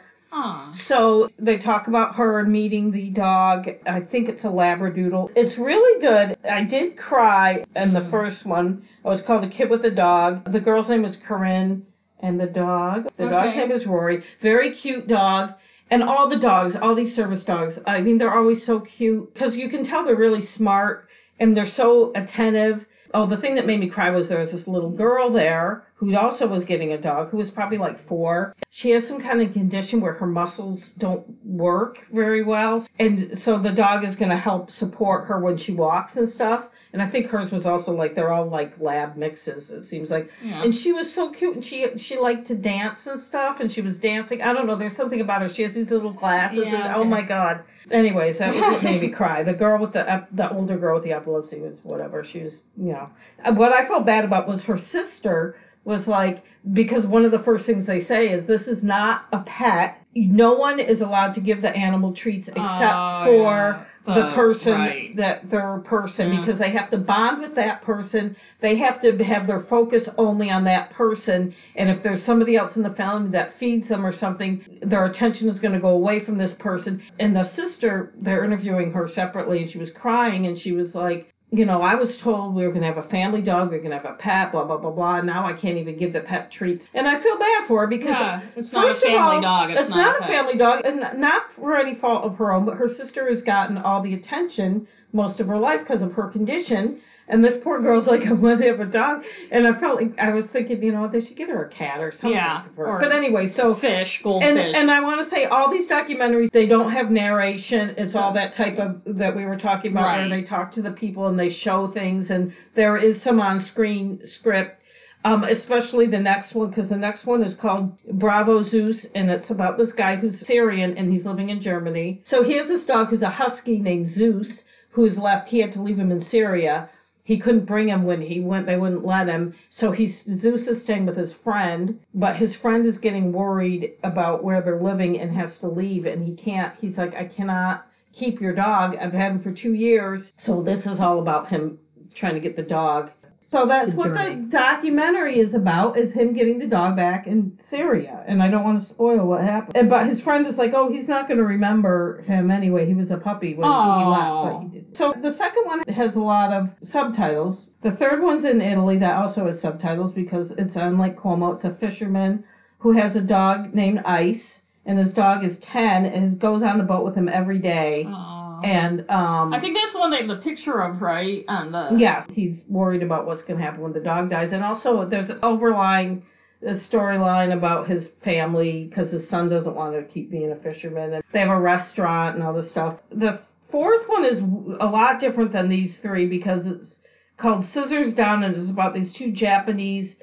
So they talk about her meeting the dog. I think it's a Labradoodle. It's really good. I did cry in the first one. It was called A Kid with a Dog. The girl's name is Corinne, and the dog, the dog's name is Rory. Very cute dog. And all the dogs, all these service dogs, I mean, they're always so cute because you can tell they're really smart and they're so attentive. Oh, the thing that made me cry was there was this little girl there who also was getting a dog who was probably like four. She has some kind of condition where her muscles don't work very well. And so the dog is going to help support her when she walks and stuff. And I think hers was also like they're all like lab mixes. It seems like, Yeah. and she was so cute, and she she liked to dance and stuff, and she was dancing. I don't know. There's something about her. She has these little glasses. Yeah, and, oh my god. Anyways, that was what made me cry. The girl with the ep- the older girl with the epilepsy was whatever. She was, you know. Uh, what I felt bad about was her sister was like because one of the first things they say is this is not a pet. No one is allowed to give the animal treats except Oh, for the uh, person right. that their person Yeah. because they have to bond with that person. They have to have their focus only on that person. And if there's somebody else in the family that feeds them or something, their attention is going to go away from this person. And the sister, they're interviewing her separately, and she was crying, and she was like. You know, I was told we were going to have a family dog, we are going to have a pet, blah blah blah blah. Now I can't even give the pet treats, and I feel bad for her because Yeah, it's not a family all, dog. It's, it's not, a pet. family dog, and not for any fault of her own, but her sister has gotten all the attention most of her life because of her condition. And this poor girl's like, I want to have a dog. And I felt like I was thinking, you know, they should get her a cat or something. Yeah, But anyway, so Fish, and goldfish. and I want to say all these documentaries they don't have narration. It's all that type of that we were talking about Right. where they talk to the people and they show things and there is some on-screen script. Um, especially the next one because the next one is called Bravo Zeus and it's about this guy who's Syrian and he's living in Germany. So he has this dog who's a husky named Zeus who's left. He had to leave him in Syria he couldn't bring him when he went they wouldn't let him. So he's zeus is staying with his friend but his friend is getting worried about where they're living and has to leave and he can't he's like i cannot keep your dog. I've had him for two years. So this is all about him trying to get the dog so that's what the documentary is about is him getting the dog back in syria. And i don't want to spoil what happened. And- but his friend is like oh he's not going to remember him anyway. He was a puppy when he left but he did so the second one has a lot of subtitles. The third one's in Italy. That also has subtitles because it's on Lake Como. It's a fisherman who has a dog named Ice, and his dog is ten and he goes on the boat with him every day. And um, I think that's the one they have the picture of, right? On the yes, he's worried about what's going to happen when the dog dies, and also there's an overlying storyline about his family because his son doesn't want to keep being a fisherman, and they have a restaurant and all this stuff. The fourth one is a lot different than these three because it's called Scissors Down, and it's about these two Japanese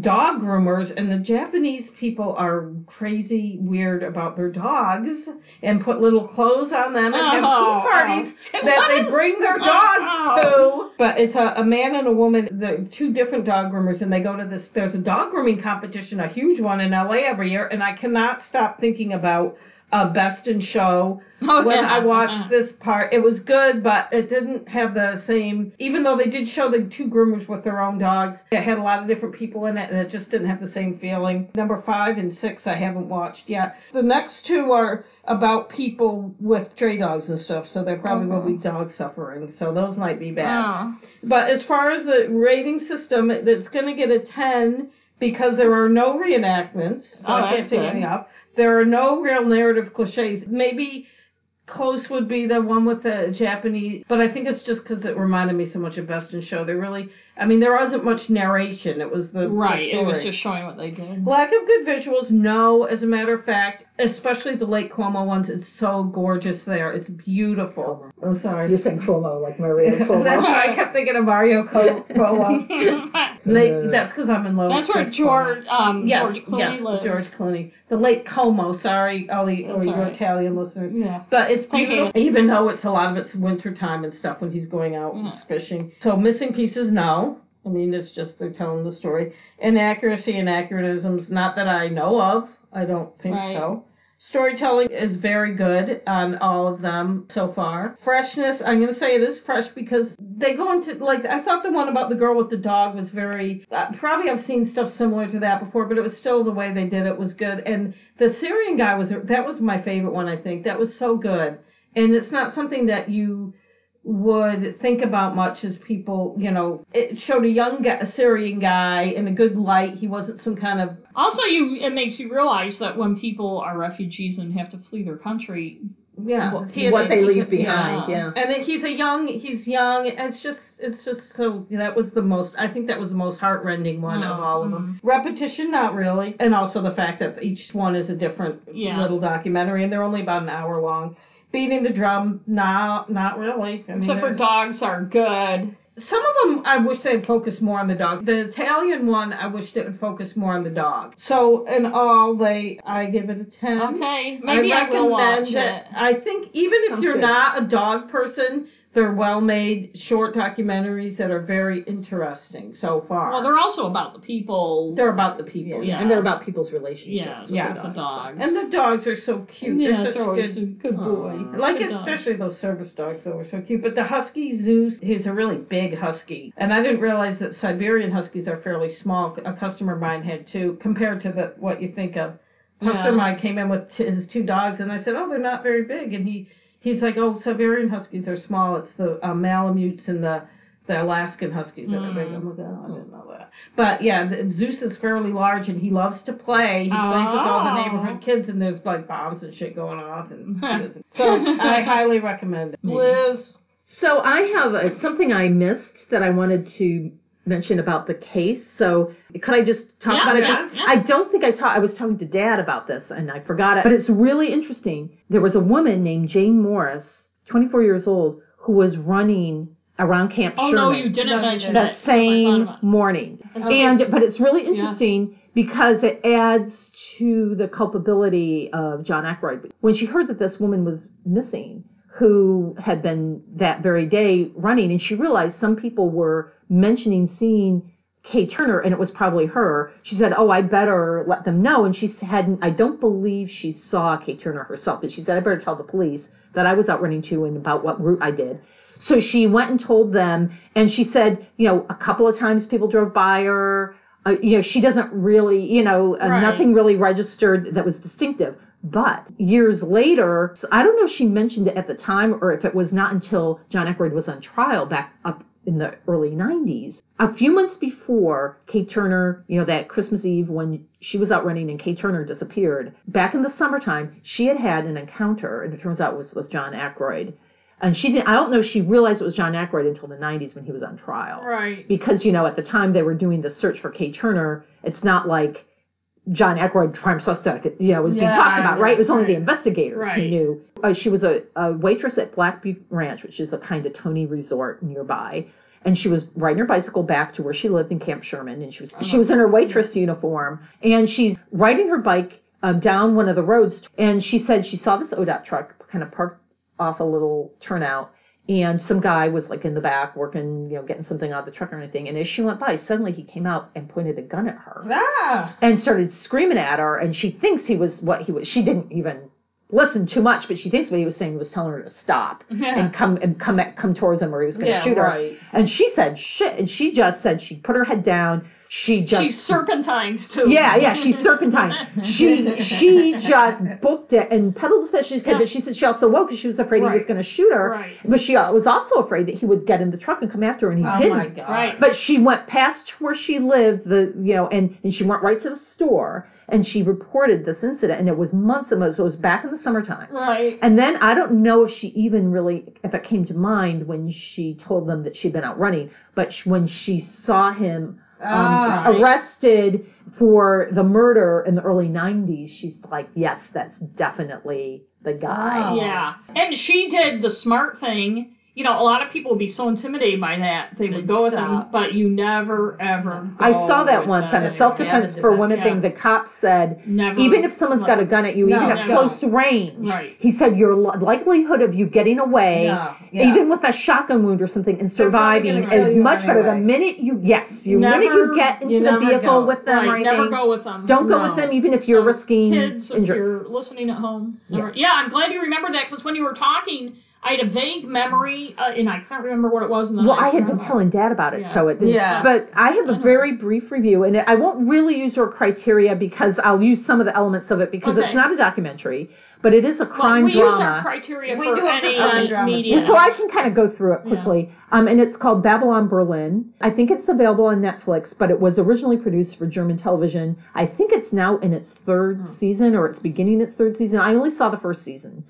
dog groomers, and the Japanese people are crazy weird about their dogs and put little clothes on them and have Oh, tea parties oh. that What they is- bring their oh, dogs oh. to. But it's a, a man and a woman, the two different dog groomers, and they go to this. There's a dog grooming competition, a huge one in LA every year, and I cannot stop thinking about uh, Best in Show Oh, when yeah. I watched this part. It was good, but it didn't have the same. Even though they did show the two groomers with their own dogs, it had a lot of different people in it, and it just didn't have the same feeling. Number five and six, I haven't watched yet. The next two are about people with stray dogs and stuff, so there probably will be dog suffering. So those might be bad. Oh. But as far as the rating system, it's going to get a 10 because there are no reenactments. So Oh, I can't take up. There are no real narrative cliches. Maybe close would be the one with the Japanese, but I think it's just because it reminded me so much of Best in Show. They really, I mean, there wasn't much narration. It was the the Right. It was just showing what they did. Lack of good visuals, no. As a matter of fact, especially the Lake Como ones, it's so gorgeous there. It's beautiful. I'm sorry. You're saying Cuomo, like Maria That's why I kept thinking of Mario Co- Cuomo. They, Uh, that's because I'm in love That's with where Chris George, um, Cuomo. Yes, George Clooney yes, lives. George Clooney. The Lake Como. Sorry, all the all your all right. Italian listeners. Yeah. But it's Hey, beautiful, even though it's a lot of it's winter time and stuff when he's going out Yeah. fishing. So missing pieces, no. I mean, it's just they're telling the story. Inaccuracy and accuratisms, not that I know of. I don't think Right. so. Storytelling is very good on all of them so far. Freshness, I'm going to say it is fresh because they go into, like, I thought the one about the girl with the dog was very, uh, probably I've seen stuff similar to that before, but it was still the way they did it was good. And the Syrian guy was, that was my favorite one, I think. That was so good. And it's not something that you would think about much as people, you know, it showed a young guy, a Syrian guy in a good light. He wasn't some kind of Also, you it makes you realize that when people are refugees and have to flee their country, yeah, What- what they leave behind, yeah. yeah. And then he's a young, he's young. It's just, it's just so. That was the most. I think that was the most heartrending one of Oh, all of them. Mm-hmm. Repetition, not really, and also the fact that each one is a different Yeah. little documentary, and they're only about an hour long. Beating the drum, not, not really. I mean, except for dogs are good. some of them, I wish they'd focus more on the dog. The Italian one, I wish they would focus more on the dog. So in all, they, I give it a ten. Okay, maybe I, will recommend watch it. it. I think even if Sounds you're good. not a dog person, they're well made short documentaries that are very interesting so far. Well, they're also about the people. They're about the people. Yeah. And they're about people's relationships. yeah, with yeah. the the dogs. dogs. And the dogs are so cute. yeah, they're it's such always good a good oh, boy. Aw. Like Good dog. especially those service dogs though are so cute. But the husky Zeus, he's a really big husky, and I didn't realize that Siberian huskies are fairly small. A customer of mine had two, compared to the what you think of. A customer of mine came in with t- his two dogs, and I said, "Oh, they're not very big," and he he's like, "Oh, Siberian huskies are small. It's the uh, Malamutes and the." The Alaskan Huskies that are big. I'm like, oh, I didn't know that. But yeah, the, Zeus is fairly large and he loves to play. He plays with all the Oh. neighborhood kids and there's like bombs and shit going off. And so I highly recommend it. Liz. So I have a, something I missed that I wanted to mention about the case. So could I just talk Yeah, about it? Just yeah. I don't think I taught. I was talking to Dad about this and I forgot it. But it's really interesting. There was a woman named Jane Morris, 24 years old, who was running around Camp oh Sherman no, you didn't mention didn't. the it. 'cause I thought same morning. And but it's really interesting because it adds to the culpability of John Ackroyd. When she heard that this woman was missing, who had been that very day running, and she realized some people were mentioning seeing Kaye Turner, and it was probably her. She said, "Oh, I better let them know." And she hadn't. I don't believe she saw Kaye Turner herself, but she said, "I better tell the police that I was out running too, and about what route I did." So she went and told them, and she said, you know, a couple of times people drove by her. Uh, you know, she doesn't really, you know, uh, Right. nothing really registered that was distinctive. But years later, so I don't know if she mentioned it at the time or if it was not until John Ackroyd was on trial back up in the early 90s. A few months before Kaye Turner, you know, that Christmas Eve when she was out running and Kaye Turner disappeared, back in the summertime, she had had an encounter, and it turns out it was with John Ackroyd. And she didn't, I don't know if she realized it was John Ackroyd until the 90s when he was on trial Right. because you know at the time they were doing the search for Kaye Turner, it's not like John Ackroyd prime suspect, you know, was being talked about, right? It was only the right. investigators who knew. Uh, she was a, a waitress at Black Butte Ranch, which is a kind of Tony resort nearby. And she was riding her bicycle back to where she lived in Camp Sherman, and she was she was in her waitress uniform, and she's riding her bike um, down one of the roads, and she said she saw this ODOT truck kind of parked off a little turnout, and some guy was like in the back working, you know, getting something out of the truck or anything. And as she went by, suddenly he came out and pointed a gun at her Ah. and started screaming at her. And she thinks he was what he was. She didn't even listen too much, but she thinks what he was saying was telling her to stop Yeah. and come and come at, come towards him where he was going to Yeah, shoot her. right. And she said shit, and she just said she put her head down. She just She's serpentined too. yeah, yeah, she's serpentine. She she just booked it and pedaled as fast as she could. Yeah. But she said she also woke because she was afraid he was going to shoot her. Right. But she was also afraid that he would get in the truck and come after her, and he Oh didn't. Right. But she went past where she lived, the you know, and and she went right to the store, and she reported this incident, and it was months and months. It was back in the summertime. Right. And then I don't know if she even really, if it came to mind when she told them that she'd been out running, but sh- when she saw him um, Ah. arrested for the murder in the early 90s, she's like, yes, that's definitely the guy. Oh. Yeah. And she did the smart thing. You know, a lot of people would be so intimidated by that they would go with them, but you never ever. I saw that once on a self defense for women Yeah. thing. The cop said, Never. even if someone's got a gun at you, No, even at no. close range, Right. he said your likelihood of you getting away, yeah. even with a shotgun wound or something, and surviving is much better. The minute you, yes, you minute you get into you the vehicle go. with them or right, never go with them. don't go with them, even if you're So, risking kids, if you're listening at home. Yeah. Yeah. I'm glad you remembered that because when you were talking, I had a vague memory, uh, and I can't remember what it was. And then Well, I had been telling Dad about it, Yeah. so it didn't. But I have a very brief review, and I won't really use her criteria because I'll use some of the elements of it because it's not a documentary, but it is a Well, crime we drama. use our criteria We for do any crime dramas, media. So I can kind of go through it quickly. Um, and it's called Babylon Berlin. I think it's available on Netflix, but it was originally produced for German television. I think it's now in its third season or it's beginning its third season. I only saw the first season.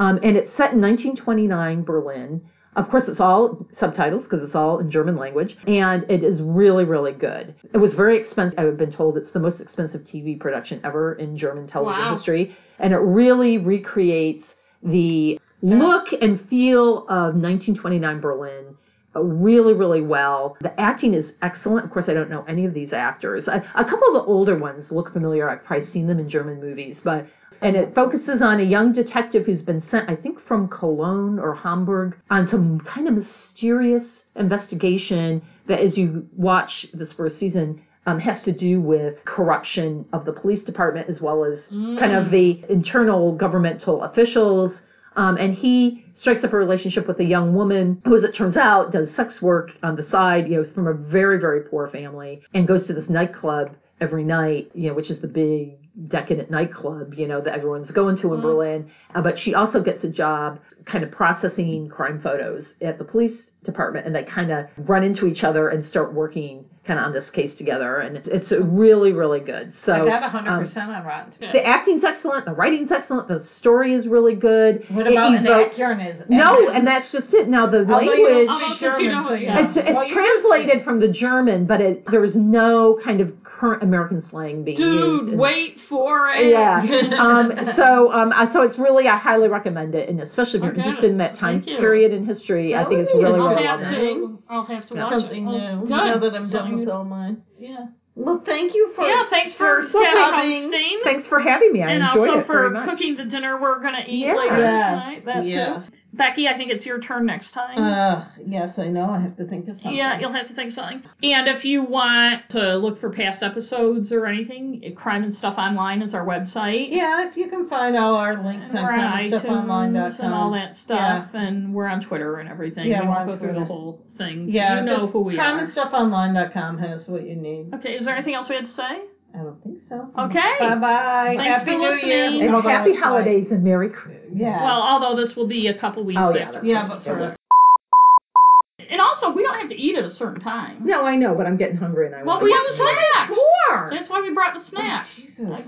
Um, and it's set in 1929 Berlin. Of course, it's all subtitles because it's all in German language, and it is really, really good. It was very expensive. I've been told it's the most expensive TV production ever in German television Wow. history, and it really recreates the look and feel of 1929 Berlin uh, really, really well. The acting is excellent. Of course, I don't know any of these actors. A, a couple of the older ones look familiar. I've probably seen them in German movies, but and it focuses on a young detective who's been sent, I think, from Cologne or Hamburg on some kind of mysterious investigation that, as you watch this first season, um, has to do with corruption of the police department as well as kind of the internal governmental officials. Um, and he strikes up a relationship with a young woman who, as it turns out, does sex work on the side. You know, is from a very, very poor family and goes to this nightclub every night. You know, which is the big decadent nightclub. You know that everyone's going to in Berlin. Uh, but she also gets a job kind of processing crime photos at the police department, and they kind of run into each other and start working kind of on this case together. And it's, it's really, really good. So I got hundred um, on Rotten. Tomatoes. the acting's excellent, the writing's excellent, the story is really good. What It about an evokes- actor and? No, and that's just it. Now the language. don't speak since you German, know- so yeah. It's, it's Well, translated from the German, but it, there was no kind of current American slang being used. Dude, in- wait for it. Yeah. um, so um, uh, so it's really I highly recommend it, and especially if you're Okay. interested in that time period in history, I think it's really really well interesting. done. To. I'll have to watch something it. new. Oh, Now good. that I'm done with all mine. Yeah. Well, thank you for Yeah. Thanks for for yeah, having- hosting. Thanks for having me. I and enjoyed also it for very much. cooking the dinner we're gonna eat Yeah. later Yes, tonight. That yes. too. Becky, I think it's your turn next time. Uh, yes, I know. I have to think of something. yeah, you'll have to think of something. And if you want to look for past episodes or anything, Crime and Stuff Online is our website. Yeah, if you can find all our links And on iTunes and all that stuff, Yeah. and we're on Twitter and everything. Yeah, we we're won't on go through the whole thing. Yeah, you know who we are. crimeandstuffonline.com has what you need. Okay, is there anything else we had to say? I don't think so. Okay. Bye bye. Thanks Happy for New Year. listening. and Although happy it's like- holidays and Merry Christmas. Yeah. Well, although this will be a couple weeks Oh, yeah, after. that's yeah, right. but for us. And also, we don't have to eat at a certain time. No, I know, but I'm getting hungry and I Well, want Well, we to have snacks. Sure. That's why we brought the oh, snacks. Jesus.